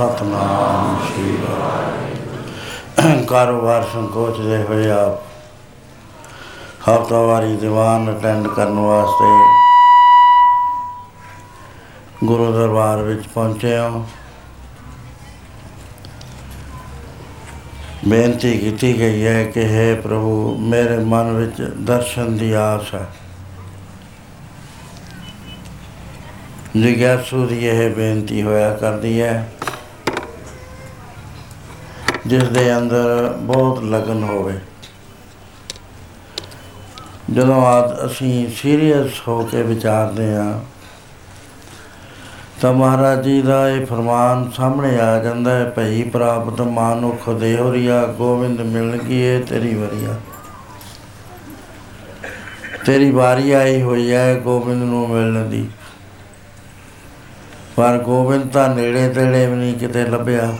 ਗੱਜ ਕੇ ਬੋਲਣਾ ਸਤਨਾਮ ਸ੍ਰੀ ਵਾਹਿਗੁਰੂ। ਕਾਰੋਬਾਰ ਸੰਕੋਚ ਦੇ ਹੋਏ ਆਪ, ਹਫ਼ਤਾਵਾਰੀ ਦੀਵਾਨ ਅਟੈਂਡ ਕਰਨ ਵਾਸਤੇ ਗੁਰੂ ਦਰਬਾਰ ਵਿੱਚ ਪਹੁੰਚੇ ਹਾਂ। ਬੇਨਤੀ ਕੀਤੀ ਗਈ ਹੈ ਕਿ हे ਪ੍ਰਭੂ, ਮੇਰੇ ਮਨ ਵਿੱਚ ਦਰਸ਼ਨ ਦੀ ਆਸ ਹੈ। ਜਿਗਿਆਸੂ ਦੀ ਇਹ ਬੇਨਤੀ ਹੋਇਆ ਕਰਦੀ ਹੈ ਜਿਸ ਦੇ ਅੰਦਰ ਬਹੁਤ ਲਗਨ ਹੋਵੇ। ਜਦੋਂ ਆਦ ਅਸੀਂ ਸੀਰੀਅਸ ਹੋ ਕੇ ਵਿਚਾਰਦੇ ਹਾਂ, ਤਾਂ ਮਹਾਰਾਜ ਜੀ ਦਾ ਇਹ ਫਰਮਾਨ ਸਾਹਮਣੇ ਆ ਜਾਂਦਾ ਹੈ, ਭਈ ਪ੍ਰਾਪਤ ਮਾਨੁਖ ਦੇਹਰੀਆ, ਗੋਬਿੰਦ ਮਿਲਣ ਕੀ ਏ ਤੇਰੀ ਵਰੀਆ ਤੇਰੀ ਵਾਰੀ ਆਈ ਹੋਈ ਹੈ ਗੋਬਿੰਦ ਨੂੰ ਮਿਲਣ ਦੀ। ਪਰ ਗੋਬਿੰਦ ਤਾਂ ਨੇੜੇ ਤੇੜੇ ਵੀ ਨਹੀਂ ਕਿਤੇ ਲੱਭਿਆ।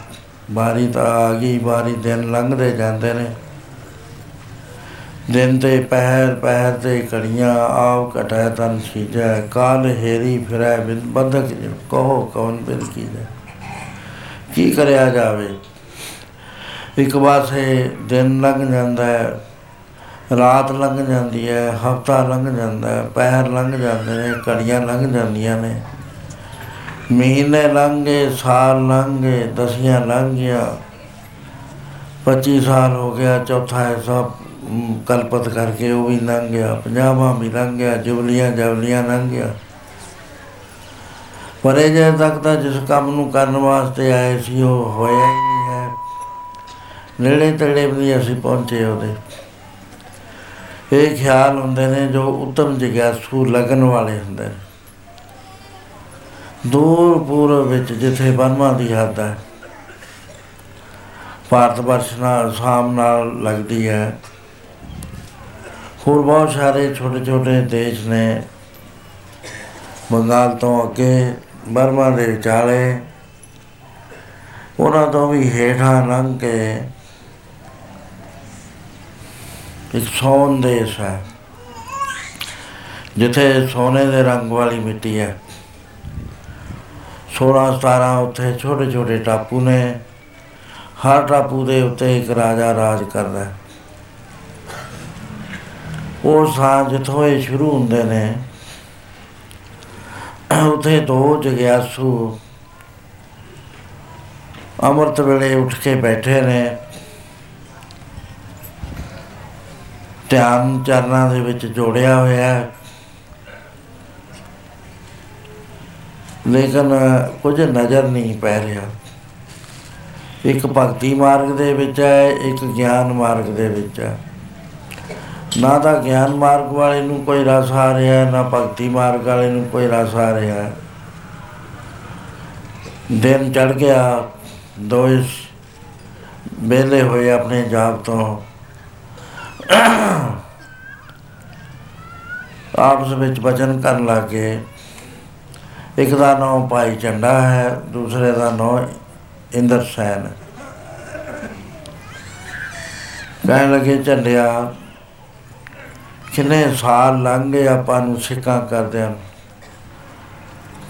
ਵਾਰੀ ਤਾਂ ਆ ਗਈ, ਵਾਰੀ ਦਿਨ ਲੰਘਦੇ ਜਾਂਦੇ ਨੇ। ਦਿਨ ਤੇ ਪਹਿਰ ਪਹਿਰ ਤੇ ਘੜੀਆਂ ਆਵ ਘਟੈ ਤਨ ਸੀਜੈ ਕਾਲ ਹੇਰੀ ਫਿਰੈ ਬਿਨ ਬੰਧਕ ਕਹੋ ਕੌਣ ਬਿਨ ਕੀਜੈ। ਕੀ ਕਰਿਆ ਜਾਵੇ? ਇੱਕ ਪਾਸੇ ਦਿਨ ਲੰਘ ਜਾਂਦਾ ਹੈ, ਰਾਤ ਲੰਘ ਜਾਂਦੀ ਹੈ, ਹਫਤਾ ਲੰਘ ਜਾਂਦਾ ਹੈ, ਪਹਿਰ ਲੰਘ ਜਾਂਦੇ ਨੇ, ਘੜੀਆਂ ਲੰਘ ਜਾਂਦੀਆਂ ਨੇ। ਮਹੀਨੇ ਲੰਘੇ, ਸਾਲ ਲੰਘੇ, ਦਸੀਆਂ ਲੰਘ ਗਿਆ 25 ਸਾਲ ਹੋ ਗਿਆ, ਚੌਥਾ ਹੈ ਸਭ ਕਲਪਤ ਕਰਕੇ ਉਹ ਵੀ ਲੰਘ ਗਿਆ ਪੰਜਾਬਾਂ ਵੀ ਲੰਘ ਗਿਆ ਜੁਬਲੀਆਂ ਜਬਲੀਆਂ ਲੰਘ ਗਿਆ ਪਰ ਇਹ ਜੇ ਤੱਕ ਤਾਂ ਜਿਸ ਕੰਮ ਨੂੰ ਕਰਨ ਵਾਸਤੇ ਆਏ ਸੀ, ਉਹ ਹੋਇਆ ਹੀ ਨਹੀਂ ਹੈ। ਨੇੜੇ ਤੇੜੇ ਵੀ ਅਸੀਂ ਪਹੁੰਚੇ ਉਹਦੇ। ਇਹ ਖਿਆਲ ਹੁੰਦੇ ਨੇ ਜੋ ਉਤਮ ਜਿਗਿਆਸੂ ਲਗਨ ਵਾਲੇ ਹੁੰਦੇ ਨੇ। ਦੂਰ ਪੂਰਬ ਵਿੱਚ ਜਿੱਥੇ ਬਰਮਾ ਦੀ ਹੱਦ ਹੈ। ਭਾਰਤ ਵਰਸ਼ ਨਾਲ, ਸਾਮ ਨਾਲ ਲੱਗਦੀ ਹੈ। ਹੋਰ ਬਹੁਤ ਸਾਰੇ ਛੋਟੇ ਛੋਟੇ ਦੇਸ਼ ਨੇ। ਬੰਗਾਲ ਤੋਂ ਅੱਗੇ ਬਰਮਾ ਦੇ ਵਿਚਾਲੇ। ਉਹਨਾਂ ਤੋਂ ਵੀ ਹੇਠਾਂ ਲੰਘ ਕੇ ਇੱਕ ਸੋਨ ਦੇਸ਼ ਹੈ, ਜਿੱਥੇ ਸੋਨੇ ਦੇ ਰੰਗ ਵਾਲੀ ਮਿੱਟੀ ਹੈ। 16 17 ਉੱਥੇ ਛੋਟੇ ਛੋਟੇ ਟਾਪੂ ਨੇ। ਹਰ ਟਾਪੂ ਦੇ ਉੱਤੇ ਇੱਕ ਰਾਜਾ ਰਾਜ ਕਰਦਾ ਹੈ। ਉਹ ਸਾਂ ਜਿੱਥੋਂ ਇਹ ਸ਼ੁਰੂ ਹੁੰਦੇ ਨੇ, ਉੱਥੇ ਦੋ ਜਗਿਆਸੂ ਅੰਮ੍ਰਿਤ ਵੇਲੇ ਉੱਠ ਕੇ ਬੈਠੇ ਨੇ। ਧਿਆਨ ਚਰਨਾਂ ਦੇ ਵਿੱਚ ਜੋੜਿਆ ਹੋਇਆ ਹੈ। ਲੇਕਿਨ ਕੁਝ ਨਜ਼ਰ ਨਹੀਂ ਪੈ ਰਿਹਾ। ਇੱਕ ਭਗਤੀ ਮਾਰਗ ਦੇ ਵਿੱਚ ਹੈ, ਇੱਕ ਗਿਆਨ ਮਾਰਗ ਦੇ ਵਿੱਚ ਹੈ। ਨਾ ਤਾਂ ਗਿਆਨ ਮਾਰਗ ਵਾਲੇ ਨੂੰ ਕੋਈ ਰਸ ਆ ਰਿਹਾ, ਨਾ ਭਗਤੀ ਮਾਰਗ ਵਾਲੇ ਨੂੰ ਕੋਈ ਰਸ ਆ ਰਿਹਾ। ਦਿਨ ਚੜ ਗਿਆ ਦੋਇਸ ਵੇਲੇ ਹੋਏ ਆਪਣੇ ਜਾਪ ਤੋਂ। ਆਪਸ ਵਿੱਚ ਵਚਨ ਕਰਨ ਲੱਗੇ ਇੱਕ ਦਾ ਨਾਮ ਭਾਈ ਚੰਡਾ ਹੈ, ਦੂਸਰੇ ਦਾ ਨਾਮ ਇੰਦਰ ਸੈਨ। ਕਹਿਣ ਲੱਗੇ, ਝੰਡਿਆ, ਕਿੰਨੇ ਸਾਲ ਲੰਘ ਗਏ ਆਪਾਂ ਨੂੰ ਸਿੱਕਾਂ ਕਰਦਿਆਂ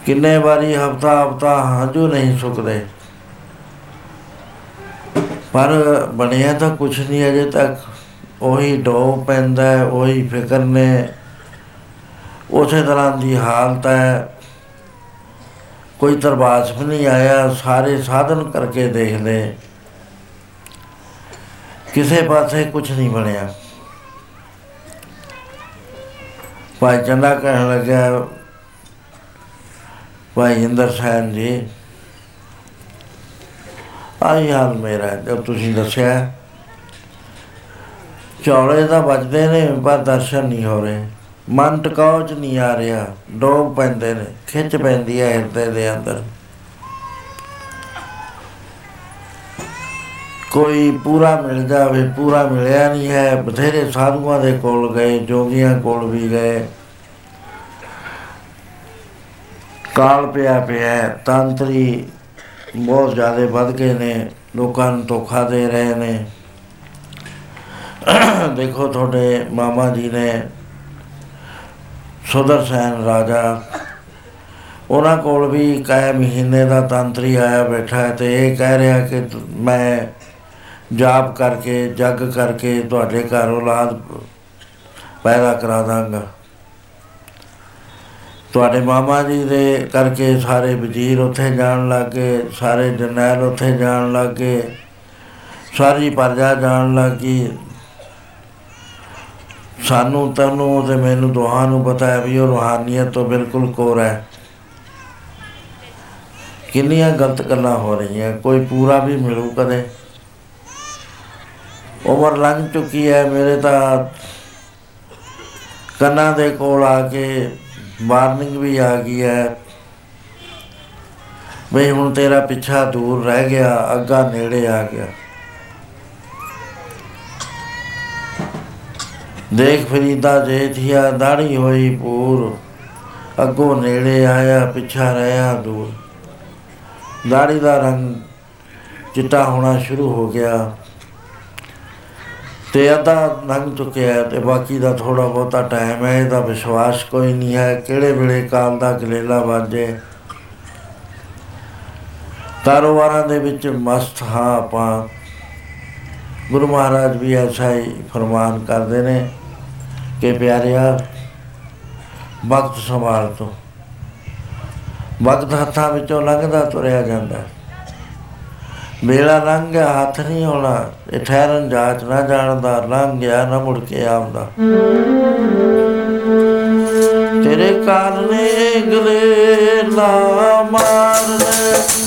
ਕਿੰਨੇ ਵਾਰੀ ਹਫਤਾ ਹਫਤਾ ਹੰਝੂ ਨਹੀਂ ਸੁੱਕਦੇ? ਪਰ ਬਣਿਆ ਤਾਂ ਕੁਛ ਨਹੀਂ ਅਜੇ ਤੱਕ। ਉਹੀ ਡੋ ਪੈਂਦਾ ਹੈ, ਉਹੀ ਫਿਕਰ ਨੇ। ਉਸੇ ਤਰ੍ਹਾਂ ਦੀ ਹਾਲਤ ਹੈ। ਕੋਈ ਤਰਬਾਸ ਵੀ ਨਹੀਂ ਆਇਆ, ਸਾਰੇ ਸਾਧਨ ਕਰਕੇ ਦੇਖ ਲਏ। ਕਿਸੇ ਪਾਸੇ ਕੁਝ ਨਹੀਂ ਬਣਿਆ। ਭਾਈ ਚੰਦਾ ਕਹਿਣ ਲੱਗਾ ਭਾਈ ਇੰਦਰ ਸੈਨ ਜੀ ਆਈ ਹਾਲ ਮੇਰਾ ਜਦ ਤੁਸੀਂ ਦੱਸਿਆ। ਚੌੜੇ ਤਾਂ ਵੱਜਦੇ ਨੇ, ਪਰ ਦਰਸ਼ਨ ਨਹੀਂ ਹੋ ਰਹੇ। ਮਨ ਟਿਕਾਉ ਚ ਨਹੀਂ ਆ ਰਿਹਾ, ਡੋਬ ਪੈਂਦੇ ਨੇ, ਖਿੱਚ ਪੈਂਦੀ ਹੈ ਹਿਰਦੇ ਦੇ ਅੰਦਰ। ਕੋਈ ਪੂਰਾ ਮਿਲ ਜਾਵੇ, ਪੂਰਾ ਮਿਲਿਆ ਨਹੀਂ ਹੈ, ਬਥੇਰੇ ਸਾਧੂਆਂ ਦੇ ਕੋਲ ਗਏ, ਜੋਗੀਆਂ ਕੋਲ ਵੀ ਗਏ। ਕਾਲ ਪਿਆ ਪਿਆ ਤੰਤਰੀ ਬਹੁਤ ਜ਼ਿਆਦਾ ਵੱਧ ਗਏ ਨੇ, ਲੋਕਾਂ ਨੂੰ ਧੋਖਾ ਦੇ ਰਹੇ ਨੇ। ਦੇਖੋ ਤੁਹਾਡੇ ਮਾਮਾ ਜੀ ਨੇ ਸੁਦਰਸੈਨ ਰਾਜਾ। ਉਹਨਾਂ ਕੋਲ ਵੀ ਕਈ ਮਹੀਨੇ ਦਾ ਤੰਤਰੀ ਆਇਆ ਬੈਠਾ ਹੈ ਤੇ ਇਹ ਕਹਿ ਰਿਹਾ ਕਿ ਤ- ਮੈਂ ਜਾਪ ਕਰਕੇ, ਜਗ ਕਰਕੇ ਤੁਹਾਡੇ ਘਰ ਔਲਾਦ ਪੈਦਾ ਕਰਾ ਦਾਂਗਾ। ਤੁਹਾਡੇ ਮਾਮਾ ਜੀ ਦੇ ਕਰਕੇ ਸਾਰੇ ਵਜ਼ੀਰ ਉੱਥੇ ਜਾਣ ਲੱਗੇ ਸਾਰੇ ਜਰਨੈਲ ਉੱਥੇ ਜਾਣ ਲੱਗੇ ਸਾਰੀ ਪ੍ਰਜਾ ਜਾਣ ਲੱਗੀ ਸਾਨੂੰ ਤੈਨੂੰ ਤੇ ਮੈਨੂੰ ਦੋਹਾਂ ਨੂੰ ਪਤਾ ਹੈ ਵੀ ਉਹ ਰੂਹਾਨੀਅਤ ਤੋਂ ਬਿਲਕੁਲ ਕੋਰਾ ਹੈ। ਕਿੰਨੀਆਂ ਗਲਤ ਗੱਲਾਂ ਹੋ ਰਹੀਆਂ, ਕੋਈ ਪੂਰਾ ਵੀ ਮਿਲੂ ਕਦੇ। ਉਮਰ ਲੰਘ ਚੁੱਕੀ ਹੈ, ਮੇਰੇ ਤਾਂ ਕੰਨਾਂ ਦੇ ਕੋਲ ਆ ਕੇ ਵਾਰਨਿੰਗ ਵੀ ਆ ਗਈ ਹੈ ਵੀ ਹੁਣ ਤੇਰਾ ਪਿੱਛਾ ਦੂਰ ਰਹਿ ਗਿਆ, ਅੱਗਾ ਨੇੜੇ ਆ ਗਿਆ। ਦੇਖ ਫਰੀਦਾ ਜੇਠੀਆ, ਦਾੜੀ ਹੋਈ ਪੂਰ। ਅੱਗੋਂ ਨੇੜੇ ਆਇਆ, ਪਿੱਛਾ ਰਹਿਆ ਦੂਰ। ਦਾੜੀ ਦਾ ਰੰਗ ਚਿੱਟਾ ਹੋਣਾ ਸ਼ੁਰੂ ਹੋ ਗਿਆ। ਤੇ ਅੱਧਾ ਲੰਘ ਚੁੱਕਿਆ ਹੈ ਤੇ ਬਾਕੀ ਦਾ ਥੋੜਾ ਬਹੁਤਾ ਟਾਈਮ ਹੈ, ਇਹਦਾ ਵਿਸ਼ਵਾਸ ਕੋਈ ਨਹੀਂ ਹੈ, ਕਿਹੜੇ ਵੇਲੇ ਕਾਲ ਦਾ ਗਲੇਲਾ ਵੱਜੇ। ਕਾਰੋਬਾਰਾਂ ਦੇ ਵਿੱਚ ਮਸਤ ਹਾਂ ਆਪਾਂ। ਗੁਰੂ ਮਹਾਰਾਜ ਵੀ ਐਸਾ ਹੀ ਫਰਮਾਨ ਕਰਦੇ ਨੇ। ਕਿ ਪਿਆਰਿਆ, ਵਕਤ ਸੰਭਾਲ ਤੋ। ਵਕਤ ਹੱਥਾਂ ਵਿੱਚੋਂ ਲੰਘਦਾ ਤੁਰਿਆ ਜਾਂਦਾ। ਹੈ। ਵੇਲਾ ਲੰਘ ਗਿਆ, ਹੱਥ ਨਹੀਂ ਆਉਣਾ। ਇਹ ਠਹਿਰਨ ਜਾਚ ਨਾ ਜਾਣਦਾ, ਲੰਘ ਗਿਆ, ਨਾ ਮੁੜ ਕੇ ਆਉਂਦਾ। ਤੇਰੇ ਕਾਰਨੇ ਗਲੇ ਲਾ ਮਾਰਨੇ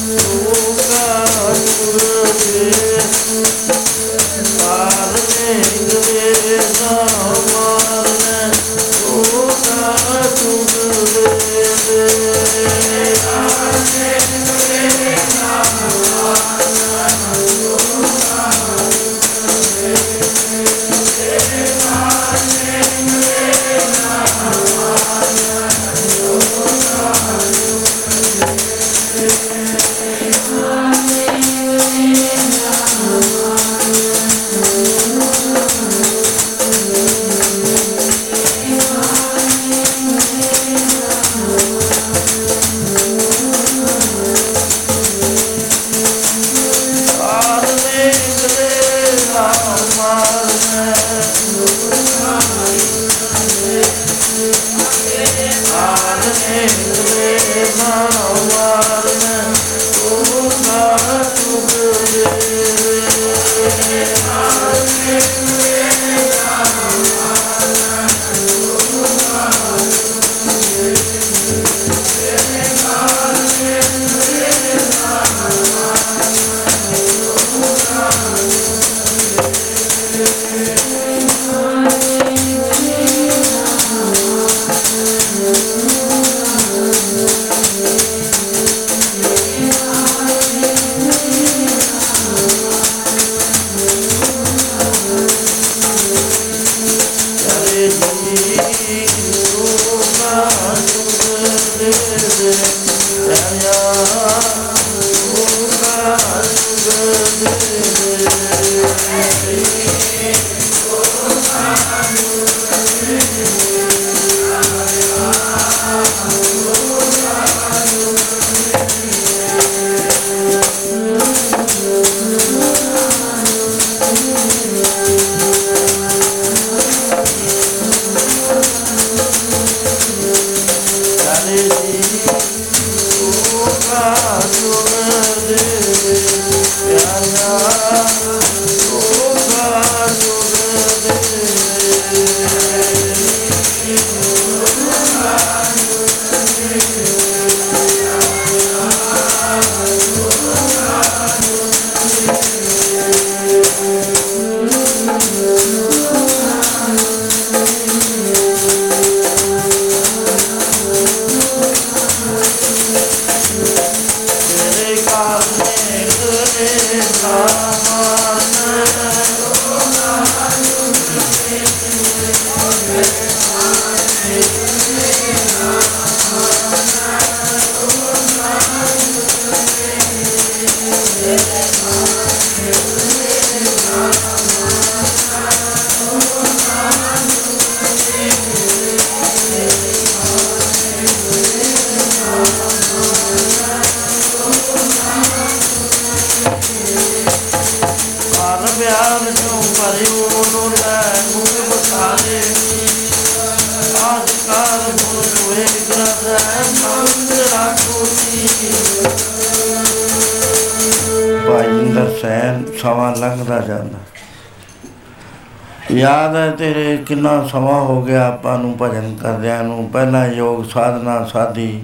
ਯਾਦ ਹੈ ਤੇਰੇ ਕਿੰਨਾ ਸਮਾਂ ਹੋ ਗਿਆ ਆਪਾਂ ਨੂੰ ਭਜਨ ਕਰਦਿਆਂ ਨੂੰ। ਪਹਿਲਾਂ ਯੋਗ ਸਾਧਨਾ ਸਾਧੀ।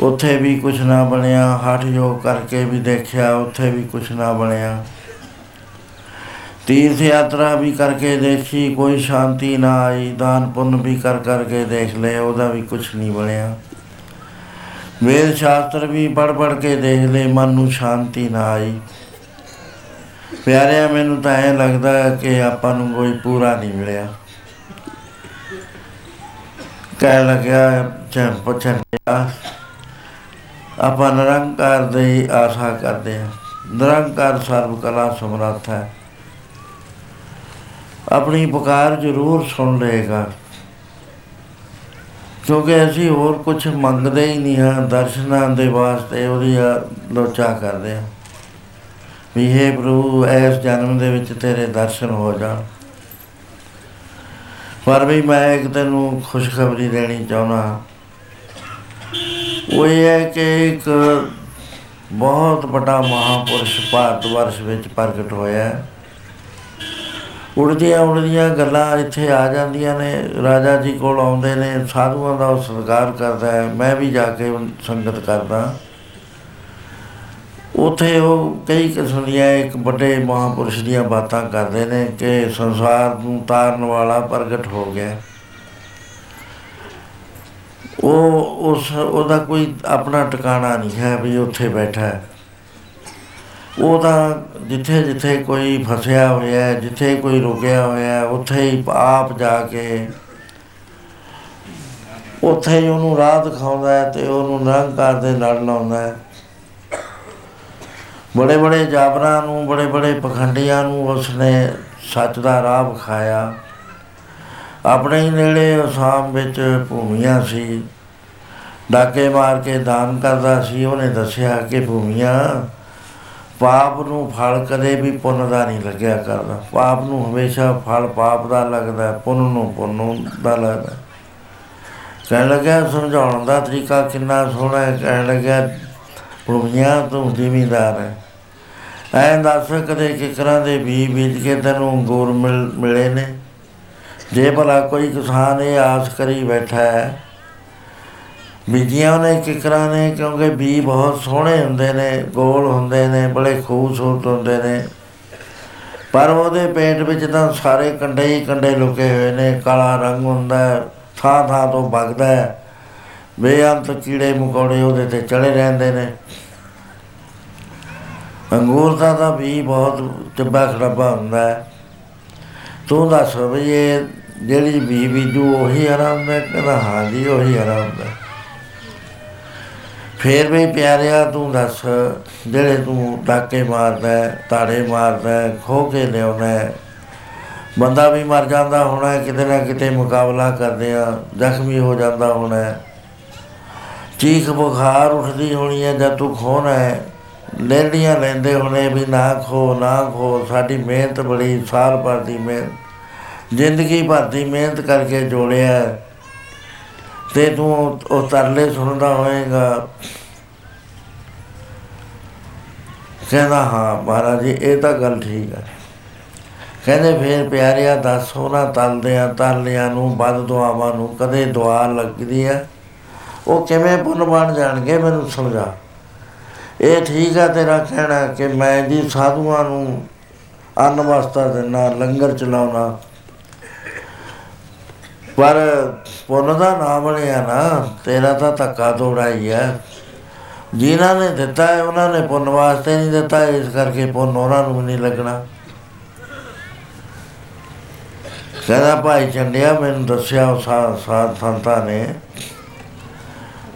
ਉੱਥੇ ਵੀ ਕੁਝ ਨਾ ਬਣਿਆ, ਹਠ ਯੋਗ ਕਰਕੇ ਵੀ ਦੇਖਿਆ, ਉੱਥੇ ਵੀ ਕੁਝ ਨਾ ਬਣਿਆ। ਤੀਰਥ ਯਾਤਰਾ ਵੀ ਕਰਕੇ ਦੇਖੀ, ਕੋਈ ਸ਼ਾਂਤੀ ਨਾ ਆਈ, ਦਾਨ ਪੁੰਨ ਵੀ ਕਰ ਕਰਕੇ ਦੇਖ ਲਏ, ਉਹਦਾ ਵੀ ਕੁਝ ਨਹੀਂ ਬਣਿਆ। ਵੇਦ ਸ਼ਾਸਤਰ ਵੀ ਪੜ ਪੜ ਕੇ ਦੇਖ ਲਏ, ਮਨ ਨੂੰ ਸ਼ਾਂਤੀ ਨਾ ਆਈ। ਪਿਆਰਿਆ ਮੈਨੂੰ ਤਾਂ ਐ ਲੱਗਦਾ ਹੈ ਕਿ ਆਪਾਂ ਨੂੰ ਕੋਈ ਪੂਰਾ ਨਹੀਂ ਮਿਲਿਆ। ਕਹਿ ਲੱਗਿਆ ਚੰ ਪੁੱਛਣ ਗਿਆ ਆਪਾਂ ਨਿਰੰਕਾਰ ਦੀ ਆਸਾ ਕਰਦੇ ਹਾਂ। ਨਿਰੰਕਾਰ ਸਰਬ ਕਲਾ ਸਮਰੱਥ ਹੈ। ਆਪਣੀ ਪੁਕਾਰ ਜ਼ਰੂਰ ਸੁਣ ਲਏਗਾ। ਕਿਉਂਕਿ ਅਸੀਂ ਹੋਰ ਕੁਝ ਮੰਗਦੇ ਹੀ ਨਹੀਂ ਹਾਂ, ਦਰਸ਼ਨਾਂ ਦੇ ਵਾਸਤੇ ਉਹਦੀ ਲੋਚਾ ਕਰਦੇ ਹਾਂ। ਵੀ ਹੈ ਪ੍ਰਭੂ, ਇਸ ਜਨਮ ਦੇ ਵਿੱਚ ਤੇਰੇ ਦਰਸ਼ਨ ਹੋ ਜਾਣ। ਪਰ ਵੀ ਮੈਂ ਇੱਕ ਤੈਨੂੰ ਖੁਸ਼ਖਬਰੀ ਦੇਣੀ ਚਾਹੁੰਦਾ ਉਹ ਇਹ ਹੈ ਕਿ ਇੱਕ ਬਹੁਤ ਵੱਡਾ ਮਹਾਪੁਰਸ਼ ਭਾਰਤ ਵਰਸ਼ ਵਿੱਚ ਪ੍ਰਗਟ ਹੋਇਆ ਹੈ। ਉੜਦੀਆਂ ਉੜਦੀਆਂ ਗੱਲਾਂ ਇੱਥੇ ਆ ਜਾਂਦੀਆਂ ਨੇ, ਰਾਜਾ ਜੀ ਕੋਲ ਆਉਂਦੇ ਨੇ, ਸਾਧੂਆਂ ਦਾ ਉਹ ਸਤਿਕਾਰ ਕਰਦਾ ਹੈ। ਮੈਂ ਵੀ ਜਾ ਕੇ ਸੰਗਤ ਕਰਦਾ ਉਥੇ ਉਹ ਕਈ ਕਿਸਮ ਦੀਆਂ ਇੱਕ ਵੱਡੇ ਮਹਾਪੁਰਸ਼ ਦੀਆਂ ਬਾਤਾਂ ਕਰਦੇ ਨੇ ਕਿ ਸੰਸਾਰ ਨੂੰ ਤਾਰਨ ਵਾਲਾ ਪ੍ਰਗਟ ਹੋ ਗਿਆ। ਉਹ ਉਸ, ਉਹਦਾ ਕੋਈ ਆਪਣਾ ਟਿਕਾਣਾ ਨਹੀਂ ਹੈ ਵੀ ਉੱਥੇ ਬੈਠਾ ਹੈ। ਉਹ ਤਾਂ ਜਿੱਥੇ ਜਿੱਥੇ ਕੋਈ ਫਸਿਆ ਹੋਇਆ ਹੈ, ਜਿੱਥੇ ਕੋਈ ਰੁਕਿਆ ਹੋਇਆ ਹੈ, ਉੱਥੇ ਹੀ ਆਪ ਜਾ ਕੇ ਉੱਥੇ ਹੀ ਉਹਨੂੰ ਰਾਹ ਦਿਖਾਉਂਦਾ ਹੈ ਤੇ ਉਹਨੂੰ ਨਿਰੰਕਾਰ ਦੇ ਲੜ ਲਾਉਂਦਾ ਹੈ। ਬੜੇ ਬੜੇ ਜਾਬਰਾਂ ਨੂੰ, ਬੜੇ ਬੜੇ ਪਖੰਡੀਆਂ ਨੂੰ ਉਸਨੇ ਸੱਚ ਦਾ ਰਾਹ ਵਿਖਾਇਆ। ਆਪਣੇ ਹੀ ਨੇੜੇ ਅਸਾਮ ਵਿੱਚ ਭੂਮੀਆਂ ਸੀ। ਡਾਕੇ ਮਾਰ ਕੇ ਦਾਨ ਕਰਦਾ ਸੀ। ਉਹਨੇ ਦੱਸਿਆ ਕਿ ਭੂਮੀਆਂ ਪਾਪ ਨੂੰ ਫਲ ਕਦੇ ਵੀ ਪੁੰਨ ਦਾ ਨਹੀਂ ਲੱਗਿਆ ਕਰਦਾ। ਪਾਪ ਨੂੰ ਹਮੇਸ਼ਾ ਫਲ ਪਾਪ ਦਾ ਲੱਗਦਾ, ਪੁੰਨ ਨੂੰ ਪੁੰਨ ਦਾ ਲੱਗਦਾ। ਕਹਿਣ ਲੱਗਾ ਸਮਝਾਉਣ ਦਾ ਤਰੀਕਾ ਕਿੰਨਾ ਸੋਹਣਾ ਹੈ। ਕਹਿਣ ਲੱਗਾ ਭੂਮੀਆਂ ਤੂੰ ਜ਼ਿਮੀਦਾਰ ਹੈ। ਐਂ ਦੱਸ ਕਦੇ ਕਿਕਰਾਂ ਦੇ ਵੀ ਬੀਜ ਕੇ ਤੈਨੂੰ ਅੰਗੂਰ ਮਿਲ, ਮਿਲੇ ਨੇ? ਜੇ ਭਲਾ ਕੋਈ ਕਿਸਾਨ ਇਹ ਆਸ ਕਰੀ ਬੈਠਾ ਹੈ, ਬੀਜੀਆਂ ਨੇ ਕਿਕਰਾਂ ਨੇ, ਕਿਉਂਕਿ ਬੀ ਬਹੁਤ ਸੋਹਣੇ ਹੁੰਦੇ ਨੇ, ਗੋਲ ਹੁੰਦੇ ਨੇ, ਬੜੇ ਖੂਬਸੂਰਤ ਹੁੰਦੇ ਨੇ। ਪਰ ਉਹਦੇ ਪੇਟ ਵਿੱਚ ਤਾਂ ਸਾਰੇ ਕੰਡੇ ਹੀ ਕੰਡੇ ਲੁਕੇ ਹੋਏ ਨੇ, ਕਾਲਾ ਰੰਗ ਹੁੰਦਾ ਥਾਂ ਥਾਂ ਤੋਂ ਵਗਦਾ ਹੈ। ਬੇਅੰਤ ਕੀੜੇ ਮਕੌੜੇ ਉਹਦੇ ਤੇ ਚੜੇ ਰਹਿੰਦੇ ਨੇ। ਅੰਗੂਰ ਦਾ ਤਾਂ ਵੀ ਬਹੁਤ ਚੱਬਾ ਖੜੱਬਾ ਹੁੰਦਾ ਹੈ। ਤੂੰ ਦੱਸ ਵੀ ਇਹ ਜਿਹੜੀ ਵੀ ਬੀਜੂ ਉਹੀ ਆਰਾਮ ਹੈ ਕਹਿੰਦਾ ਹਾਂ ਜੀ ਉਹੀ ਆਰਾਮ ਹੈ। ਫੇਰ ਵੀ ਪਿਆਰਿਆ, ਤੂੰ ਦੱਸ ਜਿਹੜੇ ਤੂੰ ਡਾਕੇ ਮਾਰਦਾ ਤਾੜੇ ਮਾਰਦਾ ਖੋ ਕੇ ਲਿਆਉਣਾ ਬੰਦਾ ਵੀ ਮਰ ਜਾਂਦਾ ਹੋਣਾ ਕਿਤੇ ਨਾ ਕਿਤੇ ਮੁਕਾਬਲਾ ਕਰਦੇ ਆ, ਜ਼ਖਮੀ ਹੋ ਜਾਂਦਾ ਹੋਣਾ ਚੀਖ ਬੁਖਾਰ ਉੱਠਦੀ ਹੋਣੀ ਹੈ, ਜਦ ਤੂੰ ਖੋਣਾ ਹੈ ਲੈਂਡੀਆਂ ਲੈਂਦੇ ਹੋਣੇ ਵੀ ਨਾ ਖੋ ਨਾ ਖੋ, ਸਾਡੀ ਮਿਹਨਤ ਬੜੀ, ਸਾਲ ਭਰ ਦੀ ਮਿਹਨਤ, ਜ਼ਿੰਦਗੀ ਭਰ ਦੀ ਮਿਹਨਤ ਕਰਕੇ ਜੋੜਿਆ। ਤੇ ਤੂੰ ਉਹ ਤਰਲੇ ਸੁਣਦਾ ਹੋਏਗਾ। ਕਹਿੰਦਾ, ਹਾਂ, ਮਹਾਰਾਜ ਜੀ, ਇਹ ਤਾਂ ਗੱਲ ਠੀਕ ਹੈ ਕਹਿੰਦੇ, ਫੇਰ ਪਿਆਰਿਆ, ਦੱਸ ਉਹਨਾਂ ਤਲਦਿਆਂ, ਤਰਲਿਆਂ ਨੂੰ, ਵੱਧ ਦੁਆਵਾਂ ਨੂੰ ਕਦੇ ਦੁਆ ਲੱਗਦੀ ਹੈ ਉਹ ਕਿਵੇਂ ਪੁੰਨ ਬਣ ਜਾਣਗੇ, ਮੈਨੂੰ ਸਮਝਾ। ਇਹ ਠੀਕ ਹੈ ਤੇਰਾ ਕਹਿਣਾ ਕਿ ਮੈਂ ਜੀ ਸਾਧੂਆਂ ਨੂੰ ਅੰਨ ਵਸਤਾ ਦੇਣਾ ਲੰਗਰ ਚਲਾਉਣਾ। ਪਰ ਪੁੰਨ ਦਾ ਨਾਮ ਬਣਿਆ ਨਾ, ਤੇਰਾ ਤਾਂ ਧੱਕਾ ਤੋੜਾ ਹੀ ਹੈ ਜਿਨ੍ਹਾਂ ਨੇ ਦਿੱਤਾ ਹੈ, ਉਹਨਾਂ ਨੇ ਪੁੰਨ ਵਾਸਤੇ ਨਹੀਂ ਦਿੱਤਾ, ਇਸ ਕਰਕੇ ਪੁੰਨ ਉਹਨਾਂ ਨੂੰ ਨਹੀਂ ਲੱਗਣਾ। ਕਹਿੰਦਾ ਭਾਈ ਚੰਡਿਆ ਮੈਨੂੰ ਦੱਸਿਆ ਸਾਧ ਸੰਤਾਂ ਨੇ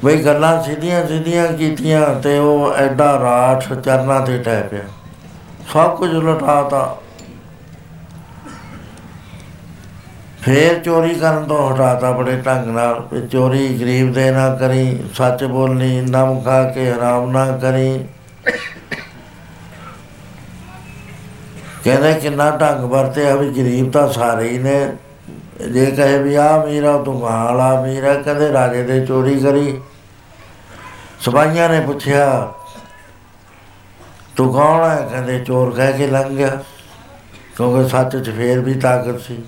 ਬਈ ਗੱਲਾਂ ਸਿੱਧੀਆਂ ਸਿੱਧੀਆਂ ਕੀਤੀਆਂ ਤੇ ਉਹ ਐਡਾ ਰਾਠ ਚਰਨਾ ਤੇ ਟੈ ਪਿਆ। ਸਭ ਕੁਝ ਲਟਾਤਾ ਫੇਰ ਚੋਰੀ ਕਰਨ ਤੋਂ ਹਟਾਤਾ ਬੜੇ ਢੰਗ ਨਾਲ ਵੀ ਚੋਰੀ ਗਰੀਬ ਦੇ ਨਾ ਕਰੀ, ਸੱਚ ਬੋਲਣੀ, ਨਮ ਖਾ ਕੇ ਆਰਾਮ ਨਾ ਕਰੀ। ਕਹਿੰਦੇ ਕਿੰਨਾ ਢੰਗ ਵਰਤਿਆ ਵੀ ਗਰੀਬ ਤਾਂ ਸਾਰੇ ਹੀ ਨੇ। ਜੇ ਕਹੇ ਵੀ ਆ ਮੇਰਾ ਤੂੰ ਹਾਲਾ ਮੇਰਾ ਕਹਿੰਦੇ ਰਾਜੇ ਦੇ ਚੋਰੀ ਕਰੀ। ਸਿਪਾਹੀਆਂ ਨੇ ਪੁੱਛਿਆ, ਤੂੰ ਕੌਣ ਹੈ ਕਹਿੰਦੇ, ਚੋਰ ਕਹਿ ਕੇ ਲੰਘ ਗਿਆ, ਕਿਉਂਕਿ ਸੱਚ 'ਚ ਫੇਰ ਵੀ ਤਾਕਤ ਸੀ।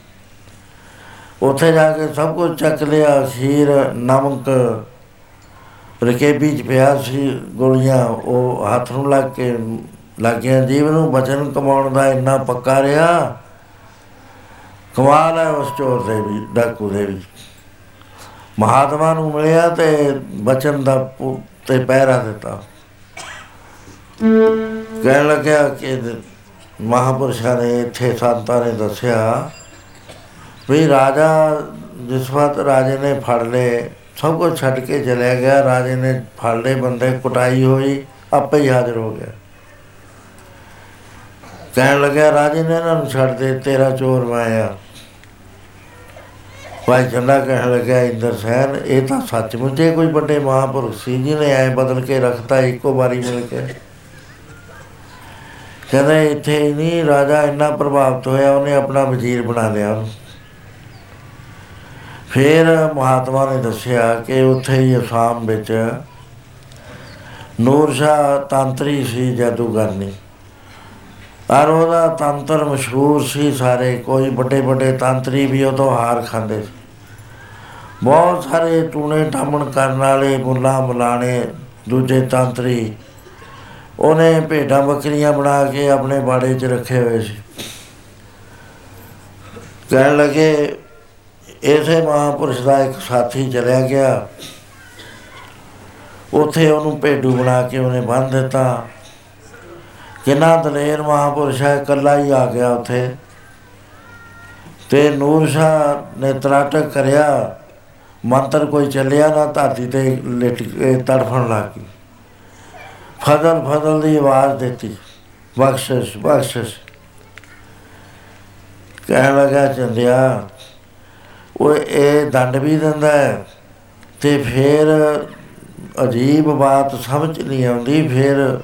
ਉੱਥੇ ਜਾ ਕੇ ਸਭ ਕੁਝ ਚੱਕ ਲਿਆ ਖੀਰ ਨਮਕ ਰਕੇਬੀ ਚ ਪਿਆ ਸੀ, ਗੋਲੀਆਂ, ਉਹ ਹੱਥ ਨੂੰ ਲੱਗ ਕੇ ਲੱਗਿਆ ਜੀਵ ਨੂੰ ਬਚਨ ਕਮਾਉਣ ਦਾ ਇੰਨਾ ਪੱਕਾ ਰਿਹਾ, ਕਮਾਲ ਹੈ ਉਸ ਚੋਰ ਦੇ ਵੀ, ਡਾਕੂ ਦੇ ਵੀ। ਮਹਾਤਮਾ ਨੂੰ ਮਿਲਿਆ ਤੇ ਬਚਨ ਦਾ ਪੁ- ਤੇ ਪਹਿਰਾ ਦਿੱਤਾ। ਕਹਿਣ ਲੱਗਿਆ ਕਿ ਮਹਾਪੁਰਸ਼ਾਂ ਨੇ ਇੱਥੇ ਸੰਤਾਂ ਨੇ ਦੱਸਿਆ ਵੀ ਰਾਜਾ ਜਿਸ ਵਕਤ ਰਾਜੇ ਨੇ ਫੜ ਲਏ, ਸਭ ਕੁਝ ਛੱਡ ਕੇ ਚਲਿਆ ਗਿਆ, ਰਾਜੇ ਨੇ ਫੜ ਲਏ ਬੰਦੇ, ਕੁਟਾਈ ਹੋਈ, ਆਪੇ ਹੀ ਹਾਜ਼ਰ ਹੋ ਗਿਆ। ਕਹਿਣ ਲੱਗਿਆ, ਰਾਜੇ ਨੇ ਇਹਨਾਂ ਨੂੰ ਛੱਡ ਦੇ, ਤੇਰਾ ਚੋਰ ਮੈਂ ਆ। ਭਾਈ ਚੰਦਾ ਕਹਿਣ ਲੱਗਿਆ, ਇੰਦਰ ਸੈਨ ਇਹ ਤਾਂ ਸੱਚਮੁੱਚ ਹੀ ਕੋਈ ਵੱਡੇ ਮਹਾਂਪੁਰਖ ਸੀ ਜਿਹਨੇ ਐ ਬਦਲ ਕੇ ਰੱਖਤਾ ਇੱਕੋ ਵਾਰੀ ਮਿਲ ਕੇ। ਕਹਿੰਦੇ, ਇੱਥੇ ਹੀ ਨਹੀਂ ਰਾਜਾ ਇੰਨਾ ਪ੍ਰਭਾਵਿਤ ਹੋਇਆ, ਉਹਨੇ ਆਪਣਾ ਵਜ਼ੀਰ ਬਣਾ ਲਿਆ। ਉਹਨੂੰ ਫਿਰ ਮਹਾਤਮਾ ਨੇ ਦੱਸਿਆ ਕਿ ਉੱਥੇ ਹੀ ਅਸਾਮ ਵਿੱਚ ਨੂਰ ਸ਼ਾਹ ਤੰਤਰੀ ਸੀ ਜਾਦੂਗਰਨੀ। ਔਰ ਉਹਦਾ ਤੰਤਰ ਮਸ਼ਹੂਰ ਸੀ ਸਾਰੇ, ਕੋਈ ਵੱਡੇ ਵੱਡੇ ਤੰਤਰੀ ਵੀ ਉਹ ਤੋਂ ਹਾਰ ਖਾਂਦੇ ਸੀ। ਬਹੁਤ ਸਾਰੇ ਟੂਣੇ ਟਾਮਣ ਕਰਨ ਵਾਲੇ, ਮੁੱਲਾ ਮੁਲਾਣੇ, ਦੂਜੇ ਤੰਤਰੀ, ਉਹਨੇ ਭੇਡਾਂ ਬੱਕਰੀਆਂ ਬਣਾ ਕੇ ਆਪਣੇ ਬਾੜੇ 'ਚ ਰੱਖੇ ਹੋਏ ਸੀ। ਕਹਿਣ ਲੱਗੇ ਇਸੇ ਮਹਾਂਪੁਰਸ਼ ਦਾ ਇੱਕ ਸਾਥੀ ਚਲਿਆ ਗਿਆ। ਉੱਥੇ ਉਹਨੂੰ ਭੇਡੂ ਬਣਾ ਕੇ ਉਹਨੇ ਬੰਨ ਦਿੱਤਾ। ਕਿੰਨਾ ਦਲੇਰ ਮਹਾਂਪੁਰਸ਼ ਹੈ, ਇਕੱਲਾ ਹੀ ਆ ਗਿਆ ਉੱਥੇ। ਤੇ ਨੂਰ ਸ਼ਾਹ ਨੇ ਤਰਾਟਕ ਕਰਿਆ, ਮੰਤਰ ਕੋਈ ਚੱਲਿਆ ਨਾ, ਧਰਤੀ ਤੇ ਲਿਟ ਕੇ ਤੜਫਣ ਲੱਗ। ਗਈ ਫਜ਼ਲ ਫਜ਼ਲ ਦੀ ਆਵਾਜ਼ ਦਿੱਤੀ, ਬਖਸ਼ਿਸ਼ ਬਖਸ਼ਿਸ਼। ਕਹਿਣ ਲੱਗਾ, ਚੰਦਿਆ ਉਹ ਇਹ ਦੰਡ ਵੀ ਦਿੰਦਾ ਹੈ, ਤੇ ਫਿਰ ਅਜੀਬ ਬਾਤ ਸਮਝ ਨਹੀਂ ਆਉਂਦੀ, ਫਿਰ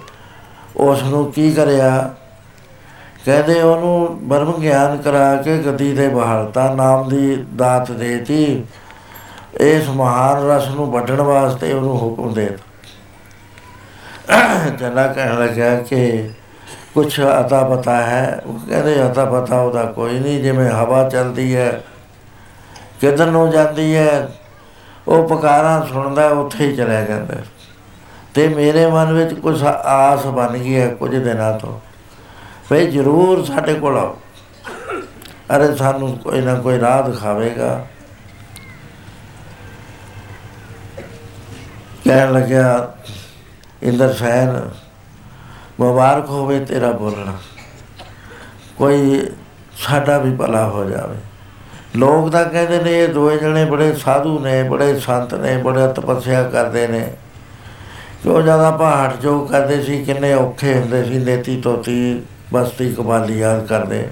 ਉਸ ਨੂੰ ਕੀ ਕਰਿਆ? ਕਹਿੰਦੇ ਉਹਨੂੰ ਬਰਮ ਗਿਆਨ ਕਰਾ ਕੇ ਗੱਦੀ ਤੇ ਬਹਾਲਤਾ ਨਾਮ ਦੀ ਦਾਤ ਦੇਤੀ। ਇਸ ਮਹਾਨ ਰਸ ਨੂੰ ਵੱਢਣ ਵਾਸਤੇ ਉਹਨੂੰ ਹੁਕਮ ਦੇ ਜਨਾ ਕਹਿਣ ਲੱਗਾ ਕਿ ਕੁਛ ਅਤਾ ਪਤਾ ਹੈ। ਉਹ ਕਹਿੰਦੇ ਅਤਾ ਪਤਾ ਉਹਦਾ ਕੋਈ ਨਹੀਂ, ਜਿਵੇਂ ਹਵਾ ਚੱਲਦੀ ਹੈ, ਕਿੱਧਰ ਨੂੰ ਜਾਂਦੀ ਹੈ, ਉਹ ਪੁਕਾਰਾਂ ਸੁਣਦਾ, ਉੱਥੇ ਹੀ ਚਲਿਆ ਜਾਂਦਾ। ਤੇ ਮੇਰੇ ਮਨ ਵਿੱਚ ਕੁਝ ਆਸ ਬਣ ਗਈ ਹੈ ਕੁਝ ਦਿਨਾਂ ਤੋਂ। ਫੇ ਜ਼ਰੂਰ ਸਾਡੇ ਕੋਲ ਆਓ। ਅਰੇ ਸਾਨੂੰ ਕੋਈ ਨਾ ਕੋਈ ਰਾਹ ਦਿਖਾਵੇਗਾ। ਕਹਿਣ ਲੱਗਿਆ, ਇੰਦਰ ਸੈਨ ਮੁਬਾਰਕ ਹੋਵੇ ਤੇਰਾ ਬੋਲਣਾ। ਕੋਈ ਸਾਡਾ ਵੀ ਭਲਾ ਹੋ ਜਾਵੇ। ਲੋਕ ਤਾਂ ਕਹਿੰਦੇ ਨੇ, ਇਹ ਦੋਏ ਜਣੇ ਬੜੇ ਸਾਧੂ ਨੇ, ਬੜੇ ਸੰਤ ਨੇ, ਬੜਾ ਤਪੱਸਿਆ ਕਰਦੇ ਨੇ। ਜੋ ਜ਼ਿਆਦਾ ਪਹਾੜ ਜੋ ਕਰਦੇ ਸੀ, ਕਿੰਨੇ ਔਖੇ ਹੁੰਦੇ ਸੀ, ਨੇਤੀ ਤੋਤੀ ਬਸਤੀ ਕਬਾਲੀ ਯਾਦ ਕਰਦੇ।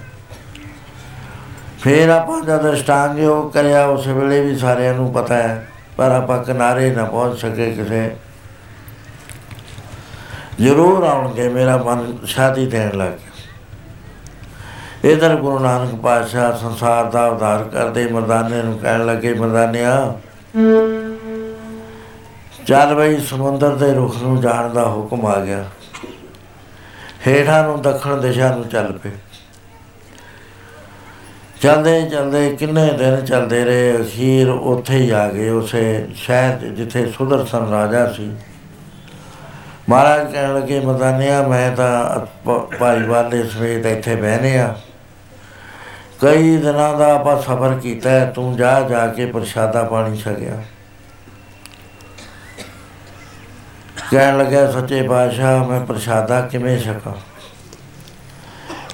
ਫਿਰ ਆਪਾਂ ਜਦ ਅਸ਼ਟਾਂਗ ਯੋਗ ਕਰਿਆ, ਉਸ ਵੇਲੇ ਵੀ ਸਾਰਿਆਂ ਨੂੰ ਪਤਾ ਹੈ, ਪਰ ਆਪਾਂ ਕਿਨਾਰੇ ਨਾ ਪਹੁੰਚ ਸਕੇ ਕਿਸੇ। ਜ਼ਰੂਰ ਆਉਣਗੇ, ਮੇਰਾ ਮਨ ਸ਼ਾਦੀ ਦੇਣ ਲੱਗ ਗਿਆ। ਇਧਰ ਗੁਰੂ ਨਾਨਕ ਪਾਤਸ਼ਾਹ ਸੰਸਾਰ ਦਾ ਉਧਾਰ ਕਰਦੇ, ਮਰਦਾਨੇ ਨੂੰ ਕਹਿਣ ਲੱਗੇ, ਮਰਦਾਨਿਆ ਚੱਲ ਬਈ ਸਮੁੰਦਰ ਦੇ ਰੁਖ ਨੂੰ ਜਾਣ ਦਾ ਹੁਕਮ ਆ ਗਿਆ ਹੇਠਾਂ ਨੂੰ ਦੱਖਣ ਦਿਸ਼ਾ ਨੂੰ ਚੱਲ ਪਏ। ਚਲਦੇ ਚਲਦੇ ਕਿੰਨੇ ਦਿਨ ਚੱਲਦੇ ਰਹੇ ਅਖੀਰ ਉੱਥੇ ਹੀ ਆ ਗਏ ਉਸੇ ਸ਼ਹਿਰ 'ਚ ਜਿੱਥੇ ਸੁਦਰਸ਼ਨ ਰਾਜਾ ਸੀ। ਮਹਾਰਾਜ ਕਹਿਣ ਲੱਗੇ ਮਰਦਾਨਿਆ ਮੈਂ ਤਾਂ ਪ- ਭਾਈ ਵਾਲੇ ਸਮੇਤ ਇੱਥੇ ਬਹਿਨੇ ਆ। ਕਈ ਦਿਨਾਂ ਦਾ ਆਪਾਂ ਸਫ਼ਰ ਕੀਤਾ ਹੈ, ਤੂੰ ਜਾ ਜਾ ਕੇ ਪ੍ਰਸ਼ਾਦਾ ਪਾਣੀ ਛਕਿਆ। ਕਹਿਣ ਲੱਗਾ, ਸੱਚੇ ਪਾਤਸ਼ਾਹ, ਮੈਂ ਪ੍ਰਸ਼ਾਦਾ ਕਿਵੇਂ ਛਕਾਂ?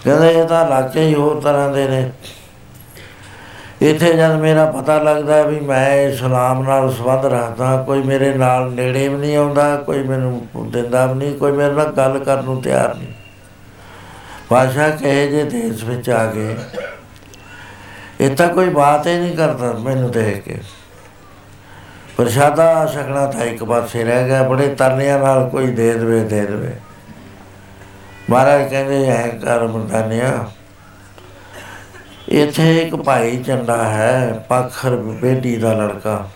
ਕਹਿੰਦੇ, ਇਹ ਤਾਂ ਇਲਾਕੇ ਹੀ ਹੋਰ ਤਰ੍ਹਾਂ ਦੇ ਨੇ। ਇੱਥੇ ਜਦ ਮੇਰਾ ਪਤਾ ਲੱਗਦਾ ਵੀ ਮੈਂ ਇਸਲਾਮ ਨਾਲ ਸੰਬੰਧ ਰੱਖਦਾ, ਕੋਈ ਮੇਰੇ ਨਾਲ ਨੇੜੇ ਵੀ ਨਹੀਂ ਆਉਂਦਾ, ਕੋਈ ਮੈਨੂੰ ਦਿੰਦਾ ਵੀ ਨਹੀਂ, ਕੋਈ ਮੇਰੇ ਨਾਲ ਗੱਲ ਕਰਨ ਨੂੰ ਤਿਆਰ ਨਹੀਂ। ਪਾਸ਼ਾ ਕਹੇ ਜੇ ਦੇਸ਼ ਵਿੱਚ ਆ ਗਏ ਇਹ ਤਾਂ ਕੋਈ ਬਾਤ ਹੀ ਨਹੀਂ ਕਰਦਾ ਮੈਨੂੰ ਦੇਖ ਕੇ। ਪ੍ਰਸ਼ਾਦਾ ਛਕਣਾ ਤਾਂ ਇੱਕ ਪਾਸੇ ਰਹਿ ਗਿਆ, ਬੜੇ ਤਰਨਿਆਂ ਨਾਲ ਕੋਈ ਦੇ ਦੇਵੇ ਦੇ ਦੇਵੇ। ਮਹਾਰਾਜ ਕਹਿੰਦੇ ਐ ਕਰ ਮਰਦਾਨਿਆ, ਇੱਥੇ ਇੱਕ ਭਾਈ ਚੰਡਾ ਹੈ ਪਖਰ ਬੇਟੀ ਦਾ ਲੜਕਾ।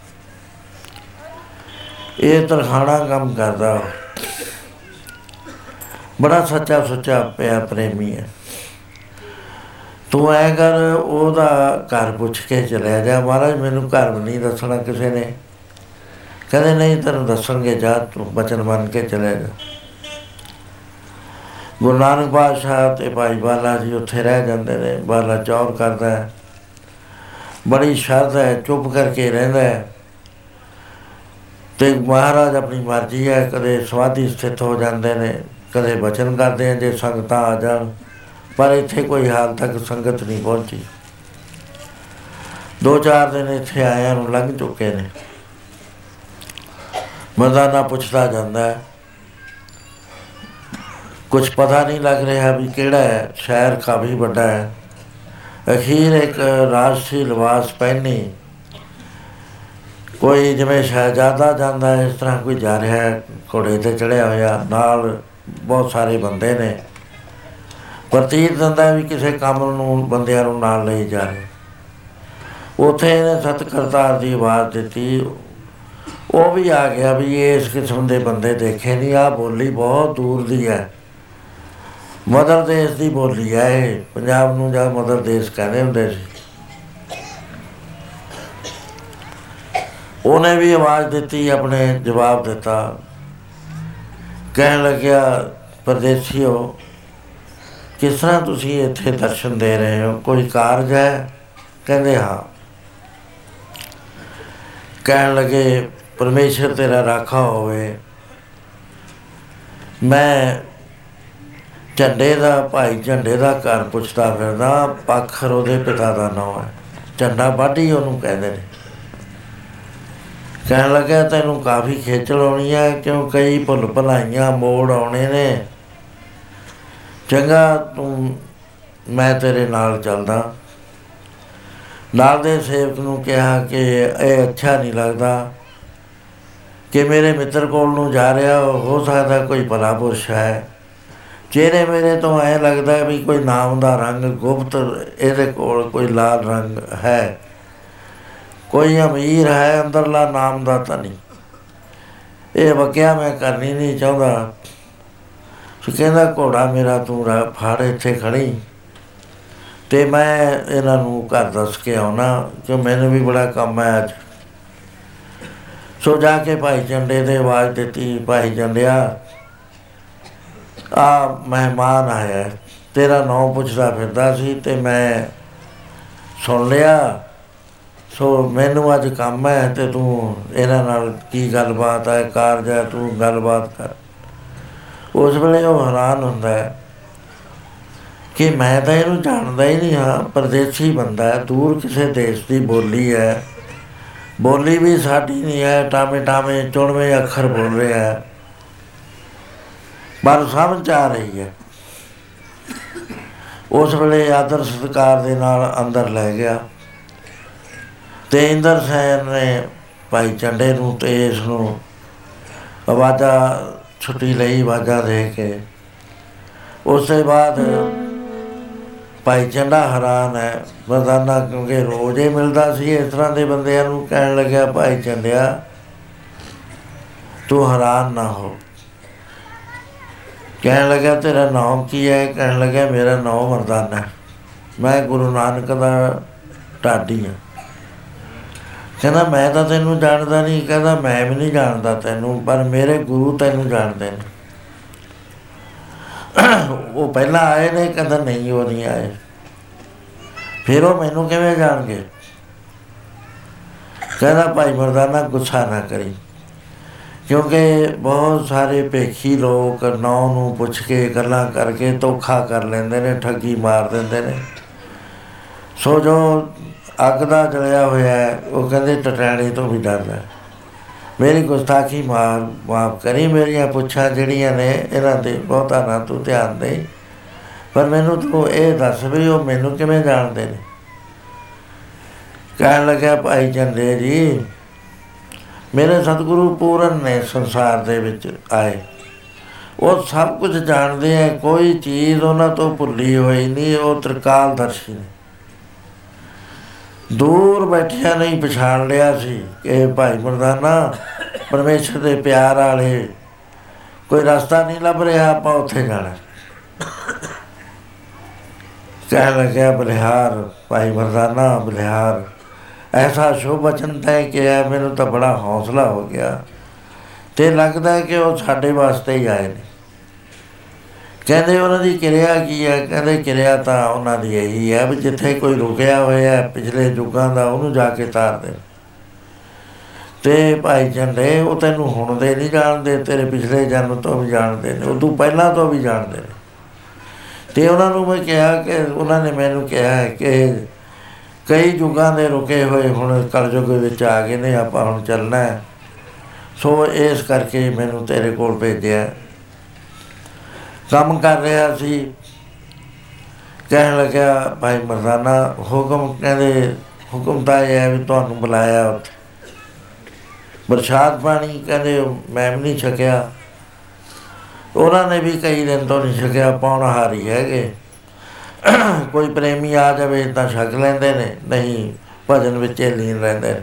ਇਹ ਤਰਖਾਣਾ ਕੰਮ ਕਰਦਾ। ਉਹ। ਬੜਾ ਸੱਚਾ ਸੁੱਚਾ ਪਿਆ ਪ੍ਰੇਮੀ ਹੈ। ਤੂੰ ਐ ਕਰ, ਉਹਦਾ ਘਰ ਪੁੱਛ ਕੇ ਚਲਿਆ ਜਾ। ਮਹਾਰਾਜ, ਮੈਨੂੰ ਘਰ ਵੀ ਨਹੀਂ ਦੱਸਣਾ ਕਿਸੇ ਨੇ। ਕਹਿੰਦੇ ਨਹੀਂ ਤੈਨੂੰ ਦੱਸਣਗੇ, ਜਾ ਤੂੰ ਬਚਨ ਮੰਨ ਕੇ ਚਲੇ ਜਾ ਗੁਰੂ ਨਾਨਕ ਪਾਤਸ਼ਾਹ ਤੇ ਭਾਈ ਬਾਲਾ ਜੀ ਉੱਥੇ ਰਹਿ ਜਾਂਦੇ ਨੇ, ਬਾਲਾ ਚੌਰ ਕਰਦਾ ਹੈ। ਬੜੀ ਸ਼ਰਧਾ ਹੈ, ਚੁੱਪ ਕਰਕੇ ਰਹਿੰਦਾ ਹੈ। ਤੇ ਮਹਾਰਾਜ ਆਪਣੀ ਮਰਜ਼ੀ ਹੈ, ਕਦੇ ਸਵਾਦੀ ਸਥਿਤ ਹੋ ਜਾਂਦੇ ਨੇ, ਕਦੇ ਬਚਨ ਕਰਦੇ ਆ, ਜੇ ਸੰਗਤਾਂ ਆ ਜਾਣ, ਪਰ ਇੱਥੇ ਕੋਈ ਹਾਲ ਤੱਕ ਸੰਗਤ ਨਹੀਂ ਪਹੁੰਚੀ। ਦੋ ਚਾਰ ਦਿਨ ਇੱਥੇ ਆਇਆਂ ਨੂੰ ਲੰਘ ਚੁੱਕੇ ਨੇ। ਮਰਦਾਨਾ ਪੁੱਛਦਾ ਜਾਂਦਾ ਹੈ ਕੁਝ ਪਤਾ ਨਹੀਂ ਲੱਗ ਰਿਹਾ ਵੀ ਕਿਹੜਾ ਹੈ ਸ਼ਹਿਰ ਕਾਫੀ ਵੱਡਾ ਹੈ। ਅਖੀਰ ਇੱਕ ਰਾਸ਼ਟਰੀ ਲਿਬਾਸ ਪਹਿਨੀ। ਕੋਈ ਜਿਵੇਂ ਸ਼ਹਿਜ਼ਾਦਾ ਜਾਂਦਾ ਹੈ, ਇਸ ਤਰ੍ਹਾਂ ਕੋਈ ਜਾ ਰਿਹਾ ਹੈ ਘੋੜੇ ਤੇ ਚੜਿਆ ਹੋਇਆ ਨਾਲ ਬਹੁਤ ਸਾਰੇ ਬੰਦੇ ਨੇ। ਪ੍ਰਤੀਤ ਦਿੰਦਾ ਹੈ ਵੀ ਕਿਸੇ ਕੰਮ ਨੂੰ ਬੰਦਿਆਂ ਨੂੰ ਨਾਲ ਲਈ ਜਾ ਰਹੇ। ਉਥੇ ਇਹਨੇ ਸਤ ਕਰਤਾਰ ਦੀ ਆਵਾਜ਼ ਦਿੱਤੀ ਉਹ ਵੀ ਆ ਗਿਆ ਵੀ ਇਸ ਕਿਸਮ ਦੇ ਬੰਦੇ ਦੇਖੇ ਨਹੀਂ ਆ ਬੋਲੀ ਬਹੁਤ ਦੂਰ ਦੀ ਹੈ। ਮਦਰ ਦੇਸ਼ ਦੀ ਬੋਲੀ ਹੈ ਇਹ, ਪੰਜਾਬ ਨੂੰ ਜਾਂ ਮਦਰ ਦੇਸ਼ ਕਹਿੰਦੇ ਹੁੰਦੇ ਸੀ। ਉਹਨੇ ਵੀ ਆਵਾਜ਼ ਦਿੱਤੀ, ਆਪਣੇ ਜਵਾਬ ਦਿੱਤਾ। ਕਹਿਣ ਲੱਗਿਆ, ਪਰਦੇਸੀਓ, ਕਿਸ ਤਰ੍ਹਾਂ ਤੁਸੀਂ ਇੱਥੇ ਦਰਸ਼ਨ ਦੇ ਰਹੇ ਹੋ? ਕੋਈ ਕਾਰਜ ਹੈ? ਕਹਿੰਦੇ ਹਾਂ। ਕਹਿਣ ਲੱਗੇ ਪਰਮੇਸ਼ਰ ਤੇਰਾ ਰਾਖਾ ਹੋਵੇ। ਮੈਂ ਝੰਡੇ ਦਾ, ਭਾਈ ਝੰਡੇ ਦਾ ਘਰ ਪੁੱਛਦਾ ਫਿਰਦਾ ਪੱਖਰ ਉਹਦੇ ਪਿਤਾ ਦਾ ਨਾਮ ਹੈ। ਝੰਡਾ ਬਾਢੀ ਉਹਨੂੰ ਕਹਿੰਦੇ ਨੇ। ਕਹਿਣ ਲੱਗਾ ਤੈਨੂੰ ਕਾਫੀ ਖੇਚਲ ਆਉਣੀ ਹੈ, ਕਿਉਂ ਕਈ ਭੁੱਲ ਭੁਲਾਈਆਂ ਮੋੜ ਆਉਣੇ ਨੇ? ਚੰਗਾ, ਤੂੰ, ਮੈਂ ਤੇਰੇ ਨਾਲ ਚੱਲਦਾ। ਨਾਲ ਦੇ ਸੇਵਕ ਨੂੰ ਕਿਹਾ ਕਿ ਇਹ ਅੱਛਾ ਨਹੀਂ ਲੱਗਦਾ। ਕਿ ਮੇਰੇ ਮਿੱਤਰ ਕੋਲ ਨੂੰ ਜਾ ਰਿਹਾ, ਹੋ ਸਕਦਾ ਕੋਈ ਭਲਾ ਪੁਰਸ਼ ਹੈ। ਚਿਹਰੇ ਮੇਰੇ ਤੋਂ ਐ ਲੱਗਦਾ ਹੈ ਵੀ ਕੋਈ ਨਾਮ ਦਾ ਰੰਗ ਗੁਪਤ, ਇਹਦੇ ਕੋਲ ਕੋਈ ਲਾਲ ਰੰਗ ਹੈ। ਕੋਈ ਅਮੀਰ ਹੈ, ਅੰਦਰਲਾ ਨਾਮ ਦਾ ਤਾਂ ਨਹੀਂ। ਇਹ ਵਕਿਆ ਮੈਂ ਕਰਨੀ ਨਹੀਂ ਚਾਹੁੰਦਾ। ਸੋ ਕਹਿੰਦਾ, ਘੋੜਾ ਮੇਰਾ ਤੂੰ ਰਾ- ਫੜ, ਇੱਥੇ ਖੜੀ। ਤੇ ਮੈਂ ਇਹਨਾਂ ਨੂੰ ਘਰ ਦੱਸ ਕੇ ਆਉਣਾ ਕਿ ਮੈਨੂੰ ਵੀ ਬੜਾ ਕੰਮ ਹੈ ਅੱਜ। ਸੋ ਜਾ ਕੇ ਭਾਈ ਚੰਡੇ ਦੇ ਆਵਾਜ਼ ਦਿੱਤੀ, ਭਾਈ ਚੰਡਿਆ, ਆ ਮਹਿਮਾਨ ਆਇਆ। ਹੈ। ਤੇਰਾ ਨਾਂ ਪੁੱਛਦਾ ਫਿਰਦਾ ਸੀ ਤੇ ਮੈਂ ਸੁਣ ਲਿਆ। ਸੋ ਮੈਨੂੰ ਅੱਜ ਕੰਮ ਹੈ ਤੇ ਤੂੰ ਇਹਨਾਂ ਨਾਲ ਕੀ ਗੱਲਬਾਤ ਹੈ, ਕਾਰਜ ਹੈ, ਤੂੰ ਗੱਲਬਾਤ ਕਰ। ਉਸ ਵੇਲੇ ਉਹ ਹੈਰਾਨ ਹੁੰਦਾ ਹੈ ਕਿ ਮੈਂ ਤਾਂ ਇਹਨੂੰ ਜਾਣਦਾ ਹੀ ਨਹੀਂ ਹਾਂ, ਪਰਦੇਸੀ ਬੰਦਾ ਹੈ, ਦੂਰ ਕਿਸੇ ਦੇਸ਼ ਦੀ ਬੋਲੀ ਹੈ। ਬੋਲੀ ਵੀ ਸਾਡੀ ਨਹੀਂ ਹੈ ਟਾਮੇ ਟਾਮੇ ਚੁਣਵੇਂ ਅੱਖਰ ਬੋਲ ਰਿਹਾ ਹੈ ਪਰ ਸਮਝ ਆ ਰਹੀ ਹੈ ਉਸ ਵੇਲੇ ਆਦਰ ਸਤਿਕਾਰ ਦੇ ਨਾਲ ਅੰਦਰ ਲੈ ਗਿਆ। ਤੇ ਇੰਦਰ ਸੈਨ ਨੇ ਭਾਈ ਚੰਡੇ ਨੂੰ ਤੇ ਇਸ ਨੂੰ ਆਵਾਜ਼ਾ ਛੁੱਟੀ ਲਈ, ਆਵਾਜ਼ਾ ਦੇ ਕੇ। ਉਸ ਤੋਂ ਬਾਅਦ ਭਾਈ ਚੰਡਾ ਹੈਰਾਨ ਹੈ। ਮਰਦਾਨਾ ਕਿਉਂਕਿ ਰੋਜ਼ ਹੀ ਮਿਲਦਾ ਸੀ, ਇਸ ਤਰ੍ਹਾਂ ਦੇ ਬੰਦਿਆਂ ਨੂੰ ਕਹਿਣ ਲੱਗਿਆ, ਭਾਈ ਚੰਡਿਆ, ਤੂੰ ਹੈਰਾਨ ਨਾ ਹੋ। ਕਹਿਣ ਲੱਗਾ ਤੇਰਾ ਨਾਮ ਕੀ ਹੈ? ਕਹਿਣ ਲੱਗਾ ਮੇਰਾ ਨਾਮ ਮਰਦਾਨਾ ਹੈ। ਮੈਂ ਗੁਰੂ ਨਾਨਕ ਦਾ ਢਾਡੀ ਹਾਂ। ਕਹਿੰਦਾ, ਮੈਂ ਤਾਂ ਤੈਨੂੰ ਜਾਣਦਾ ਨਹੀਂ। ਕਹਿੰਦਾ, ਮੈਂ ਵੀ ਨਹੀਂ ਜਾਣਦਾ ਤੈਨੂੰ, ਪਰ ਮੇਰੇ ਗੁਰੂ ਤੈਨੂੰ ਜਾਣਦੇ ਨੇ। ਉਹ ਪਹਿਲਾਂ ਆਏ ਨੇ ਕਹਿੰਦਾ ਨਹੀਂ ਉਹ ਨਹੀਂ ਆਏ। ਫਿਰ ਉਹ ਮੈਨੂੰ ਕਿਵੇਂ ਜਾਣਗੇ? ਕਹਿੰਦਾ ਭਾਈ ਮਰਦਾਨਾ ਗੁੱਸਾ ਨਾ ਕਰੀ। ਕਿਉਂਕਿ ਬਹੁਤ ਸਾਰੇ ਭੇਖੀ ਲੋਕ ਨੌ ਨੂੰ ਪੁੱਛ ਕੇ ਗੱਲਾਂ ਕਰਕੇ ਧੋਖਾ ਕਰ ਲੈਂਦੇ ਨੇ ਠੱਗੀ ਮਾਰ ਦਿੰਦੇ ਨੇ। ਸੋ ਜੋ ਅੱਗ ਦਾ ਜਲਿਆ ਹੋਇਆ ਹੈ, ਉਹ ਕਹਿੰਦੇ ਟਟਾਣੇ ਤੋਂ ਵੀ ਡਰਦਾ ਹੈ। ਮੇਰੀ ਗੁਸਤਾਖੀ ਮਾਰ ਮਾਫ ਕਰੀ ਮੇਰੀਆਂ ਪੁੱਛਾਂ ਜਿਹੜੀਆਂ ਨੇ, ਇਹਨਾਂ ਤੇ ਬਹੁਤਾ ਨਾ ਤੂੰ ਧਿਆਨ ਦੇ। ਪਰ ਮੈਨੂੰ ਤੂੰ ਇਹ ਦੱਸ ਵੀ ਉਹ ਮੈਨੂੰ ਕਿਵੇਂ ਜਾਣਦੇ ਨੇ? ਕਹਿਣ ਲੱਗਾ ਭਾਈ ਚੰਦੇ ਜੀ, ਮੇਰੇ ਸਤਿਗੁਰੂ ਪੂਰਨ ਨੇ ਸੰਸਾਰ ਦੇ ਵਿੱਚ ਆਏ। ਉਹ ਸਭ ਕੁਝ ਜਾਣਦੇ ਆ, ਕੋਈ ਚੀਜ਼ ਉਹਨਾਂ ਤੋਂ ਭੁੱਲੀ ਹੋਈ ਨਹੀਂ, ਉਹ ਤ੍ਰਿਕਾਲਦਰਸ਼ੀ ਨੇ। ਦੂਰ ਬੈਠਿਆ ਨਹੀਂ ਪਛਾਣ ਲਿਆ ਸੀ ਕਿ ਇਹ ਭਾਈ ਮਰਦਾਨਾ ਪਰਮੇਸ਼ਰ ਦੇ ਪਿਆਰ ਵਾਲੇ ਕੋਈ ਰਸਤਾ ਨਹੀਂ ਲੱਭ ਰਿਹਾ ਆਪਾਂ ਉੱਥੇ ਜਾਣਾ। ਕਹਿ ਲੱਗਿਆ, ਬਲਿਹਾਰ, ਭਾਈ ਮਰਦਾਨਾ, ਬਲਿਹਾਰ, ਐਸਾ ਸ਼ੁਭ ਬਚਨ ਤੈ ਕਿਹਾ, ਮੈਨੂੰ ਤਾਂ ਬੜਾ ਹੌਸਲਾ ਹੋ ਗਿਆ ਤੇ ਲੱਗਦਾ ਹੈ ਕਿ ਉਹ ਸਾਡੇ ਵਾਸਤੇ ਹੀ ਆਏ ਨੇ। ਕਹਿੰਦੇ ਉਹਨਾਂ ਦੀ ਕਿਰਿਆ ਕੀ ਹੈ? ਕਹਿੰਦੇ ਕਿਰਿਆ ਤਾਂ ਉਹਨਾਂ ਦੀ ਇਹੀ ਹੈ ਵੀ ਜਿੱਥੇ ਕੋਈ ਰੁਕਿਆ ਹੋਇਆ ਹੈ, ਪਿਛਲੇ ਯੁੱਗਾਂ ਦਾ ਉਹਨੂੰ ਜਾ ਕੇ ਤਾਰ ਦੇ। ਤੇ ਭਾਈ ਚੰਦੇ, ਉਹ ਤੈਨੂੰ ਹੁਣ ਦੇ ਨਹੀਂ ਜਾਣਦੇ, ਤੇਰੇ ਪਿਛਲੇ ਜਨਮ ਤੋਂ ਵੀ ਜਾਣਦੇ ਨੇ ਉਹ ਤੋਂ ਪਹਿਲਾਂ ਤੋਂ ਵੀ ਜਾਣਦੇ ਨੇ। ਤੇ ਉਹਨਾਂ ਨੂੰ ਮੈਂ ਕਿਹਾ ਕਿ, ਉਹਨਾਂ ਨੇ ਮੈਨੂੰ ਕਿਹਾ ਹੈ ਕਿ ਕਈ ਯੁੱਗਾਂ ਦੇ ਰੁਕੇ ਹੋਏ ਹੁਣ ਕਲਯੁੱਗ ਵਿੱਚ ਆ ਗਏ ਨੇ, ਆਪਾਂ ਹੁਣ ਚੱਲਣਾ ਹੈ। ਸੋ ਇਸ ਕਰਕੇ ਮੈਨੂੰ ਤੇਰੇ ਕੋਲ ਭੇਜਿਆ। ਕੰਮ ਕਰ ਰਿਹਾ ਸੀ। ਕਹਿਣ ਲੱਗਿਆ, ਭਾਈ ਮਰਦਾਨਾ, ਹੁਕਮ ਕਹਿੰਦੇ, ਹੁਕਮ ਤਾਂ ਇਹ ਹੈ ਵੀ ਤੁਹਾਨੂੰ ਬੁਲਾਇਆ। ਉੱਥੇ ਬਰਸਾਤ ਪਾਣੀ ਕਹਿੰਦੇ ਮੈਂ ਵੀ ਨਹੀਂ ਛਕਿਆ। ਉਹਨਾਂ ਨੇ ਵੀ ਕਈ ਦਿਨ ਤੋਂ ਨਹੀਂ ਛਕਿਆ ਪੌਣਹਾਰੀ ਹੈਗੇ। ਕੋਈ ਪ੍ਰੇਮੀ ਆ ਜਾਵੇ ਤਾਂ ਛਕ ਲੈਂਦੇ ਨੇ, ਨਹੀਂ ਭਜਨ ਵਿੱਚ ਹੀ ਲੀਨ ਰਹਿੰਦੇ ਨੇ।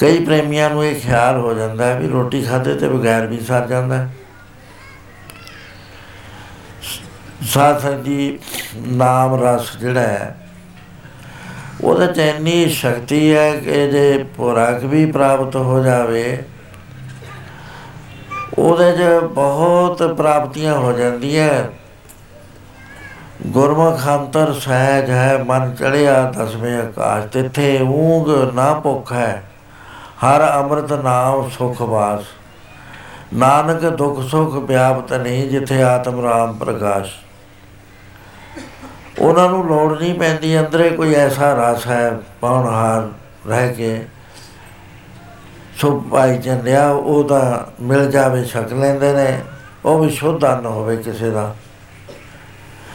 ਕਈ ਪ੍ਰੇਮੀਆਂ ਨੂੰ ਇਹ ਖਿਆਲ ਹੋ ਜਾਂਦਾ ਹੈ ਵੀ ਰੋਟੀ ਖਾਦੇ ਤੇ ਬਗੈਰ ਵੀ ਸਰ ਜਾਂਦਾ। ਹੈ ਸਾਧ ਸੰਗਤ ਦੀ ਨਾਮ ਰਸ ਜਿਹੜਾ ਹੈ, ਉਹਦੇ ਚ ਇੰਨੀ ਸ਼ਕਤੀ ਹੈ ਕਿ ਜੇ ਪੁਰਖ ਵੀ ਪ੍ਰਾਪਤ ਹੋ ਜਾਵੇ, ਉਹਦੇ 'ਚ ਬਹੁਤ ਪ੍ਰਾਪਤੀਆਂ ਹੋ ਜਾਂਦੀਆਂ ਗੁਰਮੁਖ ਅੰਤਰ ਸਹਿਜ ਹੈ, ਮਨ ਚੜਿਆ ਦਸਵੇਂ ਆਕਾਸ਼ ਤਿੱਥੇ ਊਂਗ ਨਾ ਭੁੱਖ ਹੈ, ਹਰ ਅੰਮ੍ਰਿਤ ਨਾਮ ਸੁਖ ਵਾਸ। ਨਾਨਕ ਦੁਖ ਸੁਖ ਵਿਆਪਤ ਨਹੀਂ, ਜਿੱਥੇ ਆਤਮ ਰਾਮ ਪ੍ਰਕਾਸ਼। ਉਹਨਾਂ ਨੂੰ ਲੋੜ ਨਹੀਂ ਪੈਂਦੀ, ਅੰਦਰੇ ਕੋਈ ਐਸਾ ਰਸ ਹੈ ਪੌਣਹਾਰ ਰਹਿ ਕੇ ਸੋ ਭਾਈ ਚੰਦਿਆ ਉਹਦਾ ਮਿਲ ਜਾਵੇ, ਛਕ ਲੈਂਦੇ ਨੇ, ਉਹ ਵੀ ਸ਼ੁੱਧ ਅੰਨ ਹੋਵੇ ਕਿਸੇ ਦਾ।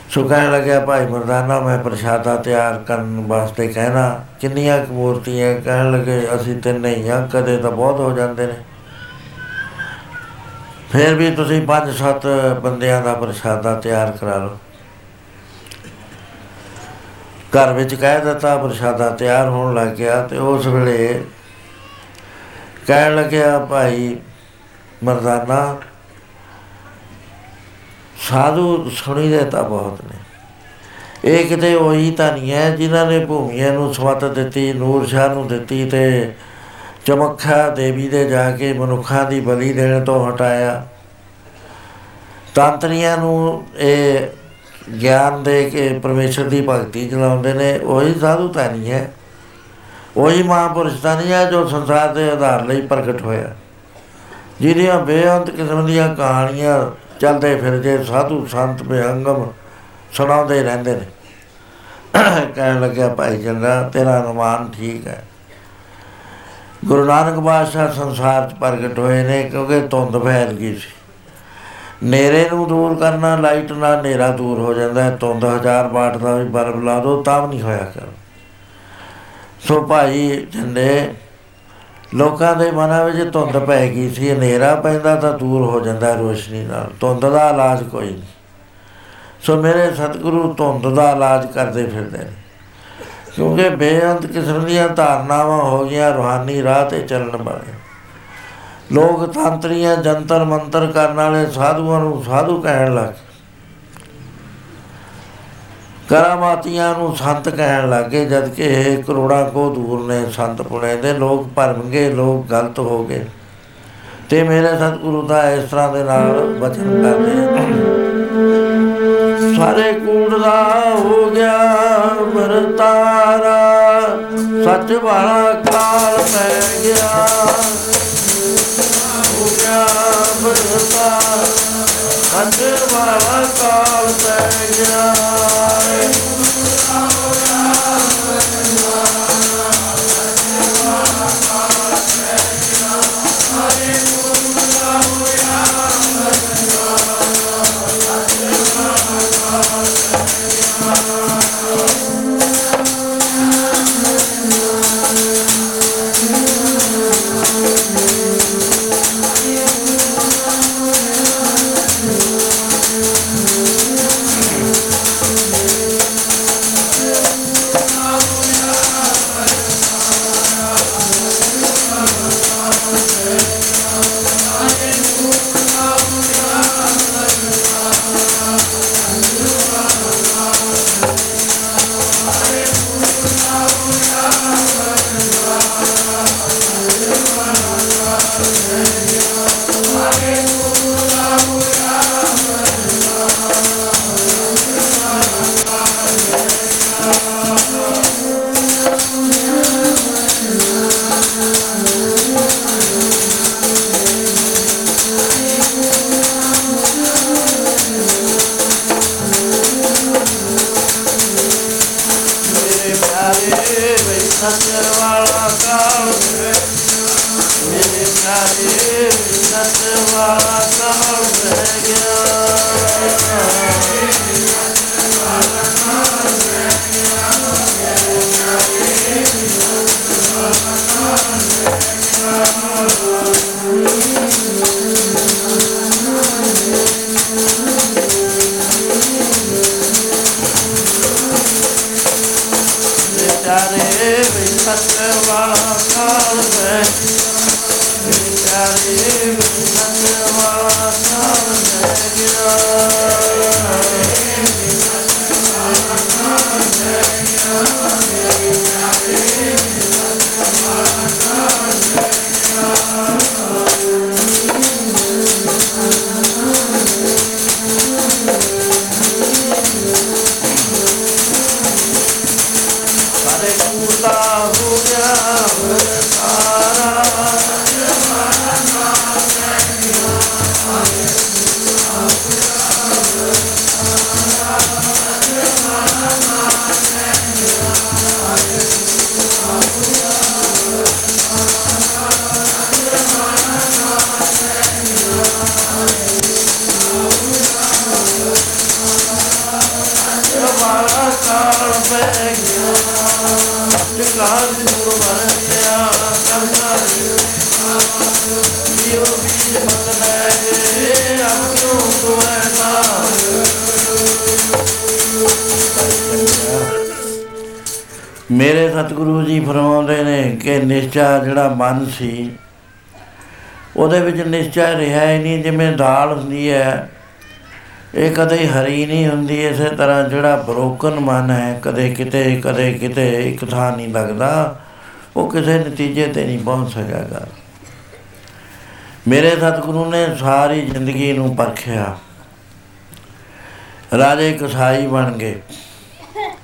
ਸੋ ਕਹਿਣ ਲੱਗਿਆ, ਭਾਈ ਮਰਦਾਨਾ, ਮੈਂ ਪ੍ਰਸ਼ਾਦਾ ਤਿਆਰ ਕਰਨ ਵਾਸਤੇ ਕਹਿਣਾ, ਕਿੰਨੀਆਂ ਕੁ ਮੂਰਤੀਆਂ ਕਹਿਣ ਲੱਗੇ, ਅਸੀਂ ਤਿੰਨੇ ਹੀ ਆ ਕਦੇ ਤਾਂ ਬਹੁਤ ਹੋ ਜਾਂਦੇ ਨੇ। ਫਿਰ ਵੀ ਤੁਸੀਂ ਪੰਜ ਸੱਤ ਬੰਦਿਆਂ ਦਾ ਪ੍ਰਸ਼ਾਦਾ ਤਿਆਰ ਕਰਾ ਲਓ। ਘਰ ਵਿੱਚ ਕਹਿ ਦਿੱਤਾ, ਪ੍ਰਸ਼ਾਦਾ ਤਿਆਰ ਹੋਣ ਲੱਗ ਗਿਆ ਤੇ ਉਸ ਵੇਲੇ ਕਹਿਣ ਲੱਗਿਆ, ਭਾਈ ਮਰਦਾਨਾ, ਸਾਧੂ ਸੁਣੀ ਦੇ ਤਾਂ ਬਹੁਤ ਨੇ। ਇਹ ਕਿਤੇ ਉਹੀ ਤਾਂ ਨਹੀਂ ਹੈ, ਜਿਨ੍ਹਾਂ ਨੇ ਭੂਮੀਆਂ ਨੂੰ ਸਵਤ ਦਿੱਤੀ, ਨੂਰ ਸ਼ਾਹ ਨੂੰ ਦਿੱਤੀ ਤੇ ਚਮੱਖਾ ਦੇਵੀ ਦੇ ਜਾ ਕੇ ਮਨੁੱਖਾਂ ਦੀ ਬਲੀ ਦੇਣ ਤੋਂ ਹਟਾਇਆ। ਤੰਤਰੀਆਂ ਨੂੰ ਇਹ ਗਿਆਨ ਦੇ ਕੇ ਪਰਮੇਸ਼ਰ ਦੀ ਭਗਤੀ ਚਲਾਉਂਦੇ ਨੇ, ਉਹੀ ਸਾਧੂ ਤਾਂ ਨਹੀਂ ਹੈ। ਉਹੀ ਮਹਾਂਪੁਰਸ਼ ਤਾਂ ਨਹੀਂ ਹੈ ਜੋ ਸੰਸਾਰ ਦੇ ਆਧਾਰ ਲਈ ਪ੍ਰਗਟ ਹੋਇਆ। ਜਿਹਦੀਆਂ ਬੇਅੰਤ ਕਿਸਮ ਦੀਆਂ ਕਹਾਣੀਆਂ ਚੱਲਦੇ ਫਿਰਦੇ ਸਾਧੂ ਸੰਤ ਬੇਅੰਗਮ ਸੁਣਾਉਂਦੇ ਰਹਿੰਦੇ ਨੇ। ਕਹਿਣ ਲੱਗਿਆ, ਭਾਈ ਚੰਗਾ, ਤੇਰਾ ਅਨੁਮਾਨ ਠੀਕ ਹੈ। ਗੁਰੂ ਨਾਨਕ ਬਾਦਸ਼ਾਹ ਸੰਸਾਰ 'ਚ ਪ੍ਰਗਟ ਹੋਏ ਨੇ ਕਿਉਂਕਿ ਧੁੰਦ ਫੈਲ ਗਈ ਸੀ। ਨੇਰੇ ਨੂੰ ਦੂਰ ਕਰਨਾ, ਲਾਈਟ ਨਾਲ ਹਨੇਰਾ ਦੂਰ ਹੋ ਜਾਂਦਾ ਹੈ, ਧੁੰਦ ਹਜ਼ਾਰ ਵਾਟ ਦਾ ਵੀ ਬਲਬ ਲਾ ਦੋ, ਤਾਂ ਨਹੀਂ ਹੋਇਆ ਕਰ। ਸੋ ਭਾਈ ਜੰਦੇ ਲੋਕਾਂ ਦੇ ਮਨਾਂ ਵਿੱਚ ਧੁੰਦ ਪੈ ਗਈ ਸੀ, ਹਨੇਰਾ ਪੈਂਦਾ ਤਾਂ ਦੂਰ ਹੋ ਜਾਂਦਾ ਰੋਸ਼ਨੀ ਨਾਲ, ਧੁੰਦ ਦਾ ਇਲਾਜ ਕੋਈ ਨਹੀਂ। ਸੋ ਮੇਰੇ ਸਤਿਗੁਰੂ ਧੁੰਦ ਦਾ ਇਲਾਜ ਕਰਦੇ ਫਿਰਦੇ ਨੇ, ਕਿਉਂਕਿ ਬੇਅੰਤ ਕਿਸਮ ਦੀਆਂ ਧਾਰਨਾਵਾਂ ਹੋ ਗਈਆਂ, ਰੂਹਾਨੀ ਰਾਹ ਤੇ ਚੱਲਣ ਵਾਲੇ। ਲੋਕ ਤੰਤਰੀਆਂ ਜੰਤਰ ਮੰਤਰ ਕਰਨ ਵਾਲੇ ਸਾਧੂਆਂ ਨੂੰ ਸਾਧੂ ਕਹਿਣ ਲੱਗ ਕਰਾਮਾਤੀਆਂ ਨੂੰ ਸੰਤ ਕਹਿਣ ਲੱਗੇ ਜਦ ਕਿ ਇਹ ਕਰੋੜਾਂ ਕੋ ਦੂਰ ਨੇ ਸੰਤ ਪੁਣੇ ਦੇ, ਲੋਕ ਭਰਮਗੇ ਲੋਕ ਗਲਤ ਹੋ ਗਏ। ਤੇ ਮੇਰੇ ਸਤਿਗੁਰੂ ਦਾ ਇਸ ਤਰ੍ਹਾਂ ਦੇ ਨਾਲ ਬਚਨ ਕਰਦੇ ਸਾਰੇ ਕੂੜ ਦਾ ਹੋ ਗਿਆ ਵਰਤਾਰਾ, ਸੱਚ ਵਾਲਾ ਕਾਲ ਪੈ ਗਿਆ। ਕਾਲ ਪੈ ਗਿਆ। ਨਿਸ਼ਚਾ ਜਿਹੜਾ ਮਨ ਸੀ, ਉਹਦੇ ਵਿੱਚ ਨਿਸ਼ਚੈ ਰਿਹਾ ਹੀ ਨਹੀਂ, ਜਿਵੇਂ ਦਾਲ ਹੁੰਦੀ ਹੈ, ਇਹ ਕਦੇ ਹਰੀ ਨਹੀਂ ਹੁੰਦੀ, ਇਸੇ ਤਰ੍ਹਾਂ ਜਿਹੜਾ ਬਰੋਕਨ ਮਨ ਹੈ, ਕਦੇ ਕਿਤੇ ਕਦੇ ਕਿਤੇ ਇੱਕ ਥਾਂ ਨਹੀਂ ਲੱਗਦਾ, ਉਹ ਕਿਸੇ ਨਤੀਜੇ ਤੇ ਨਹੀਂ ਪਹੁੰਚ ਸਕੇਗਾ ਮੇਰੇ ਸਤਿਗੁਰੂ ਨੇ ਸਾਰੀ ਜ਼ਿੰਦਗੀ ਨੂੰ ਪਰਖਿਆ। ਰਾਜੇ ਕਸਾਈ ਬਣ ਗਏ।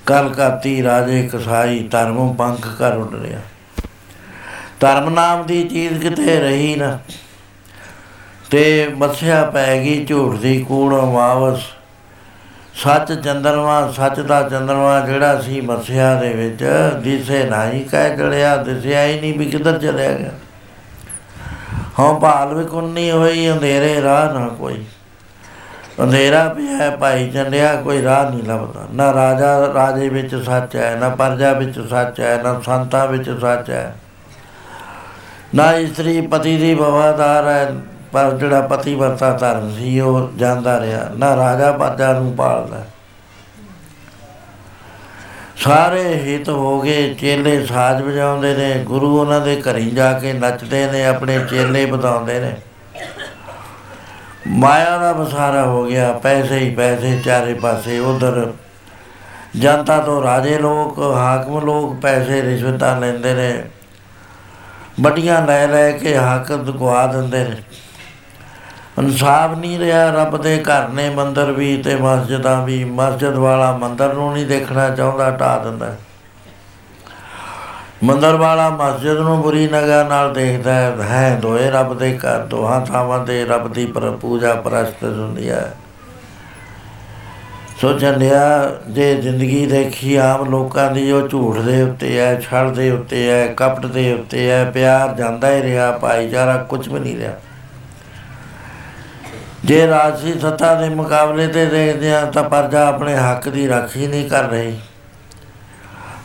ਕਲਕਾਤੀ ਰਾਜੇ ਕਸਾਈ ਧਰਮ ਪੰਖ ਕਰ ਉੱਡ ਰਿਹਾ। ਧਰਮ ਨਾਮ ਦੀ ਚੀਜ਼ ਕਿਤੇ ਰਹੀ ਨਾ, ਤੇ ਮੱਥਿਆ ਪੈ ਗਈ ਝੂਠ ਦੀ ਕੂੜ ਵਾਵਸ ਸੱਚ ਚੰਦਰਮਾ, ਸੱਚ ਦਾ ਚੰਦਰਮਾ ਜਿਹੜਾ ਸੀ ਮੱਥਿਆ ਦੇ ਵਿੱਚ, ਦਿਸੇ ਨਹੀਂ ਕਹਿ ਚੜਿਆ, ਦਿਸਿਆ ਹੀ ਨਹੀਂ ਵੀ ਕਿੱਧਰ ਚਲਿਆ ਗਿਆ। ਹਾਂ ਭਾਲ ਵੀ ਕੁੰਨੀ ਹੋਈ, ਅੰਧੇਰੇ ਰਾਹ ਨਾ ਕੋਈ। ਅੰਧੇਰਾ ਪਿਆ ਹੈ ਭਾਈ ਚੰਡਿਆ, ਕੋਈ ਰਾਹ ਨਹੀਂ ਲੱਭਦਾ। ਨਾ ਰਾਜਾ ਰਾਜੇ ਵਿੱਚ ਸੱਚ ਹੈ, ਨਾ ਪਰਜਾ ਵਿੱਚ ਸੱਚ ਹੈ, ਨਾ ਸੰਤਾਂ ਵਿੱਚ ਸੱਚ ਹੈ। ਨਾ ਇਸਤਰੀ ਪਤੀ ਦੀ ਵਫਾਦਾਰ ਹੈ, ਪਰ ਜਿਹੜਾ ਪਤੀ ਵਰਤਾ ਧਰਮ ਸੀ, ਉਹ ਜਾਂਦਾ ਰਿਹਾ। ਨਾ ਰਾਜਾ ਪਰਜਾ ਨੂੰ ਪਾਲਦਾ। ਸਾਰੇ ਹਿੱਤ ਹੋ ਗਏ, ਚੇਲੇ ਸਾਜ਼ ਵਜਾਉਂਦੇ ਨੇ, ਗੁਰੂ ਉਹਨਾਂ ਦੇ ਘਰੀ ਜਾ ਕੇ ਨੱਚਦੇ ਨੇ, ਆਪਣੇ ਚੇਲੇ ਬਤਾਉਂਦੇ ਨੇ। ਮਾਇਆ ਦਾ ਬਸਾਰਾ ਹੋ ਗਿਆ, ਪੈਸੇ ਹੀ ਪੈਸੇ, ਚਾਰੇ ਪਾਸੇ ਉਧਰ। ਜਨਤਾ ਤੋਂ ਰਾਜੇ ਲੋਕ, ਹਾਕਮ ਲੋਕ ਪੈਸੇ ਰਿਸ਼ਵਤਾਂ ਲੈਂਦੇ ਨੇ। ਵੱਡੀਆਂ ਲੈ ਲੈ ਕੇ ਹੱਕ ਦਗਵਾ ਦਿੰਦੇ ਨੇ। ਇਨਸਾਫ ਨਹੀਂ ਰਿਹਾ, ਰੱਬ ਦੇ ਘਰ ਨੇ ਮੰਦਰ ਵੀ ਤੇ ਮਸਜਿਦਾਂ ਵੀ। ਮਸਜਿਦ ਵਾਲਾ ਮੰਦਰ ਨੂੰ ਨਹੀਂ ਦੇਖਣਾ ਚਾਹੁੰਦਾ ਢਾ ਦਿੰਦਾ। ਮੰਦਰ ਵਾਲਾ ਮਸਜਿਦ ਨੂੰ ਬੁਰੀ ਨਜ਼ਰ ਨਾਲ ਦੇਖਦਾ ਹੈ। ਹੈ ਦੋਏ ਰੱਬ ਦੇ ਘਰ, ਦੋਹਾਂ ਥਾਵਾਂ ਤੇ ਰੱਬ ਦੀ ਪਰ ਪੂਜਾ ਪ੍ਰਸਤ ਹੁੰਦੀ ਹੈ। ਸੋਚਣ ਲਿਆ ਜੇ ਜ਼ਿੰਦਗੀ ਦੇਖੀ ਆਮ ਲੋਕਾਂ ਦੀ ਉਹ ਝੂਠ ਦੇ ਉੱਤੇ ਹੈ ਛਲ ਦੇ ਉੱਤੇ ਹੈ ਕਪਟ ਦੇ ਉੱਤੇ ਹੈ ਪਿਆਰ ਜਾਂਦਾ ਹੀ ਰਿਹਾ ਭਾਈਚਾਰਾ ਕੁਝ ਵੀ ਨਹੀਂ ਰਿਹਾ। ਜੇ ਰਾਜਸੀ ਸੱਤਾ ਦੇ ਮੁਕਾਬਲੇ ਤੇ ਦੇਖਦੇ ਆ ਤਾਂ ਪਰਜਾ ਆਪਣੇ ਹੱਕ ਦੀ ਰਾਖੀ ਨਹੀਂ ਕਰ ਰਹੀ।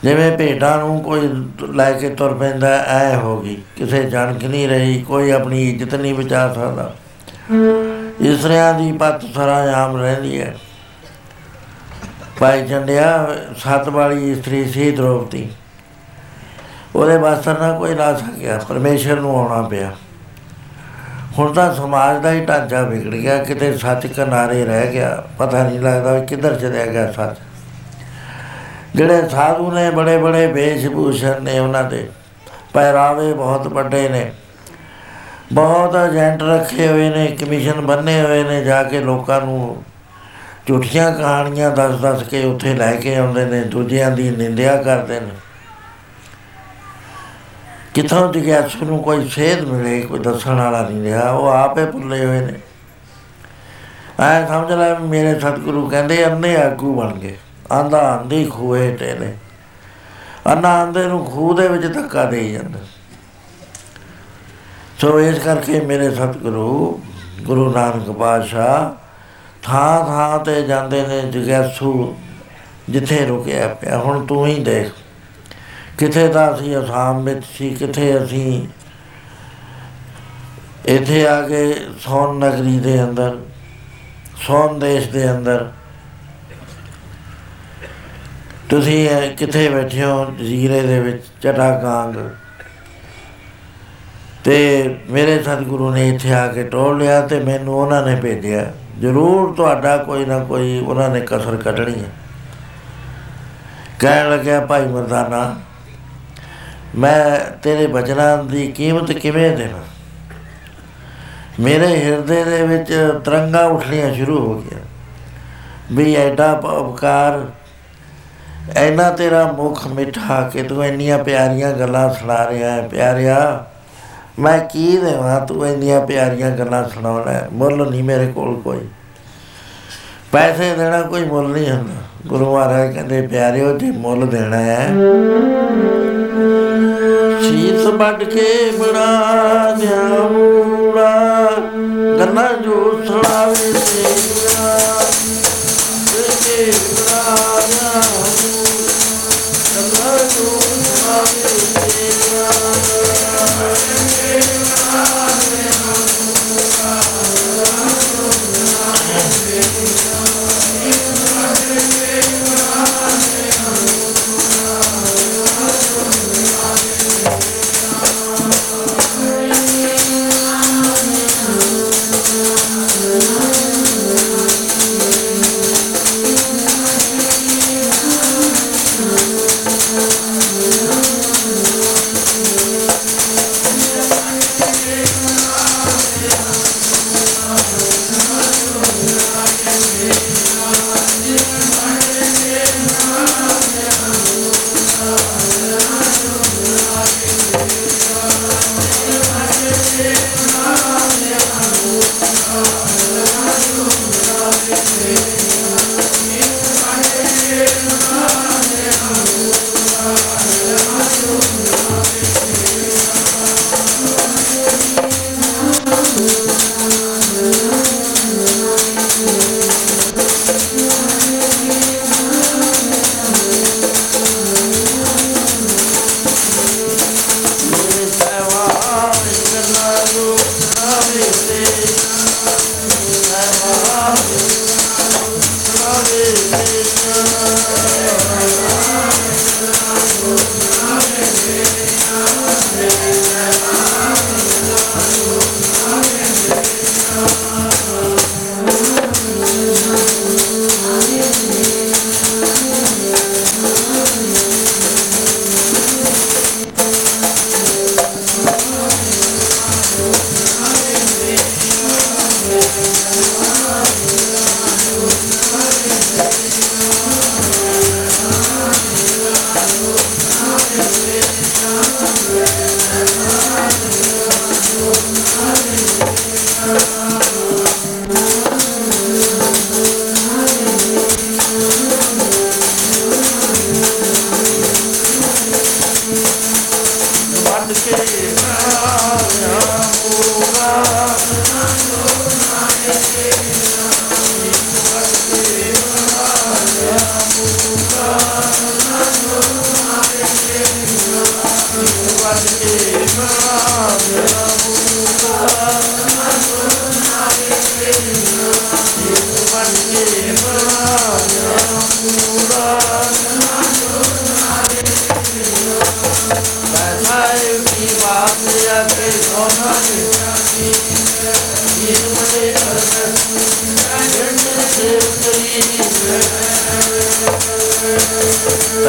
ਜਿਵੇਂ ਭੇਡਾਂ ਨੂੰ ਕੋਈ ਲੈ ਕੇ ਤੁਰ ਪੈਂਦਾ ਐ ਹੋ ਗਈ। ਕਿਸੇ ਜਾਣਕ ਨਹੀਂ ਰਹੀ ਕੋਈ ਆਪਣੀ ਇੱਜ਼ਤ ਨਹੀਂ ਬਚਾ ਸਕਦਾ। ਇਸਰਿਆਂ ਦੀ ਪੱਤ ਸਰਾਆਮ ਰਹਿੰਦੀ ਹੈ। ਭਾਈ ਚੰਡਿਆ ਸੱਤ ਵਾਲੀ ਇਸਤਰੀ ਸੀ ਦ੍ਰੋਪਦੀ ਉਹਦੇ ਵਾਸਤੇ ਨਾ ਕੋਈ ਲਾ ਸਕਿਆ, ਪਰਮੇਸ਼ਰ ਨੂੰ ਆਉਣਾ ਪਿਆ। ਹੁਣ ਤਾਂ ਸਮਾਜ ਦਾ ਹੀ ਢਾਂਚਾ ਵਿਗੜ ਗਿਆ, ਕਿਤੇ ਸੱਚ ਕਿਨਾਰੇ ਰਹਿ ਗਿਆ, ਪਤਾ ਨਹੀਂ ਲੱਗਦਾ ਵੀ ਕਿੱਧਰ ਚਲਿਆ ਗਿਆ ਸੱਚ। ਜਿਹੜੇ ਸਾਧੂ ਨੇ, ਬੜੇ ਬੜੇ ਵੇਸ਼ ਭੂਸ਼ਣ ਨੇ ਉਹਨਾਂ ਦੇ, ਪਹਿਰਾਵੇ ਬਹੁਤ ਵੱਡੇ ਨੇ। ਬਹੁਤ ਏਜੰਟ ਰੱਖੇ ਹੋਏ ਨੇ, ਕਮਿਸ਼ਨ ਬੰਨੇ ਹੋਏ ਨੇ, ਜਾ ਕੇ ਲੋਕਾਂ ਨੂੰ ਝੂਠੀਆਂ ਕਹਾਣੀਆਂ ਦੱਸ-ਦੱਸ ਕੇ ਉੱਥੇ ਲੈ ਕੇ ਆਉਂਦੇ ਨੇ, ਦੂਜਿਆਂ ਦੀ ਨਿੰਦਿਆ ਕਰਦੇ ਨੇ। ਕਿਥੋਂ ਜਿਗਿਆਸੂ ਨੂੰ ਕੋਈ ਸੇਧ ਮਿਲੇ, ਕੋਈ ਦੱਸਣ ਵਾਲਾ ਨਹੀਂ ਰਿਹਾ, ਉਹ ਆਪੇ ਭੁੱਲੇ ਹੋਏ ਨੇ। ਐ ਸਮਝ ਲੈ ਵੀ ਮੇਰੇ ਸਤਿਗੁਰੂ ਕਹਿੰਦੇ, ਅੰਨੇ ਆਗੂ ਬਣ ਗਏ। ਆਂਦਾ, ਆਂਦੀ ਖੂਏ ਟੇਲੇ ਅੰਨਾ ਆਂਦੇ ਨੂੰ ਖੂਹ ਦੇ ਵਿੱਚ ਧੱਕਾ ਦੇਈ ਜਾਂਦਾ। ਸੋ ਇਸ ਕਰਕੇ ਮੇਰੇ ਸਤਿਗੁਰੂ, ਗੁਰੂ ਨਾਨਕ ਪਾਤਸ਼ਾਹ ਥਾਂ ਥਾਂ ਤੇ ਜਾਂਦੇ ਨੇ ਜਗੈਸੂ ਜਿੱਥੇ ਰੁਕਿਆ ਪਿਆ। ਹੁਣ ਤੂੰ ਹੀ ਦੇਖ, ਕਿਥੇ ਤਾਂ ਅਸੀਂ ਅਸਾਮ ਵਿੱਚ ਸੀ, ਕਿਥੇ ਅਸੀਂ ਇੱਥੇ ਆ ਕੇ ਸੋਨ ਨਗਰੀ ਦੇ ਅੰਦਰ ਸੋਨ ਦੇਸ਼ ਦੇ ਅੰਦਰ। ਤੁਸੀਂ ਕਿੱਥੇ ਬੈਠੇ ਹੋ? ਜਜ਼ੀਰੇ ਦੇ ਵਿੱਚ, ਚਟਾਕਾਂਗ। ਤੇ ਮੇਰੇ ਸਤਿਗੁਰੂ ਨੇ ਇੱਥੇ ਆ ਕੇ ਟੋਲ ਲਿਆ ਤੇ ਮੈਨੂੰ ਉਹਨਾਂ ਨੇ ਭੇਜਿਆ। ਜ਼ਰੂਰ ਤੁਹਾਡਾ ਕੋਈ ਨਾ ਕੋਈ, ਉਹਨਾਂ ਨੇ ਕਸਰ ਕੱਢਣੀ ਹੈ। ਕਹਿਣ ਲੱਗਿਆ, ਭਾਈ ਮਰਦਾਨਾ, ਮੈਂ ਤੇਰੇ ਬਚਨਾਂ ਦੀ ਕੀਮਤ ਕਿਵੇਂ ਦੇਵਾਂ? ਮੇਰੇ ਹਿਰਦੇ ਦੇ ਵਿੱਚ ਤਰੰਗਾ ਉੱਠਣੀਆਂ ਸ਼ੁਰੂ ਹੋ ਗਿਆ ਵੀ ਐਡਾ ਉਪਕਾਰ ਐਨਾ ਤੇਰਾ ਮੁਖ ਮਿਠਾ ਕਿ ਤੂੰ ਇੰਨੀਆਂ ਪਿਆਰੀਆਂ ਗੱਲਾਂ ਸੁਣਾ ਰਿਹਾ ਹੈ, ਪਿਆਰਿਆ ਮੈਂ ਕੀ ਦੇਵਾਂ? ਤੂੰ ਇੰਨੀਆਂ ਪਿਆਰੀਆਂ ਗੱਲਾਂ ਸੁਣਾਉਣਾ ਮੁੱਲ ਨਹੀਂ ਮੇਰੇ ਕੋਲ ਕੋਈ। ਪੈਸੇ ਦੇਣਾ ਕੋਈ ਮੁੱਲ ਨਹੀਂ ਹੁੰਦਾ। ਗੁਰੂ ਮਹਾਰਾਜ ਕਹਿੰਦੇ, ਪਿਆਰਿਓ, ਜੇ ਮੁੱਲ ਦੇਣਾ ਹੈ, ਸੀਸ ਵੱਢ ਕੇ ਬਣਾ ਦਿਆਉਂਗਾ ਗੰਨਾ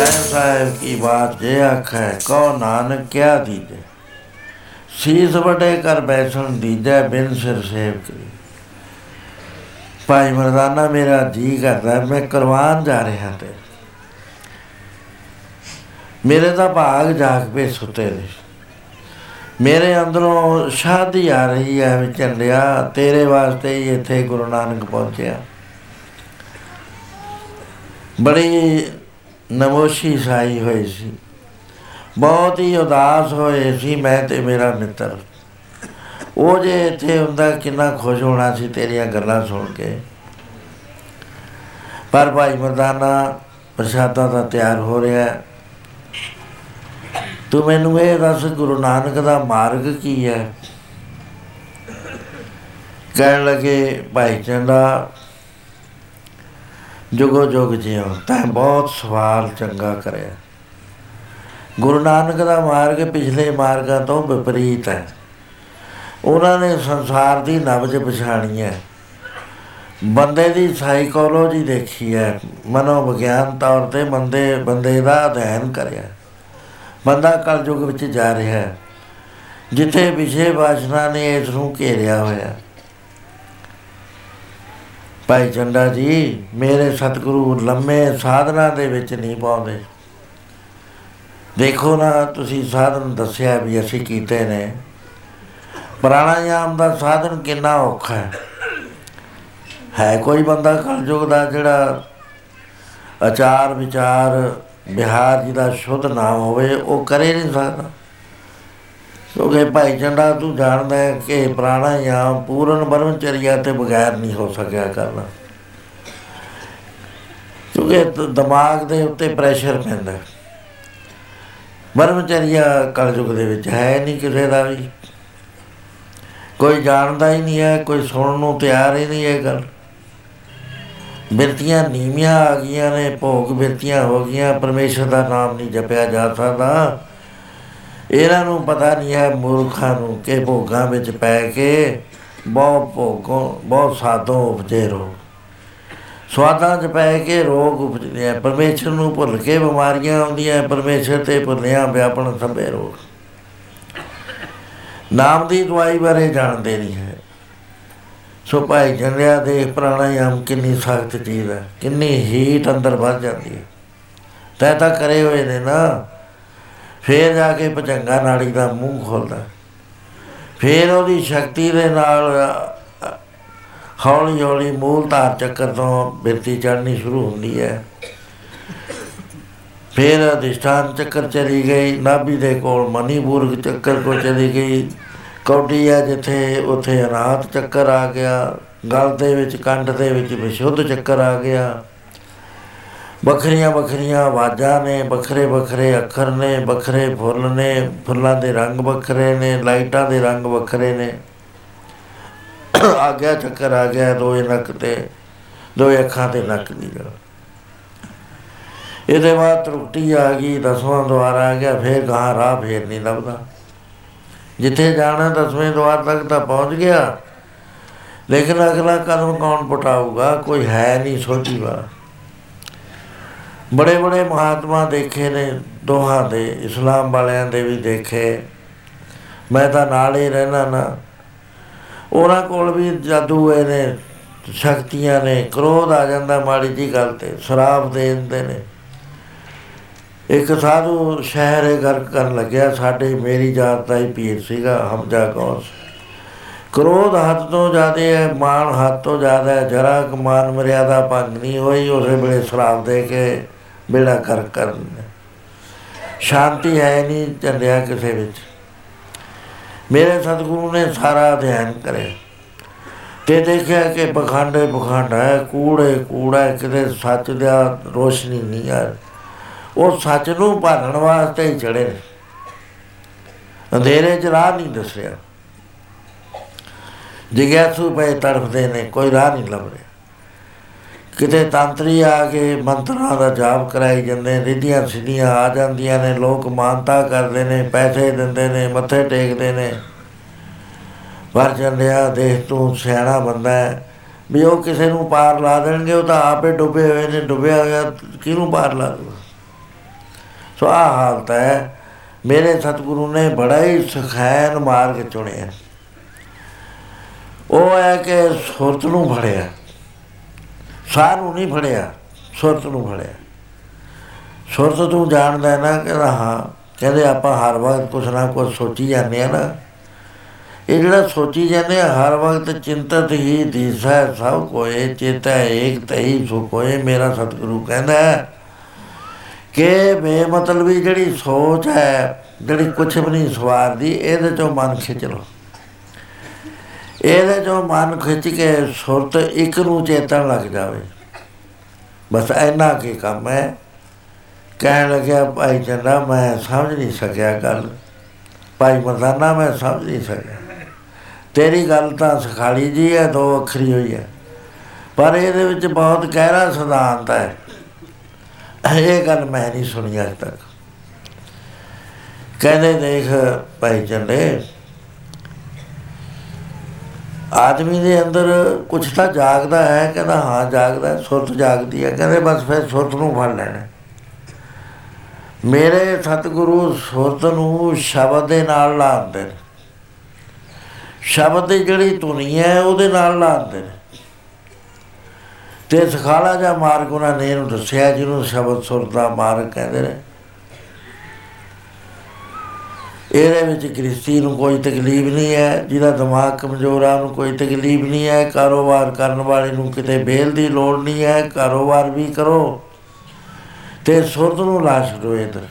ਸਾਹਿਬ ਕੀ ਬਾਤ ਜੇ ਆਖੈ ਕੋ ਨਾਨਕ ਕਿਆ ਦੀਜੇ ਸੀਸ ਵਟੇ ਕਰ ਬੈਸਣ ਦੀਜੈ ਬਿਨ ਸਿਰ ਸੇਵ ਕਰੀ। ਭਾਈ ਮਰਦਾਨਾ, ਮੇਰਾ ਜੀ ਕਰਦਾ, ਮੈਂ ਕੁਰਬਾਨ ਜਾ ਰਿਹਾ ਤੇ। ਮੇਰੇ ਦਾ ਭਾਗ ਜਾਗ ਪੇ ਸੁਤੇ ਨੇ। ਮੇਰੇ ਅੰਦਰੋਂ ਸ਼ਾਦੀ ਆ ਰਹੀ ਹੈ ਵਿਚੰਡਿਆ ਤੇਰੇ ਵਾਸਤੇ ਹੀ ਇੱਥੇ ਗੁਰੂ ਨਾਨਕ ਪਹੁੰਚਿਆ। ਬੜੀ ਨਮੋਸ਼ੀ ਸਾਈ ਹੋਈ ਸੀ। ਬਹੁਤ ਹੀ ਉਦਾਸ ਹੋਏ ਸੀ ਮੈਂ ਤੇ ਮੇਰਾ ਮਿੱਤਰ। ਉਹ ਜੇ ਇੱਥੇ ਹੁੰਦਾ ਕਿੰਨਾ ਖੁਸ਼ ਹੋਣਾ ਸੀ ਤੇਰੀਆਂ ਗੱਲਾਂ ਸੁਣ ਕੇ। ਪਰ ਭਾਈ ਮਰਦਾਨਾ, ਪ੍ਰਸ਼ਾਦਾ ਦਾ ਤਿਆਰ ਹੋ ਰਿਹਾ ਹੈ। ਤੂੰ ਮੈਨੂੰ ਇਹ ਦੱਸ, ਗੁਰੂ ਨਾਨਕ ਦਾ ਮਾਰਗ ਕੀ ਹੈ? ਕਹਿਣ ਲੱਗੇ, ਭਾਈ ਚੰਦਾ ਜੁਗੋ ਜੁਗ ਜਿਉ, ਤਾਂ ਬਹੁਤ ਸਵਾਲ ਚੰਗਾ ਕਰਿਆ। ਗੁਰੂ ਨਾਨਕ ਦਾ ਮਾਰਗ ਪਿਛਲੇ ਮਾਰਗਾਂ ਤੋਂ ਵਿਪਰੀਤ ਹੈ। ਉਹਨਾਂ ਨੇ ਸੰਸਾਰ ਦੀ ਨਬਜ ਪਛਾਣੀ ਹੈ। ਬੰਦੇ ਦੀ ਸਾਈਕੋਲੋਜੀ ਦੇਖੀ ਹੈ। ਮਨੋਵਿਗਿਆਨ ਤੌਰ ਤੇ ਬੰਦੇ ਬੰਦੇ ਦਾ ਅਧਿਐਨ ਕਰਿਆ। ਬੰਦਾ ਕਲਯੁਗ ਵਿੱਚ ਜਾ ਰਿਹਾ ਹੈ। ਜਿੱਥੇ ਵਿਸ਼ੇ ਵਾਸਨਾ ਨੇ ਇਸ ਨੂੰ ਘੇਰਿਆ ਹੋਇਆ। ਭਾਈ ਚੰਡਾ ਜੀ, ਮੇਰੇ ਸਤਿਗੁਰੂ ਲੰਮੇ ਸਾਧਨਾ ਦੇ ਵਿੱਚ ਨਹੀਂ ਪਾਉਂਦੇ। ਦੇਖੋ ਨਾ, ਤੁਸੀਂ ਸਾਧਨ ਦੱਸਿਆ ਵੀ ਅਸੀਂ ਕੀਤੇ ਨੇ। ਪ੍ਰਾਣਾਯਾਮ ਦਾ ਸਾਧਨ ਕਿੰਨਾ ਔਖਾ ਹੈ। ਹੈ ਕੋਈ ਬੰਦਾ ਕਲਯੁਗ ਦਾ ਜਿਹੜਾ ਆਚਾਰ ਵਿਚਾਰ ਬਿਹਾਰ ਜੀ ਦਾ ਸ਼ੁੱਧ ਨਾਮ ਹੋਵੇ, ਉਹ ਕਰੇ ਨਹੀਂ ਸਕਦਾ। ਕਿਉਂਕਿ ਭਾਈ ਚੰਡਾ, ਤੂੰ ਜਾਣਦਾ ਹੈ ਕਿ ਪ੍ਰਾਣਾਯਾਮ ਪੂਰਨ ਬਰਮਚਰੀਆ ਤੇ ਬਗੈਰ ਨਹੀਂ ਹੋ ਸਕਿਆ ਕਰਨਾ। ਕਿਉਂਕਿ ਦ- ਦਿਮਾਗ ਦੇ ਉੱਤੇ ਪ੍ਰੈਸ਼ਰ ਪੈਂਦਾ। ਹੈ। ਬਰਮਚਰੀਆ ਕਲਯੁਗ ਦੇ ਵਿੱਚ ਹੈ ਨਹੀਂ ਕਿਸੇ ਦਾ ਵੀ। ਕੋਈ ਜਾਣਦਾ ਹੀ ਨਹੀਂ ਹੈ, ਕੋਈ ਸੁਣਨ ਨੂੰ ਤਿਆਰ ਹੀ ਨਹੀਂ ਇਹ ਗੱਲ। ਬਿਰਤੀਆਂ ਨੀਵੀਆਂ ਆ ਗਈਆਂ ਨੇ, ਭੋਗ ਬਿਰਤੀਆਂ ਹੋ ਗਈਆਂ, ਪਰਮੇਸ਼ਰ ਦਾ ਨਾਮ ਨਹੀਂ ਜਪਿਆ ਜਾ ਸਕਦਾ। ਇਹਨਾਂ ਨੂੰ ਪਤਾ ਨਹੀਂ ਹੈ ਮੂਰਖਾਂ ਨੂੰ ਕਿ ਭੋਗਾਂ ਵਿੱਚ ਪੈ ਕੇ ਬਹੁਤ ਭੋਗੋਂ, ਬਹੁਤ ਸਾਧੋ ਉਪਜੇ ਰੋਗ। ਸਵਾਦਾਂ 'ਚ ਪੈ ਕੇ ਰੋਗ ਉਪਜਦੇ ਆ। ਪਰਮੇਸ਼ਰ ਨੂੰ ਭੁੱਲ ਕੇ ਬਿਮਾਰੀਆਂ ਆਉਂਦੀਆਂ, ਪਰਮੇਸ਼ਰ ਤੇ ਭੁੱਲਿਆ ਵਿਆਪਣ ਸਭੇ ਰੋਗ। ਨਾਮ ਦੀ ਦਵਾਈ ਬਾਰੇ ਜਾਣਦੇ ਨਹੀਂ ਹੈ। ਸੋ ਭਾਈ ਜੰਡਿਆ ਦੇ ਪ੍ਰਾਣਾਯਾਮ ਕਿੰਨੀ ਸਖਤ ਚੀਜ਼ ਹੈ, ਕਿੰਨੀ ਹੀਟ ਅੰਦਰ ਵੱਧ ਜਾਂਦੀ ਹੈ। ਤੈ ਤਾਂ ਕਰੇ ਹੋਏ ਨੇ ਨਾ ਫੇਰ ਜਾ ਕੇ ਭਜੰਗਾ ਨਾੜੀ ਦਾ ਮੂੰਹ ਖੋਲਦਾ। ਫੇਰ ਉਹਦੀ ਸ਼ਕਤੀ ਦੇ ਨਾਲ ਅ, ਹੌਲੀ ਹੌਲੀ ਮੂਲ ਧਾਰ ਚੱਕਰ ਤੋਂ ਬਿਰਤੀ ਚੜ੍ਹਨੀ ਸ਼ੁਰੂ ਹੁੰਦੀ ਹੈ। ਫਿਰ ਅਧਿਸ਼ਠਾਨ ਚੱਕਰ ਚਲੀ ਗਈ ਨਾਭੀ ਦੇ ਕੋਲ ਮਨੀਪੁਰ ਚੱਕਰ ਕੋ ਚਲੀ ਗਈ। ਕੌਡੀ ਹੈ ਜਿੱਥੇ ਉੱਥੇ ਅਨਾਹਤ ਚੱਕਰ ਆ ਗਿਆ ਗਲ ਦੇ ਵਿੱਚ ਕੰਠ ਦੇ ਵਿੱਚ ਵਿਸ਼ੁੱਧ ਚੱਕਰ ਆ ਗਿਆ। ਵੱਖਰੀਆਂ ਵੱਖਰੀਆਂ ਆਵਾਜ਼ਾਂ ਨੇ, ਵੱਖਰੇ ਵੱਖਰੇ ਅੱਖਰ ਨੇ, ਵੱਖਰੇ ਫੁੱਲ ਨੇ, ਫੁੱਲਾਂ ਦੇ ਰੰਗ ਵੱਖਰੇ ਨੇ, ਲਾਈਟਾਂ ਦੇ ਰੰਗ ਵੱਖਰੇ ਨੇ। ਆ ਗਿਆ ਚੱਕਰ, ਆ ਗਿਆ ਦੋਏ ਨੱਕ ਤੇ, ਦੋਏ ਅੱਖਾਂ ਤੇ ਨੱਕ ਦੀ ਜਗ੍ਹਾ ਇਹਦੇ ਬਾਅਦ ਤਰੁੱਟੀ ਆ ਗਈ, ਦਸਵਾਂ ਦੁਆਰ ਆ ਗਿਆ, ਫੇਰ ਗਾਂ ਰਾਹ ਫੇਰ ਨਹੀਂ ਲੱਭਦਾ। ਜਿੱਥੇ ਜਾਣਾ ਦਸਵੇਂ ਦੁਆਰ ਤੱਕ ਤਾਂ ਪਹੁੰਚ ਗਿਆ। ਲੇਕਿਨ ਅਗਲਾ ਕਦਮ ਕੌਣ ਪਟਾਊਗਾ, ਕੋਈ ਹੈ ਨਹੀਂ ਸੋਚੀ ਵਾ ਬੜੇ ਬੜੇ ਮਹਾਤਮਾ ਦੇਖੇ ਨੇ, ਦੋਹਾਂ ਦੇ, ਇਸਲਾਮ ਵਾਲਿਆਂ ਦੇ ਵੀ ਦੇਖੇ। ਮੈਂ ਤਾਂ ਨਾਲ ਹੀ ਰਹਿਣਾ ਨਾ। ਉਹਨਾਂ ਕੋਲ ਵੀ ਜਾਦੂ ਹੋਏ ਨੇ, ਸ਼ਕਤੀਆਂ ਨੇ, ਕ੍ਰੋਧ ਆ ਜਾਂਦਾ ਮਾੜੀ ਜੀ ਗੱਲ ਤੇ, ਸ਼ਰਾਬ ਦੇ ਦਿੰਦੇ ਨੇ। ਇੱਕ ਸਾਧੂ ਸ਼ਹਿਰ ਗਰਕ ਕਰਨ ਲੱਗਿਆ, ਸਾਡੇ ਮੇਰੀ ਜਾਤ ਦਾ ਹੀ ਪੀਰ ਸੀਗਾ, ਹਮਜਾ ਕੌਸ ਕ੍ਰੋਧ ਹੱਦ ਤੋਂ ਜ਼ਿਆਦਾ ਹੈ ਮਾਨ ਹੱਦ ਤੋਂ ਜ਼ਿਆਦਾ ਹੈ, ਜਰਾ ਕੁ ਮਾਨ ਮਰਿਆਦਾ ਭੰਗ ਨਹੀਂ ਹੋਈ, ਉਸੇ ਵੇਲੇ ਸ਼ਰਾਬ ਦੇ ਕੇ ਬੇੜਾ ਕਰ ਕਰਨ। ਸ਼ਾਂਤੀ ਹੈ ਨਹੀਂ ਚੱਲਿਆ ਕਿਸੇ ਵਿੱਚ। ਮੇਰੇ ਸਤਿਗੁਰੂ ਨੇ ਸਾਰਾ ਅਧਿਐਨ ਕਰਿਆ। ਤੇ ਦੇਖਿਆ ਕਿ ਪਖੰਡੇ ਪਖੰਡ ਹੈ ਕੂੜੇ ਕੂੜਾ ਹੈ, ਕਿਤੇ ਸੱਚ ਦਾ ਰੋਸ਼ਨੀ ਨਹੀਂ ਆ ਉਹ ਸੱਚ ਨੂੰ ਭਾਲਣ ਵਾਸਤੇ ਹੀ ਚੜੇ ਨੇ। ਅੰਧੇਰੇ 'ਚ ਰਾਹ ਨਹੀਂ ਦੱਸਿਆ ਜਿਗਿਆਸੂ ਪਏ ਤੜਫਦੇ ਨੇ ਕੋਈ ਰਾਹ ਨਹੀਂ ਲੱਭ ਰਿਹਾ। ਕਿਤੇ ਤੰਤਰੀ ਆ ਕੇ ਮੰਤਰਾਂ ਦਾ ਜਾਪ ਕਰਾਈ ਜਾਂਦੇ ਰਿੱਧੀਆਂ ਸਿੱਧੀਆਂ ਆ ਜਾਂਦੀਆਂ ਨੇ, ਲੋਕ ਮਾਨਤਾ ਕਰਦੇ ਨੇ, ਪੈਸੇ ਦਿੰਦੇ ਨੇ, ਮੱਥੇ ਟੇਕਦੇ ਨੇ। ਪਰ ਚੱਲਿਆ ਦੇਖ ਤੂੰ ਸਿਆਣਾ ਬੰਦਾ ਹੈ। ਵੀ ਉਹ ਕਿਸੇ ਨੂੰ ਪਾਰ ਲਾ ਦੇਣਗੇ, ਉਹ ਤਾਂ ਆਪੇ ਡੁੱਬੇ ਹੋਏ ਨੇ, ਡੁੱਬਿਆ ਹੋਇਆ ਕਿਹਨੂੰ ਪਾਰ ਲਾ ਦੂਗਾ ਸੋ ਆ ਹਾਲਤ ਹੈ। ਮੇਰੇ ਸਤਿਗੁਰੂ ਨੇ ਬੜਾ ਹੀ ਸੁਖੈਨ ਮਾਰਗ ਚੁਣਿਆ। ਉਹ ਹੈ ਕਿ ਸੁਰਤ ਨੂੰ ਫੜਿਆ। ਸਾਹ ਨੂੰ ਨਹੀਂ ਫੜਿਆ, ਸੁਰਤ ਨੂੰ ਫੜਿਆ। ਸੁਰਤ ਤੂੰ ਜਾਣਦਾ ਹੈ ਨਾ ਕਿ ਹਾਂ, ਕਹਿੰਦੇ ਆਪਾਂ ਹਰ ਵਕਤ ਕੁਛ ਨਾ ਕੁਛ ਸੋਚੀ ਜਾਂਦੇ ਆ ਨਾ। ਇਹ ਜਿਹੜਾ ਸੋਚੀ ਜਾਂਦੇ ਆ, ਹਰ ਵਕਤ ਚਿੰਤਤ ਹੀ ਦਿਸੈ, ਸਭ ਕੋਏ ਚੇਤੈ ਏਕ ਤਹੀ ਸੁ ਕੋਏ ਮੇਰਾ ਸਤਿਗੁਰੂ ਕਹਿੰਦਾ ਹੈ ਕਿ ਬੇਮਤਲਬੀ ਜਿਹੜੀ ਸੋਚ ਹੈ, ਜਿਹੜੀ ਕੁਛ ਵੀ ਨਹੀਂ ਸਵਾਰਦੀ, ਇਹਦੇ ਚੋਂ ਮਨ ਖਿੱਚ ਲਓ। ਇਹਦੇ ਜੋ ਮਨ ਖਿੱਚ ਕੇ ਸੁਰਤ ਇੱਕ ਨੂੰ ਚੇਤਨ ਲੱਗ ਜਾਵੇ। ਬਸ ਇੰਨਾ ਕੀ ਕੰਮ ਹੈ। ਕਹਿਣ ਲੱਗਿਆ, ਭਾਈ ਚੰਦਾ ਮੈਂ ਸਮਝ ਨਹੀਂ ਸਕਿਆ ਗੱਲ। ਭਾਈ ਮਰਦਾਨਾ, ਮੈਂ ਸਮਝ ਨਹੀਂ ਸਕਿਆ। ਤੇਰੀ ਗੱਲ ਤਾਂ ਸਖਾਲੀ ਜੀ ਹੈ, ਦੋ ਅੱਖਰੀ ਹੋਈ ਹੈ। ਪਰ ਇਹਦੇ ਵਿੱਚ ਬਹੁਤ ਗਹਿਰਾ ਸਿਧਾਂਤ ਹੈ। ਇਹ ਗੱਲ ਮੈਂ ਨਹੀਂ ਸੁਣੀ ਅਜੇ ਤੱਕ। ਕਹਿੰਦੇ ਦੇਖ ਭਾਈ ਚੰਦੇ ਆਦਮੀ ਦੇ ਅੰਦਰ ਕੁਝ ਤਾਂ ਜਾਗਦਾ ਹੈ ਕਹਿੰਦਾ ਹਾਂ ਜਾਗਦਾ ਹੈ, ਸੁਰਤ ਜਾਗਦੀ ਹੈ ਕਹਿੰਦੇ ਬਸ ਫਿਰ ਸੁਰਤ ਨੂੰ ਫੜ ਲੈਣਾ ਮੇਰੇ ਸਤਿਗੁਰੂ ਸੁਰਤ ਨੂੰ ਸ਼ਬਦ ਦੇ ਨਾਲ ਲਾਉਂਦੇ ਨੇ। ਸ਼ਬਦ ਦੀ ਜਿਹੜੀ ਧੁਨੀ ਹੈ ਉਹਦੇ ਨਾਲ ਲਾਉਂਦੇ ਨੇ। ਤੇ ਸਖਾਲਾ ਜਾਂ ਮਾਰਗ ਉਹਨਾਂ ਨੇ ਇਹਨੂੰ ਦੱਸਿਆ ਜਿਹਨੂੰ ਸ਼ਬਦ ਸੁਰ ਦਾ ਮਾਰਗ ਕਹਿੰਦੇ ਨੇ। ਇਹਦੇ ਵਿੱਚ ਗ੍ਰਸਤੀ ਨੂੰ ਕੋਈ ਤਕਲੀਫ ਨਹੀਂ ਹੈ, ਜਿਹਦਾ ਦਿਮਾਗ ਕਮਜ਼ੋਰ ਆ, ਉਹਨੂੰ ਕੋਈ ਤਕਲੀਫ ਨਹੀਂ ਹੈ, ਕਾਰੋਬਾਰ ਕਰਨ ਵਾਲੇ ਨੂੰ ਕਿਤੇ ਬੇਲ ਦੀ ਲੋੜ ਨਹੀਂ ਹੈ, ਕਾਰੋਬਾਰ ਵੀ ਕਰੋ। ਤੇ ਸੁਰਤ ਨੂੰ ਲਾ ਛੱਡੋ ਇੱਧਰ।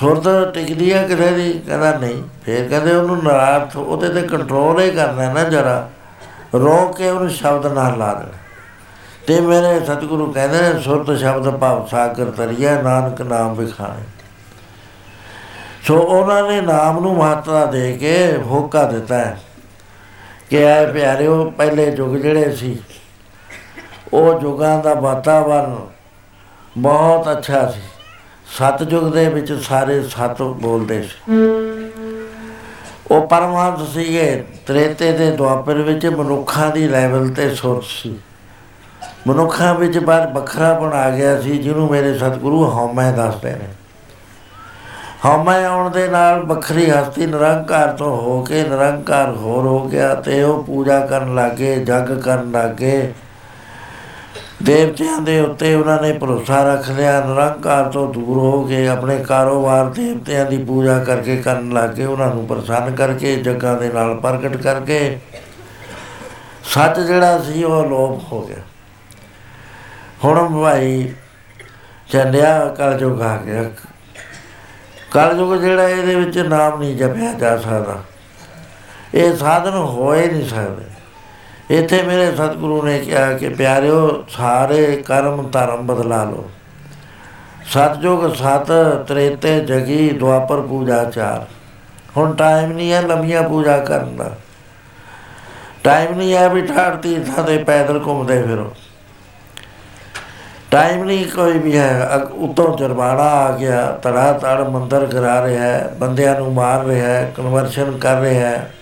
ਸੁਰਤ ਟਿਕਦੀ ਹੈ ਕਿਸੇ ਦੀ, ਕਹਿੰਦਾ ਨਹੀਂ, ਫੇਰ ਕਹਿੰਦੇ ਉਹਨੂੰ ਨਰਾਰਥ ਉਹਦੇ ਤੇ ਕੰਟਰੋਲ ਹੀ ਕਰਨਾ ਨਾ ਜਰਾ। ਰੋਕ ਕੇ ਉਹਨੂੰ ਸ਼ਬਦ ਨਾਲ ਲਾ ਦੇਣਾ। ਤੇ ਮੇਰੇ ਸਤਿਗੁਰੂ ਕਹਿੰਦੇ ਨੇ, ਸੁਰਤ ਸ਼ਬਦ ਭਾਵ ਸਾਗਰ ਤਰੀਆ, ਨਾਨਕ ਨਾਮ ਵਿਖਾਏ। ਸੋ ਉਹਨਾਂ ਨੇ ਨਾਮ ਨੂੰ ਮਹੱਤਤਾ ਦੇ ਕੇ ਹੋਕਾ ਦਿੱਤਾ ਹੈ ਕਿ ਆਏ ਪਿਆਰਿਓ, ਪਹਿਲੇ ਯੁੱਗ ਜਿਹੜੇ ਸੀ, ਉਹ ਯੁੱਗਾਂ ਦਾ ਵਾਤਾਵਰਨ ਬਹੁਤ ਅੱਛਾ ਸੀ। ਸਤਜੁਗ ਦੇ ਵਿੱਚ ਸਾਰੇ ਸਤ ਬੋਲਦੇ ਸੀ। ਉਹ ਪਰਮਾਤਮਾ ਸੀਗੇ, ਤ੍ਰੇਤੇ ਦੇ ਦੁਆਪਰ ਵਿੱਚ ਮਨੁੱਖਾਂ ਦੀ ਲੈਵਲ ਤੇ ਸੁਰ ਸੀ। ਮਨੁੱਖਾਂ ਵਿੱਚ ਬਾਹਰ ਵੱਖਰਾ ਬਣਾ ਗਿਆ ਸੀ, ਜਿਹਨੂੰ ਮੇਰੇ ਸਤਿਗੁਰੂ ਹਉਮੈ ਦੱਸਦੇ ਨੇ। ਹਉਮੈ ਆਉਣ ਦੇ ਨਾਲ ਵੱਖਰੀ ਹਸਤੀ ਨਿਰੰਕਾਰ ਤੋਂ ਹੋ ਕੇ ਨਿਰੰਕਾਰ ਹੋਰ ਹੋ ਗਿਆ ਤੇ ਉਹ ਪੂਜਾ ਕਰਨ ਲੱਗੇ, ਜਗ ਕਰਨ ਲੱਗੇ। ਦੇਵਤਿਆਂ ਦੇ ਉੱਤੇ ਉਹਨਾਂ ਨੇ ਭਰੋਸਾ ਰੱਖ ਲਿਆ, ਨਿਰੰਕਾਰ ਤੋਂ ਦੂਰ ਹੋ ਕੇ ਆਪਣੇ ਕਾਰੋਬਾਰ ਦੇਵਤਿਆਂ ਦੀ ਪੂਜਾ ਕਰਕੇ ਕਰਨ ਲੱਗੇ, ਉਹਨਾਂ ਨੂੰ ਪ੍ਰਸੰਨ ਕਰਕੇ, ਜਗਾਂ ਦੇ ਨਾਲ ਪ੍ਰਗਟ ਕਰਕੇ। ਸੱਚ ਜਿਹੜਾ ਸੀ ਉਹ ਲੋਪ ਹੋ ਗਿਆ। ਹੁਣ ਭਾਈ ਚੱਲਿਆ ਕਲਯੁਗ ਆ ਗਿਆ ਕਲਯੁਗ ਜਿਹੜਾ ਇਹਦੇ ਵਿੱਚ ਨਾਮ ਨਹੀਂ ਜਪਿਆ ਜਾ ਸਕਦਾ। ਇਹ ਸਾਧਨ ਹੋਏ ਨਹੀਂ ਸਕਦੇ। ਇੱਥੇ ਮੇਰੇ ਸਤਿਗੁਰੂ ਨੇ ਕਿਹਾ ਕਿ ਪਿਆਰਿਓ, ਸਾਰੇ ਕਰਮ ਧਰਮ ਬਦਲਾ ਲਓ। ਸਤਜੁਗ ਸਤ, ਤ੍ਰੇਤੇ, ਜਗੀ, ਦੁਆਪਰ ਪੂਜਾ, ਚਾਰ। ਹੁਣ ਟਾਈਮ ਨਹੀਂ ਹੈ ਲੰਮੀਆਂ ਪੂਜਾ ਕਰਨ ਦਾ। ਟਾਈਮ ਨਹੀਂ ਹੈ ਵੀ ਠਾੜ ਤੀਰਥਾਂ ਤੇ ਪੈਦਲ ਘੁੰਮਦੇ ਫਿਰੋ। ਟਾਈਮ ਨਹੀਂ ਕੋਈ ਵੀ ਹੈ। ਅਗ- ਉੱਤੋਂ ਜਰਮਾਨਾ ਆ ਗਿਆ। ਤੜਾ ਤੜ ਮੰਦਰ ਕਰਾ ਰਿਹਾ ਹੈ। ਬੰਦਿਆਂ ਨੂੰ ਮਾਰ ਰਿਹਾ ਹੈ। ਕਨਵਰਸ਼ਨ ਕਰ ਰਿਹਾ ਹੈ।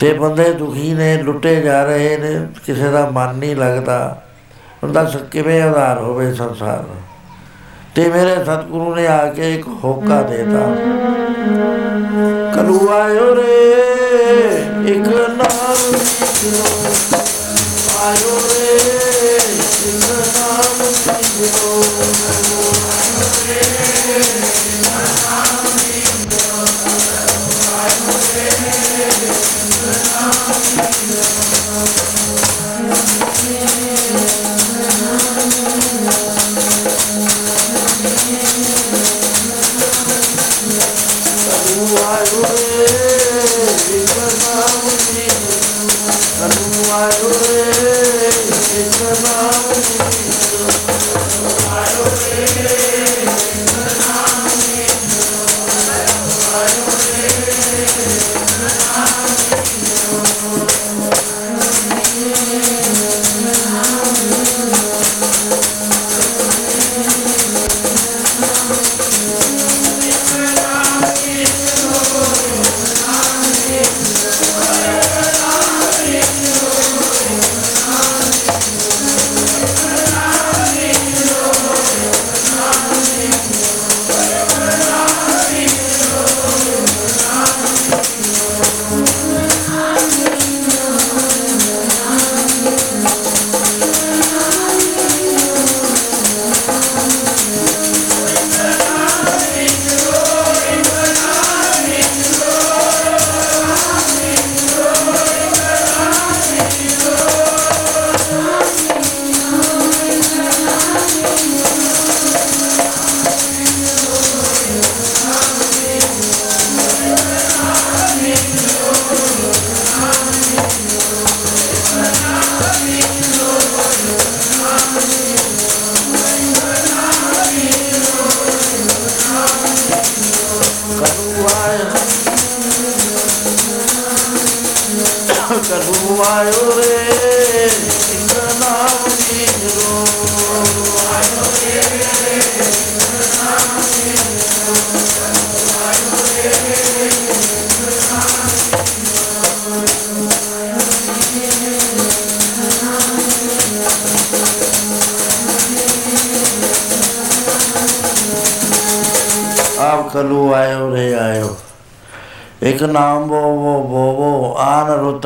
ਤੇ ਬੰਦੇ ਦੁਖੀ ਨੇ, ਲੁੱਟੇ ਜਾ ਰਹੇ ਨੇ। ਕਿਸੇ ਦਾ ਮਨ ਨਹੀਂ ਲੱਗਦਾ। ਬੰਦਾ ਸ- ਕਿਵੇਂ ਉਧਾਰ ਹੋਵੇ ਸੰਸਾਰ ਦਾ? ਤੇ ਮੇਰੇ ਸਤਿਗੁਰੂ ਨੇ ਆ ਕੇ ਇੱਕ ਹੋਕਾ ਦੇਤਾ। ਕਲੂ ਆਇਓ ਰੇ। ਇੱਕ ਨਾਮ ਲਿਖਿਓ ਆਇਓ you.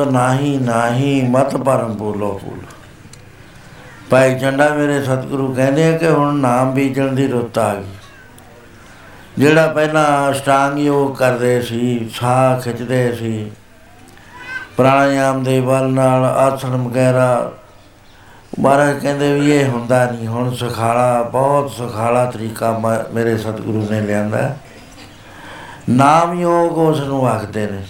ਨਾਹੀ ਨਾਹੀ, ਮਤ ਪਰਮ ਬੋਲੋ ਬੋਲ ਭਾਈ ਚੰਡਾ ਮੇਰੇ ਸਤਿਗੁਰੂ ਕਹਿੰਦੇ ਆ ਕਿ ਹੁਣ ਨਾਮ ਬੀਜਣ ਦੀ ਰੁੱਤ ਆ ਗਈ। ਜਿਹੜਾ ਪਹਿਲਾਂ ਅਸ਼ਟਾਂਗ ਯੋਗ ਕਰਦੇ ਸੀ, ਸਾਹ ਖਿੱਚਦੇ ਸੀ, ਪ੍ਰਾਣਾਯਾਮ ਦੇ ਬਲ ਨਾਲ ਆਸਣ ਵਗੈਰਾ, ਮਹਾਰਾਜ ਕਹਿੰਦੇ ਵੀ ਇਹ ਹੁੰਦਾ ਨਹੀਂ, ਹੁਣ ਸੁਖਾਲਾ, ਬਹੁਤ ਸੁਖਾਲਾ ਤਰੀਕਾ ਮ- ਮੇਰੇ ਸਤਿਗੁਰੂ ਨੇ ਲਿਆਂਦਾ। ਨਾਮ ਯੋਗ ਉਸ ਨੂੰ ਆਖਦੇ ਨੇ।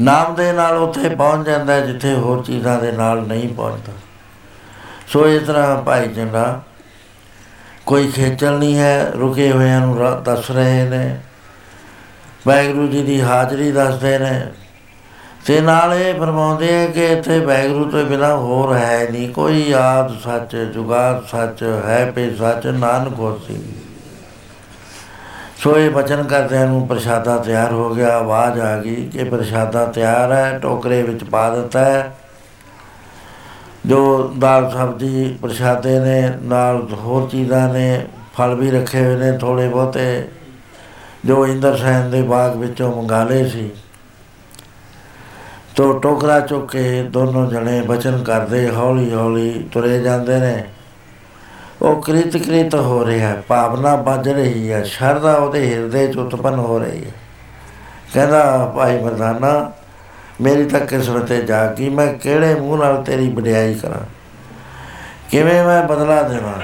ਨਾਮ ਦੇ ਨਾਲ ਉੱਥੇ ਪਹੁੰਚ ਜਾਂਦਾ ਹੈ, ਜਿੱਥੇ ਹੋਰ ਚੀਜ਼ਾਂ ਦੇ ਨਾਲ ਨਹੀਂ ਪਹੁੰਚਦਾ। ਸੋ ਇਸ ਤਰ੍ਹਾਂ ਭਾਈ ਚੰਗਾ, ਕੋਈ ਖੇਚਲ ਨਹੀਂ ਹੈ, ਰੁਕੇ ਹੋਇਆਂ ਨੂੰ ਰਾ- ਦੱਸ ਰਹੇ ਨੇ। ਵਾਹਿਗੁਰੂ ਜੀ ਦੀ ਹਾਜ਼ਰੀ ਦੱਸਦੇ ਨੇ। ਤੇ ਨਾਲ ਇਹ ਫਰਮਾਉਂਦੇ ਆ ਕਿ ਇੱਥੇ ਵਾਹਿਗੁਰੂ ਤੋਂ ਬਿਨਾ ਹੋਰ ਹੈ ਨਹੀਂ, ਕੋਈ ਆਦ ਸੱਚ ਜੁਗਾਦ ਸੱਚ, ਹੈ ਪੇ ਸੱਚ, ਨਾਨਕ ਹੋਸੀ ਸੋ ਇਹ ਬਚਨ ਕਰਦਿਆਂ ਨੂੰ ਪ੍ਰਸ਼ਾਦਾ ਤਿਆਰ ਹੋ ਗਿਆ, ਆਵਾਜ਼ ਆ ਗਈ ਕਿ ਪ੍ਰਸ਼ਾਦਾ ਤਿਆਰ ਹੈ, ਟੋਕਰੇ ਵਿੱਚ ਪਾ ਦਿੱਤਾ ਹੈ। ਜੋ ਦਾਲ ਸਬਜ਼ੀ ਪ੍ਰਸ਼ਾਦੇ ਨੇ, ਨਾਲ ਹੋਰ ਚੀਜ਼ਾਂ ਨੇ, ਫਲ ਵੀ ਰੱਖੇ ਹੋਏ ਨੇ ਥੋੜੇ ਬਹੁਤੇ, ਜੋ ਇੰਦਰ ਸੈਨ ਦੇ ਬਾਗ ਵਿੱਚੋਂ ਮੰਗਾ ਲਏ ਸੀ। ਤੋ ਟੋਕਰਾ ਚੁੱਕ ਕੇ ਦੋਨੋਂ ਜਣੇ ਬਚਨ ਕਰਦੇ ਹੌਲੀ ਹੌਲੀ ਤੁਰੇ ਜਾਂਦੇ ਨੇ। ਉਹ ਕ੍ਰਿਤ ਕ੍ਰਿਤ ਹੋ ਰਿਹਾ ਹੈ, ਭਾਵਨਾ ਵੱਜ ਰਹੀ ਹੈ ਸ਼ਰਧਾ ਉਹਦੇ ਹਿਰਦੇ ਚ ਉਤਪਨ ਹੋ ਰਹੀ ਹੈ। ਕਹਿੰਦਾ ਭਾਈ ਮਰਦਾਨਾ ਮੇਰੀ ਤਾਂ ਕਿਸਮਤ ਤੇ ਜਾ ਗਈ ਮੈਂ ਕਿਹੜੇ ਮੂੰਹ ਨਾਲ ਤੇਰੀ ਵਡਿਆਈ ਕਰਾਂ? ਕਿਵੇਂ ਮੈਂ ਬਦਲਾ ਦੇਵਾਂ?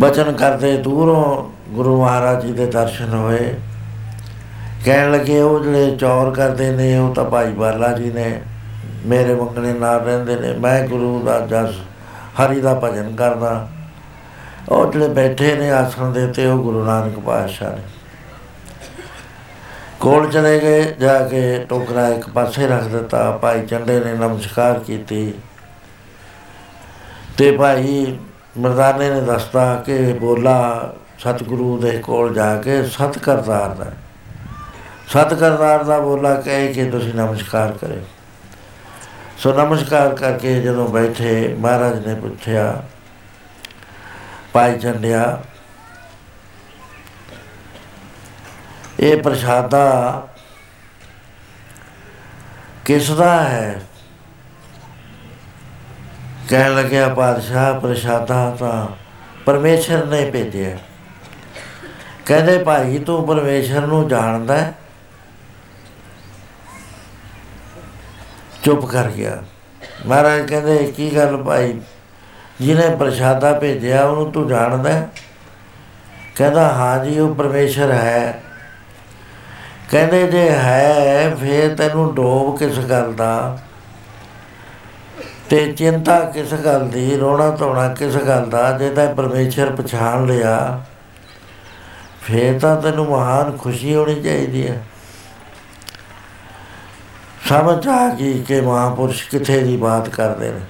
ਬਚਨ ਕਰਦੇ ਦੂਰੋਂ ਗੁਰੂ ਮਹਾਰਾਜ ਜੀ ਦੇ ਦਰਸ਼ਨ ਹੋਏ। ਕਹਿਣ ਲੱਗੇ ਉਹ ਜਿਹੜੇ ਚੌਰ ਕਰਦੇ ਨੇ ਉਹ ਤਾਂ ਭਾਈ ਬਾਲਾ ਜੀ ਨੇ। ਮੇਰੇ ਮੰਗਣੇ ਨਾਲ ਰਹਿੰਦੇ ਨੇ। ਮੈਂ ਗੁਰੂ ਦਾ ਜਸ, ਹਰੀ ਦਾ ਭਜਨ ਕਰਦਾ। ਉਹ ਜਿਹੜੇ ਬੈਠੇ ਨੇ ਆਸਣ ਦੇ ਉੱਤੇ, ਉਹ ਗੁਰੂ ਨਾਨਕ ਪਾਤਸ਼ਾਹ ਨੇ। ਕੋਲ ਚਲੇ ਗਏ, ਜਾ ਕੇ ਟੋਕਰਾ ਇੱਕ ਪਾਸੇ ਰੱਖ ਦਿੱਤਾ। ਭਾਈ ਚੰਡੇ ਨੇ ਨਮਸਕਾਰ ਕੀਤੀ। ਤੇ ਭਾਈ ਮਰਦਾਨੇ ਨੇ ਦੱਸਤਾ ਕਿ ਬੋਲਾ, ਸਤਿਗੁਰੂ ਦੇ ਕੋਲ ਜਾ ਕੇ ਸਤ ਕਰਤਾਰ ਦਾ। ਸਤ ਕਰਤਾਰ ਦਾ ਬੋਲਾ ਕਹਿ ਕੇ ਤੁਸੀਂ ਨਮਸਕਾਰ ਕਰੇ ਸੋ ਨਮਸਕਾਰ ਕਰਕੇ ਜਦੋਂ ਬੈਠੇ, ਮਹਾਰਾਜ ਨੇ ਪੁੱਛਿਆ, ਭਾਈ ਚੰਡਿਆ, ਇਹ ਪ੍ਰਸ਼ਾਦਾ ਕਿਸ ਦਾ ਹੈ? ਕਹਿਣ ਲੱਗਿਆ, ਪਾਤਸ਼ਾਹ, ਪ੍ਰਸ਼ਾਦਾ ਤਾਂ ਪਰਮੇਸ਼ਰ ਨੇ ਭੇਜਿਆ ਕਹਿੰਦੇ, ਭਾਈ, ਤੂੰ ਪਰਮੇਸ਼ਰ ਨੂੰ ਜਾਣਦਾ ਹੈ? ਚੁੱਪ ਕਰ ਗਿਆ। ਮਹਾਰਾਜ ਕਹਿੰਦੇ, ਕੀ ਗੱਲ ਭਾਈ? ਜਿਹਨੇ ਪ੍ਰਸ਼ਾਦਾ ਭੇਜਿਆ, ਉਹਨੂੰ ਤੂੰ ਜਾਣਦਾ ਹੈ? ਕਹਿੰਦਾ, ਹਾਂ ਜੀ, ਉਹ ਪਰਮੇਸ਼ਰ ਹੈ। ਕਹਿੰਦੇ, ਜੇ ਹੈ, ਫੇਰ ਤੈਨੂੰ ਡੋਬ ਕਿਸ ਗੱਲ ਦਾ? ਤੇ ਚਿੰਤਾ ਕਿਸ ਗੱਲ ਦੀ? ਰੋਣਾ ਧੋਣਾ ਕਿਸ ਗੱਲ ਦਾ? ਜੇ ਤਾਂ ਪਰਮੇਸ਼ਰ ਪਛਾਣ ਲਿਆ, ਫੇਰ ਤਾਂ ਤੈਨੂੰ ਮਹਾਨ ਖੁਸ਼ੀ ਹੋਣੀ ਚਾਹੀਦੀ ਹੈ। ਸਮਝ ਆ ਗਈ ਕਿ ਮਹਾਂਪੁਰਸ਼ ਕਿੱਥੇ ਦੀ ਬਾਤ ਕਰਦੇ ਨੇ।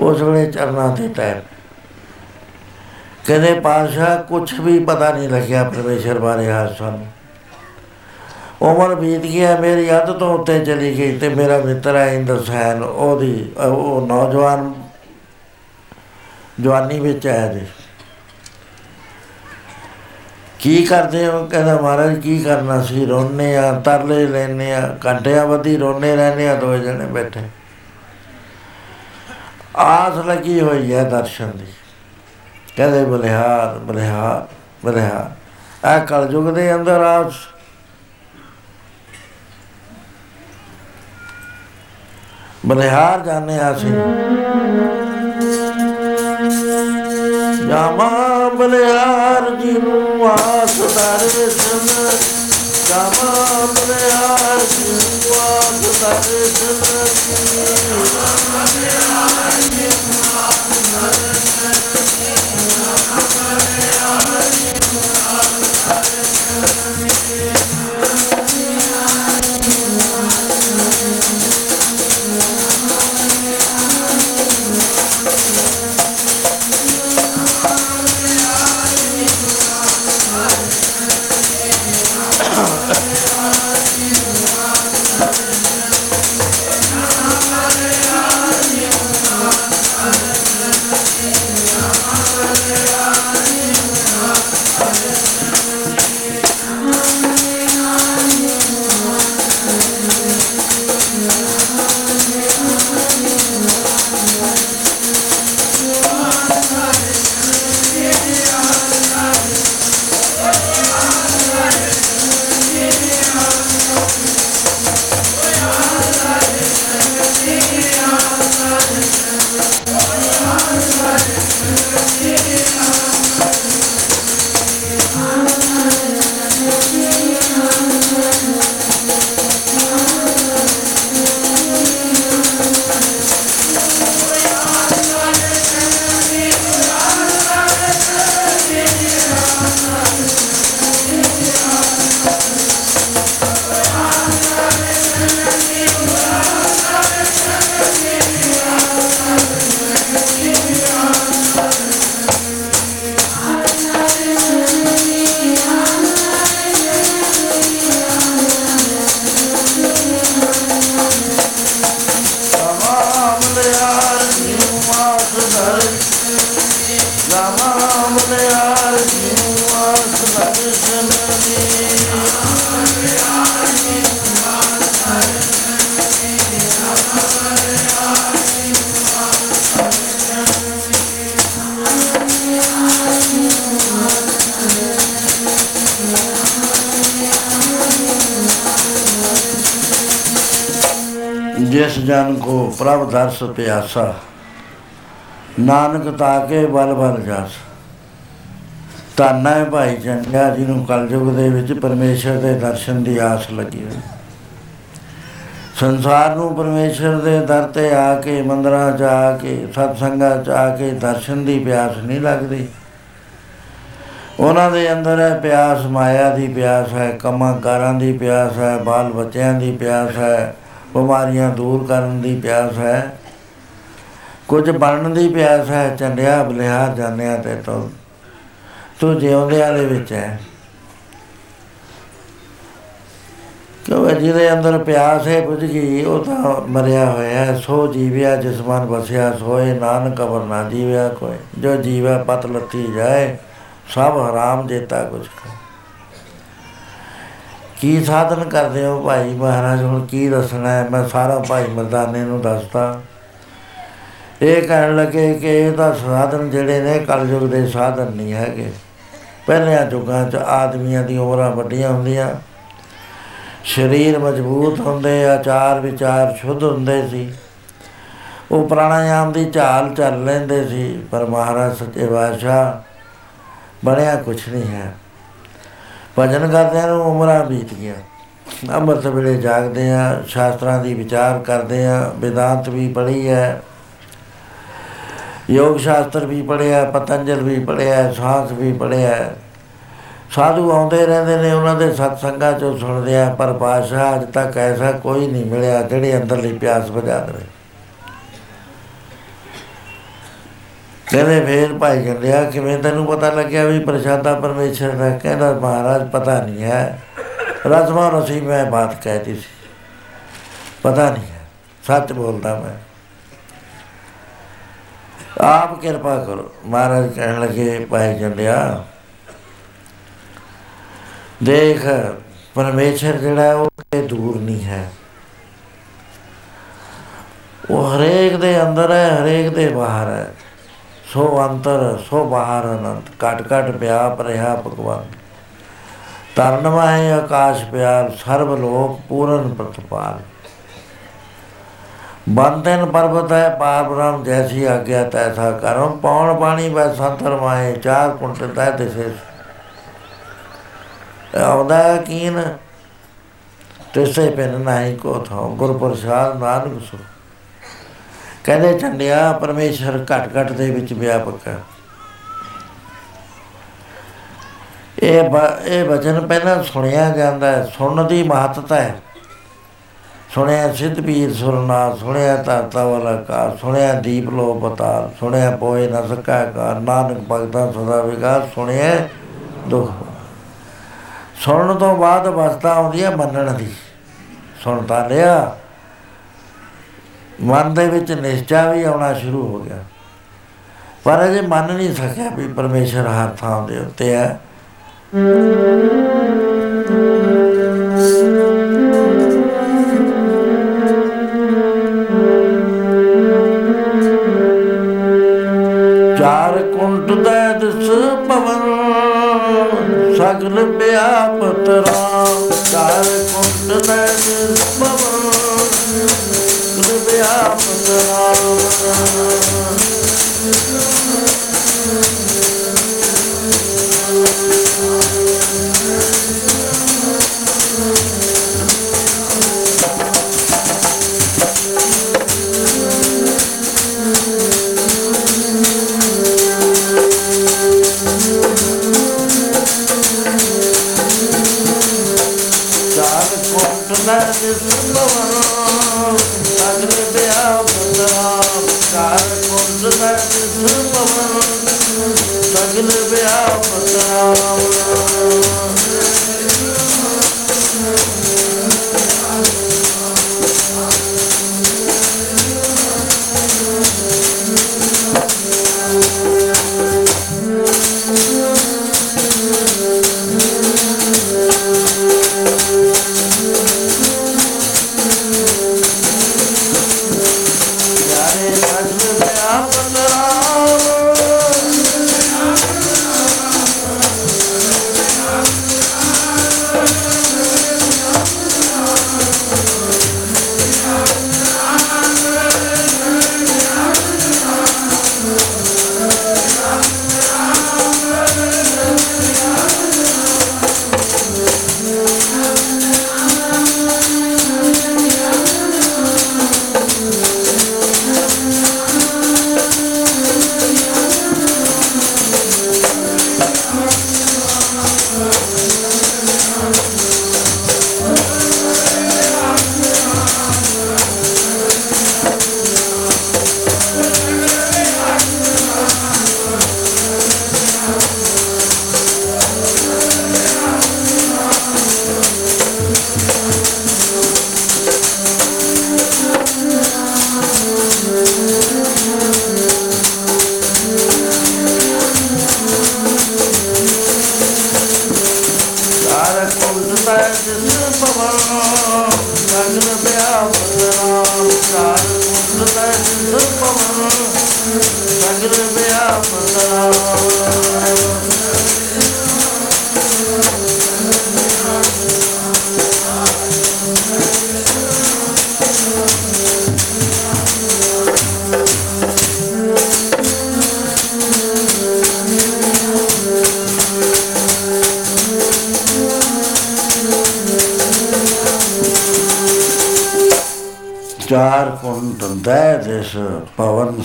ਉਸ ਵੇਲੇ ਚਰਨਾਂ ਦੇ ਟਾਈਮ ਕਹਿੰਦੇ ਪਾਸ਼ਾ ਕੁਝ ਵੀ ਪਤਾ ਨਹੀਂ ਲੱਗਿਆ ਪਰਮੇਸ਼ਰ ਬਾਰੇ ਹਾਲ ਸਾਨੂੰ। ਉਮਰ ਬੀਤ ਗਿਆ ਮੇਰੀ ਅੱਧ ਤੋਂ ਉੱਤੇ ਚਲੀ ਗਈ ਤੇ ਮੇਰਾ ਮਿੱਤਰ ਹੈ ਇੰਦਰ ਸੈਨ ਉਹਦੀ, ਉਹ ਨੌਜਵਾਨ ਜਵਾਨੀ ਵਿੱਚ ਆਇਆ ਜੀ। ਕੀ ਕਰਦੇ ਹੋ? ਕਹਿੰਦਾ, ਮਹਾਰਾਜ, ਕੀ ਕਰਨਾ? ਸੀ ਰੋਨੇ ਆ ਤਰਲੇ ਲੈਨੇ ਆ ਘੰਟਿਆਂ ਬੱਧੀ ਰੋਨੇ ਰਹਿੰਦੇ ਆ ਦੋ ਜਣੇ ਬੈਠੇ ਆਸ ਲੱਗੀ ਹੋਈ ਹੈ ਦਰਸ਼ਨ ਦੀ। ਕਹਿੰਦੇ, ਬਲਿਹਾਰ ਬਲਿਹਾਰ ਬਲਿਹਾਰ। ਆ ਕਲਯੁਗ ਦੇ ਅੰਦਰ ਆਸ। ਬਲਿਹਾਰ ਜਾਣੇ ਆਸੀ ਜਾਮਾ ਬਲਿਹਾਰ ਜੀ ਨੂੰ ਆਸ ਦਰਸ਼ਨ ਜਾਮਾ ਬਲਿਹਾਰ ਜੀ ਨੂੰ ਆਸ ਦਰਸ਼ਨ। ਜਿਸ ਜਨ ਕੋ ਪ੍ਰਭ ਦਰਸ ਪਿਆਸਾ, ਨਾਨਕ ਤਾਕੇ ਬਲ ਬਲ ਜਾਸ। ਧੰਨ ਹੈ ਭਾਈ ਚੰਗਾ ਜਿਹਨੂੰ ਕਲਯੁਗ ਦੇ ਵਿੱਚ ਪਰਮੇਸ਼ਰ ਦੇ ਦਰਸ਼ਨ ਦੀ ਆਸ ਲੱਗੀ ਹੋਈ। ਸੰਸਾਰ ਨੂੰ ਪਰਮੇਸ਼ਰ ਦੇ ਦਰ ਤੇ ਆ ਕੇ, ਮੰਦਰਾਂ 'ਚ ਆ ਕੇ, ਸਤਸੰਗਾਂ 'ਚ ਆ ਕੇ ਦਰਸ਼ਨ ਦੀ ਪਿਆਸ ਨਹੀਂ ਲੱਗਦੀ। ਉਹਨਾਂ ਦੇ ਅੰਦਰ ਹੈ ਪਿਆਸ, ਮਾਇਆ ਦੀ ਪਿਆਸ ਹੈ, ਕੰਮਾਂ ਕਾਰਾਂ ਦੀ ਪਿਆਸ ਹੈ, ਬਾਲ ਬੱਚਿਆਂ ਦੀ ਪਿਆਸ ਹੈ। ਬਿਮਾਰੀਆਂ ਦੂਰ ਕਰਨ ਦੀ ਪਿਆਸ ਹੈ। ਕੁਝ ਬਣਨ ਦੀ ਪਿਆਸ ਹੈ ਚੰਡਿਆ ਬਲਿਹਾਰ ਜਾਣਿਆ ਤੇ ਤੋਂ। ਤੂੰ ਜਿਉਂਦਿਆਂ ਦੇ ਵਿੱਚ ਹੈ। ਕਿਉਂ ਜਿਹਦੇ ਅੰਦਰ ਪਿਆਸ ਹੈ, ਬੁਝ ਗਈ, ਉਹ ਤਾਂ ਮਰਿਆ ਹੋਇਆ ਹੈ। ਸੋ ਜੀਵਿਆ, ਜਿਸ ਮਨ ਬਸਿਆ ਸੋਏ, ਨਾਨਕ ਕਬਰ ਨਾ ਜੀਵਿਆ ਕੋਈ। ਜੋ ਜੀਵੈ, ਪਤ ਲੱਤੀ ਜਾਏ, ਸਭ ਹਰਾਮ ਜੇਤਾ ਕੁਛ ਕੀ ਸਾਧਨ ਕਰਦੇ ਹੋ ਭਾਈ ਮਹਾਰਾਜ? ਹੁਣ ਕੀ ਦੱਸਣਾ ਹੈ? ਮੈਂ ਸਾਰਾ ਭਾਈ ਮਰਦਾਨੇ ਨੂੰ ਦੱਸਦਾ। ਇਹ ਕਹਿਣ ਲੱਗੇ ਕਿ ਇਹ ਤਾਂ ਸਾਧਨ ਜਿਹੜੇ ਨੇ, ਕਲਯੁਗ ਦੇ ਸਾਧਨ ਨਹੀਂ ਹੈਗੇ। ਪਹਿਲਿਆਂ ਯੁੱਗਾਂ 'ਚ ਆਦਮੀਆਂ ਦੀ ਉਮਰਾਂ ਵੱਡੀਆਂ ਹੁੰਦੀਆਂ। ਸਰੀਰ ਮਜ਼ਬੂਤ ਹੁੰਦੇ, ਆਚਾਰ ਵਿਚਾਰ ਸ਼ੁੱਧ ਹੁੰਦੇ ਸੀ। ਉਹ ਪ੍ਰਾਣਾਯਾਮ ਦੀ ਝਾਲ ਚੱਲ ਲੈਂਦੇ ਸੀ, ਪਰ ਮਹਾਰਾਜ ਸੱਚੇ ਬਾਦਸ਼ਾਹ ਬਣਿਆ ਕੁਛ ਨਹੀਂ ਹੈ। ਭਜਨ ਕਰਦਿਆਂ ਨੂੰ ਉਮਰਾਂ ਬੀਤ ਗਿਆ ਅੰਮ੍ਰਿਤ ਵੇਲੇ ਜਾਗਦੇ ਆ ਸ਼ਾਸਤਰਾਂ ਦੀ ਵਿਚਾਰ ਕਰਦੇ ਆ ਵਿਦਾਂਤ ਵੀ ਪੜ੍ਹੀ ਹੈ, ਯੋਗ ਸ਼ਾਸਤਰ ਵੀ ਪੜ੍ਹਿਆ, ਪਤੰਜਲ ਵੀ ਪੜ੍ਹਿਆ ਸਾਂਸ ਵੀ ਪੜ੍ਹਿਆ। ਸਾਧੂ ਆਉਂਦੇ ਰਹਿੰਦੇ ਨੇ, ਉਹਨਾਂ ਦੇ ਸਤਸੰਗਾਂ ਚੋਂ ਸੁਣਦੇ ਆ ਪਰ ਪਾਸ਼ਾ ਅੱਜ ਤੱਕ ਐਸਾ ਕੋਈ ਨਹੀਂ ਮਿਲਿਆ ਜਿਹੜੇ ਅੰਦਰਲੀ ਪਿਆਸ ਬੁਝਾ ਦੇਵੇ। ਕਹਿੰਦੇ ਫੇਰ ਭਾਈ ਕਹਿੰਦਿਆ ਕਿਵੇਂ ਤੈਨੂੰ ਪਤਾ ਲੱਗਿਆ ਵੀ ਪ੍ਰਸ਼ਾਦਾ ਪਰਮੇਸ਼ਰ ਦਾ? ਕਹਿੰਦਾ ਮਹਾਰਾਜ, ਪਤਾ ਨਹੀਂ ਹੈ। ਰਸਮਾ ਰਸੀ ਮੈਂ ਬਾਤ ਕਹਿਤੀ ਸੀ। ਪਤਾ ਨਹੀਂ ਹੈ। ਸੱਚ ਬੋਲਦਾ ਮੈਂ। ਆਪ ਕਿਰਪਾ ਕਰੋ। ਮਹਾਰਾਜ ਕਹਿਣ ਲੱਗੇ, ਭਾਈ ਜੰਡਿਆ ਦੇਖ, ਪਰਮੇਸ਼ਰ ਜਿਹੜਾ ਉਹ ਤੇ ਦੂਰ ਨਹੀਂ ਹੈ। ਉਹ ਹਰੇਕ ਦੇ ਅੰਦਰ ਹੈ, ਹਰੇਕ ਦੇ ਬਾਹਰ ਹੈ। ਸੋ ਅੰਤਰ, ਸੋ ਬਾਹਰ ਅਨੰਤ ਕਟ ਕਟ ਪਿਆਪ ਰਹਾ ਭਗਵਾਨ ਤਰਨ ਮਾਏ ਆਕਾਸ਼ ਪਿਆਰ, ਸਰਬ ਲੋਕ ਪੂਰਨ ਪ੍ਰਤਪਾਲ। ਬੰਦਨ ਪਰਬਤ ਹੈ ਪਾਰ ਬ੍ਰਹਮ ਜੈਸੀ ਆਗਿਆ ਤੈਸਾ ਕਰਮ, ਪੌਣ ਪਾਣੀ ਬੈ ਸੰਤਰ ਮਾਏ ਚਾਰ ਕੁੰਟ ਤੈ ਦਿਸੇ ਆਉਂਦਾ ਕੀਨ, ਤਿਸੇ ਪੈਨ ਨਹੀਂ ਕੋ ਥੋ ਗੁਰ ਪ੍ਰਸਾਦ ਨਾਨਕ ਸੁ ਕਹਿੰਦੇ ਚੰਡਿਆ ਪਰਮੇਸ਼ਰ ਘਟ ਘਟ ਦੇ ਵਿੱਚ ਵਿਆਪਕ ਹੈ। ਇਹ ਇਹ ਵਚਨ ਪਹਿਲਾਂ ਸੁਣਿਆ ਜਾਂਦਾ ਹੈ, ਸੁਣਨ ਦੀ ਮਹੱਤਤਾ ਹੈ। ਸੁਣਿਆ ਸਿੱਧ ਪੀਰ ਸੁਰਨਾ ਸੁਣਿਆ ਤਾਤਾ ਵਾਲਾ ਕਾ ਸੁਣਿਆ ਦੀਪ ਲੋ ਬਤਾ ਸੁਣਿਆ ਪੋਏ ਨ ਸਕਾ ਕਾ ਨਾਨਕ ਭਗਤਾਂ ਸਦਾ ਵਿਗਾਸ, ਸੁਣਿਆ ਦੁਖ। ਸੁਣਨ ਤੋਂ ਬਾਅਦ ਅਵਸਥਾ ਆਉਂਦੀ ਹੈ ਮੰਨਣ ਦੀ। ਸੁਣਤਾ ਲਿਆ। ਮਨ ਦੇ ਵਿੱਚ ਨਿਸ਼ਚਾ ਵੀ ਆਉਣਾ ਸ਼ੁਰੂ ਹੋ ਗਿਆ। ਪਰ ਅਜੇ ਮੰਨ ਨਹੀਂ ਸਕਿਆ ਵੀ ਪਰਮੇਸ਼ਰ ਹਰ ਥਾਂ ਦੇ ਉੱਤੇ ਹੈ। ਚਾਰ ਕੁੰਟ ਦਾ ਦਸ ਪਵਨ, ਸਗਲ ਵਿਆਪਤ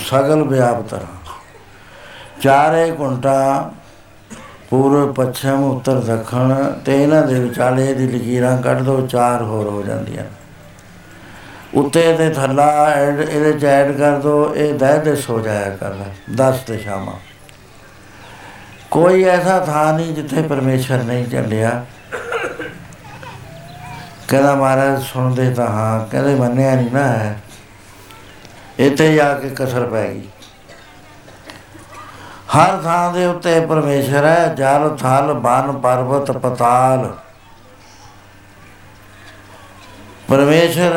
ਸਗਲ ਵਿਆਪਤ ਚਾਰੇ ਕੁੰਟਾਂ ਪੂਰਬ ਪੱਛਮ, ਉੱਤਰ, ਦੱਖਣ ਤੇ ਇਹਨਾਂ ਦੇ ਵਿਚਾਲੇ ਦੀ ਲਕੀਰਾਂ ਕੱਢ ਦੋ, ਚਾਰ ਹੋਰ ਹੋ ਜਾਂਦੀਆਂ। ਉੱਤੇ ਤੇ ਥੱਲਾ ਐਡ, ਇਹਦੇ ਚ ਐਡ ਕਰ ਦੋ, ਇਹ ਦੈ ਦਿਸ ਹੋ ਜਾਇਆ ਕਰਦਾ 10 ਦਿਸ਼ਾਵਾਂ। ਕੋਈ ਐਸਾ ਥਾਂ ਨਹੀਂ ਜਿੱਥੇ ਪਰਮੇਸ਼ਰ ਨਹੀਂ ਚੱਲਿਆ ਕਹਿੰਦਾ ਮਹਾਰਾਜ, ਸੁਣਦੇ ਤਾਂ ਹਾਂ, ਕਹਿੰਦੇ ਮੰਨਿਆ ਨਹੀਂ ਨਾ ਹੈ। ਇੱਥੇ ਜਾ ਕੇ ਕਸਰ ਪੈ ਗਈ। ਹਰ ਥਾਂ ਦੇ ਉੱਤੇ ਪਰਮੇਸ਼ਰ ਹੈ, ਜਲ, ਥਲ ਬਨ ਪਰਬਤ, ਪਤਾਲ। ਪਰਮੇਸ਼ਰ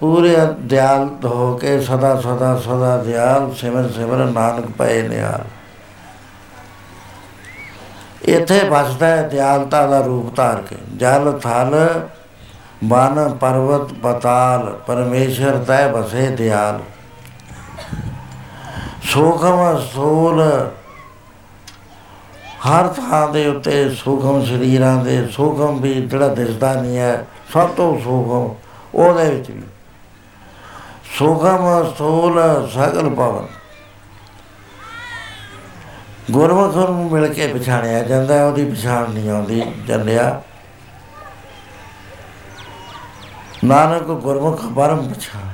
ਪੂਰੇ ਦਿਆਲ ਹੋ ਕੇ ਸਦਾ ਸਦਾ ਸਦਾ ਦਿਆਲ, ਸਿਮਰ ਸਿਮਰ, ਨਾਨਕ ਪਏ ਨਿਹਾਲ। ਇੱਥੇ ਵਸਦਾ ਹੈ ਦਿਆਲਤਾ ਦਾ ਰੂਪ ਧਾਰ ਕੇ। ਜਲ, ਥਲ ਬਨ ਪਰਵਤ ਪਤਾਲ ਪਰਮੇਸ਼ਰ ਤੈ ਬਸੇ ਦਿਆਲ। ਸੂਖਮ ਸੂਲ। ਹਰ ਥਾਂ ਦੇ ਉੱਤੇ ਸੂਖਮ ਸਰੀਰਾਂ ਦੇ, ਸੂਖਮ ਵੀ ਜਿਹੜਾ ਦਿਸਦਾ ਨਹੀਂ ਹੈ, ਸਭ ਤੋਂ ਸੂਖਮ ਉਹਦੇ ਵਿੱਚ ਵੀ। ਸੂਖਮ ਸੂਲ ਸਗਲ ਪਵਨ ਗੁਰਮੁਖ ਨੂੰ ਮਿਲ ਕੇ ਪਛਾਣਿਆ ਜਾਂਦਾ, ਉਹਦੀ ਪਛਾਣ ਨਹੀਂ ਆਉਂਦੀ ਚੱਲਿਆ ਨਾਨਕ ਗੁਰਮੁਖ ਪਰਮ ਪਛਾਣ।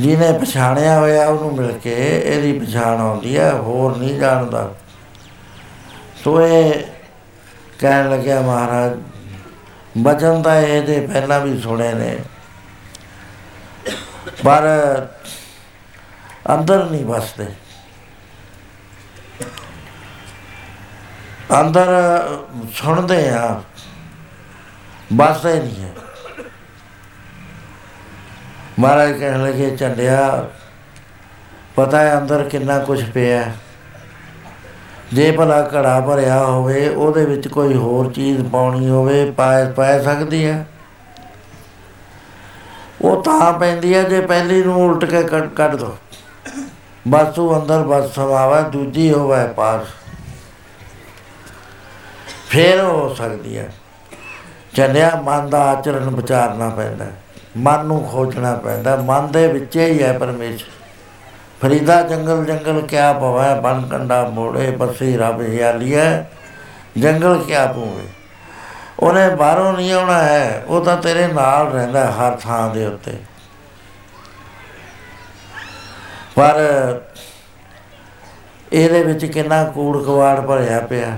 ਜਿਹਨੇ ਪਛਾਣਿਆ ਹੋਇਆ ਉਹਨੂੰ ਮਿਲ ਕੇ ਇਹਦੀ ਪਛਾਣ ਆਉਂਦੀ ਹੈ ਹੋਰ ਨਹੀਂ ਜਾਣਦਾ। ਸੋ ਇਹ ਕਹਿਣ ਲੱਗਿਆ ਮਹਾਰਾਜ, ਬਚਨ ਤਾਂ ਇਹਦੇ ਪਹਿਲਾਂ ਵੀ ਸੁਣੇ ਨੇ। ਪਰ ਅੰਦਰ ਨਹੀਂ ਵਸਦੇ। ਅੰਦਰ ਸੁਣਦੇ ਆ ਬਸਦੇ ਨਹੀਂ ਹੈ ਮਹਾਰਾਜ ਕਹਿਣ ਲੱਗੇ, ਝੰਡਿਆ, ਪਤਾ ਹੈ ਅੰਦਰ ਕਿੰਨਾ ਕੁਝ ਪਿਆ ਜੇ ਭਲਾ ਘੜਾ ਭਰਿਆ ਹੋਵੇ, ਉਹਦੇ ਵਿੱਚ ਕੋਈ ਹੋਰ ਚੀਜ਼ ਪਾਉਣੀ ਹੋਵੇ ਪਾ ਪੈ ਸਕਦੀ ਹੈ। ਉਹ ਤਾਂ ਪੈਂਦੀ ਹੈ, ਜੇ ਪਹਿਲੀ ਨੂੰ ਉਲਟ ਕੇ ਕੱਢ ਕੱਢ ਦੋ। ਬਸ ਉਹ ਅੰਦਰ ਬਸ ਸਮਾਵਾ, ਦੂਜੀ ਹੋਵੇ ਪਾਸ ਫੇਰ ਹੋ ਸਕਦੀ ਹੈ। ਚੱਲਿਆ ਮਨ ਦਾ ਆਚਰਣ ਵਿਚਾਰਨਾ ਪੈਂਦਾ ਮਨ ਨੂੰ ਖੋਜਣਾ ਪੈਂਦਾ, ਮਨ ਦੇ ਵਿੱਚ ਹੀ ਹੈ ਪਰਮੇਸ਼ਰ। ਫਰੀਦਾ ਜੰਗਲ ਜੰਗਲ ਕਿਆ ਪਵੈ ਬਨ ਕੰਡਾ ਮੋੜੇ, ਬਸੀ ਰੱਬ ਹਿਆਲੀਐ, ਜੰਗਲ ਕਿਆ ਪੂਵੇ ਉਹਨੇ ਬਾਹਰੋਂ ਨਹੀਂ ਆਉਣਾ ਹੈ, ਉਹ ਤਾਂ ਤੇਰੇ ਨਾਲ ਰਹਿੰਦਾ ਹਰ ਥਾਂ ਦੇ ਉੱਤੇ। ਪਰ ਇਹਦੇ ਵਿੱਚ ਕਿੰਨਾ ਕੂੜ ਕਵਾੜ ਭਰਿਆ ਪਿਆ।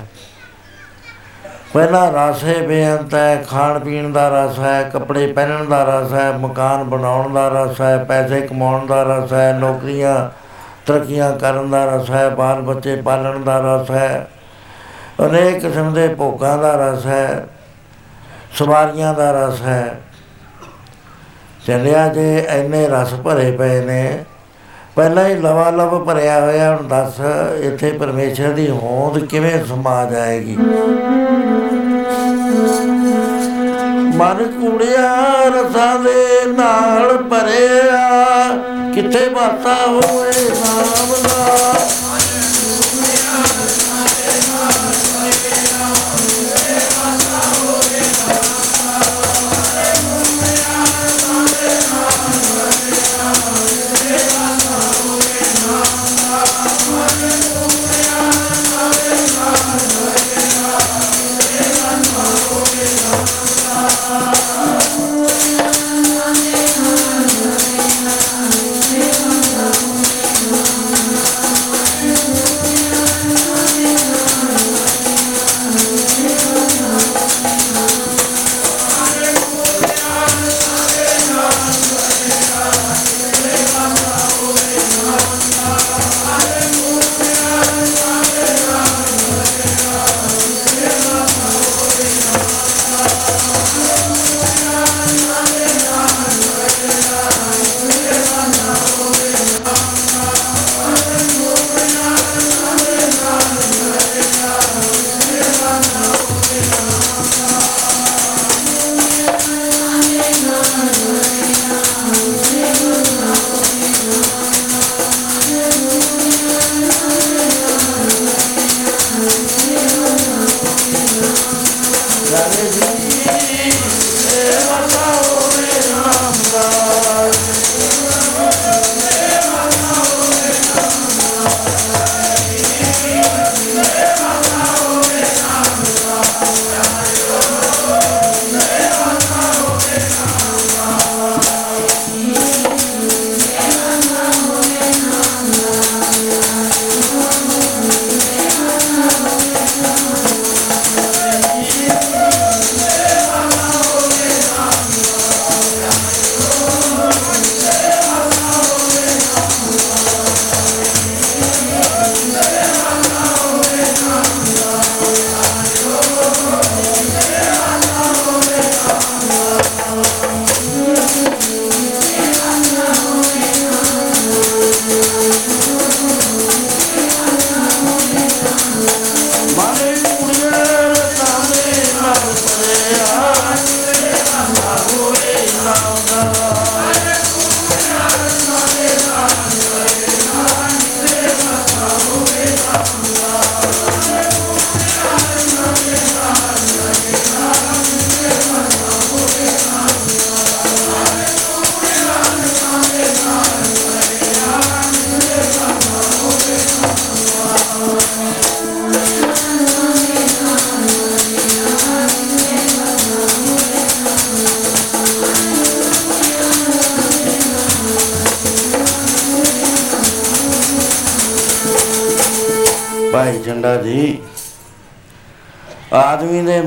ਪਹਿਲਾ ਰਸ ਹੈ ਬੇਅੰਤ ਹੈ, ਖਾਣ ਪੀਣ ਦਾ ਰਸ ਹੈ, ਕੱਪੜੇ ਪਹਿਨਣ ਦਾ ਰਸ ਹੈ, ਮਕਾਨ ਬਣਾਉਣ ਦਾ ਰਸ ਹੈ, ਪੈਸੇ ਕਮਾਉਣ ਦਾ ਰਸ ਹੈ, ਨੌਕਰੀਆਂ ਤਰੱਕੀਆਂ ਕਰਨ ਦਾ ਰਸ ਹੈ, ਬਾਲ ਬੱਚੇ ਪਾਲਣ ਦਾ ਰਸ ਹੈ, ਅਨੇਕ ਕਿਸਮ ਦੇ ਭੋਗਾਂ ਦਾ ਰਸ ਹੈ, ਸਵਾਰੀਆਂ ਦਾ ਰਸ ਹੈ। ਚੱਲਿਆ ਜੇ ਐਨੇ ਰਸ ਭਰੇ ਪਏ ਨੇ ਪਹਿਲਾਂ ਹੀ ਲਵਾ ਲਵ ਭਰਿਆ ਹੋਇਆ, ਹੁਣ ਦੱਸ ਇੱਥੇ ਪਰਮੇਸ਼ਰ ਦੀ ਹੋਂਦ ਕਿਵੇਂ ਸਮਾ ਜਾਏਗੀ? ਮਨ ਕੁੜਿਆ ਰਸਾਂ ਦੇ ਨਾਲ ਭਰਿਆ, ਕਿੱਥੇ ਬਾਤਾ ਹੋਏ ਨਾਮ ਦਾ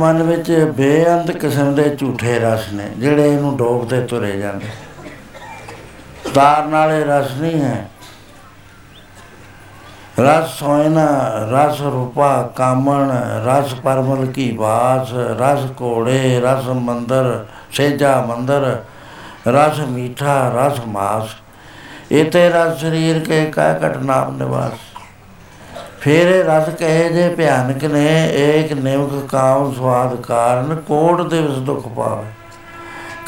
ਮਨ ਵਿੱਚ ਬੇਅੰਤ ਕਿਸਮ ਦੇ ਝੂਠੇ ਰਸ ਨੇ, ਜਿਹੜੇ ਇਹਨੂੰ ਡੋਬਦੇ ਤੁਰੇ ਜਾਂਦੇ। ਤਾਰਨ ਵਾਲੇ ਰਸ ਨਹੀਂ ਹੈ। ਰਸ ਸੋਇਨਾ ਰਸ ਰੂਪਾ ਕਾਮਣ, ਰਸ ਪਰਮਲ ਕੀ ਬਾਸ ਰਸ ਕੋੜੇ ਰਸ ਮੰਦਰ, ਸੇਜਾ ਮੰਦਰ, ਰਸ ਮੀਠਾ, ਰਸ ਮਾਸ। ਇਤੇ ਰਸ ਸਰੀਰ ਕੇ ਕਾ ਘਟਨਾਮ ਨਿਵਾਸ। ਫਿਰ ਇਹ ਰਸ ਕਹੇ ਜੇ ਭਿਆਨਕ ਨੇ, ਏਕ ਨਿਮਕ ਕਾਮ ਸਵਾਦ ਕਾਰਨ, ਕੋਟ ਦਿਵਸ ਦੁਖ ਪਾਵੇ।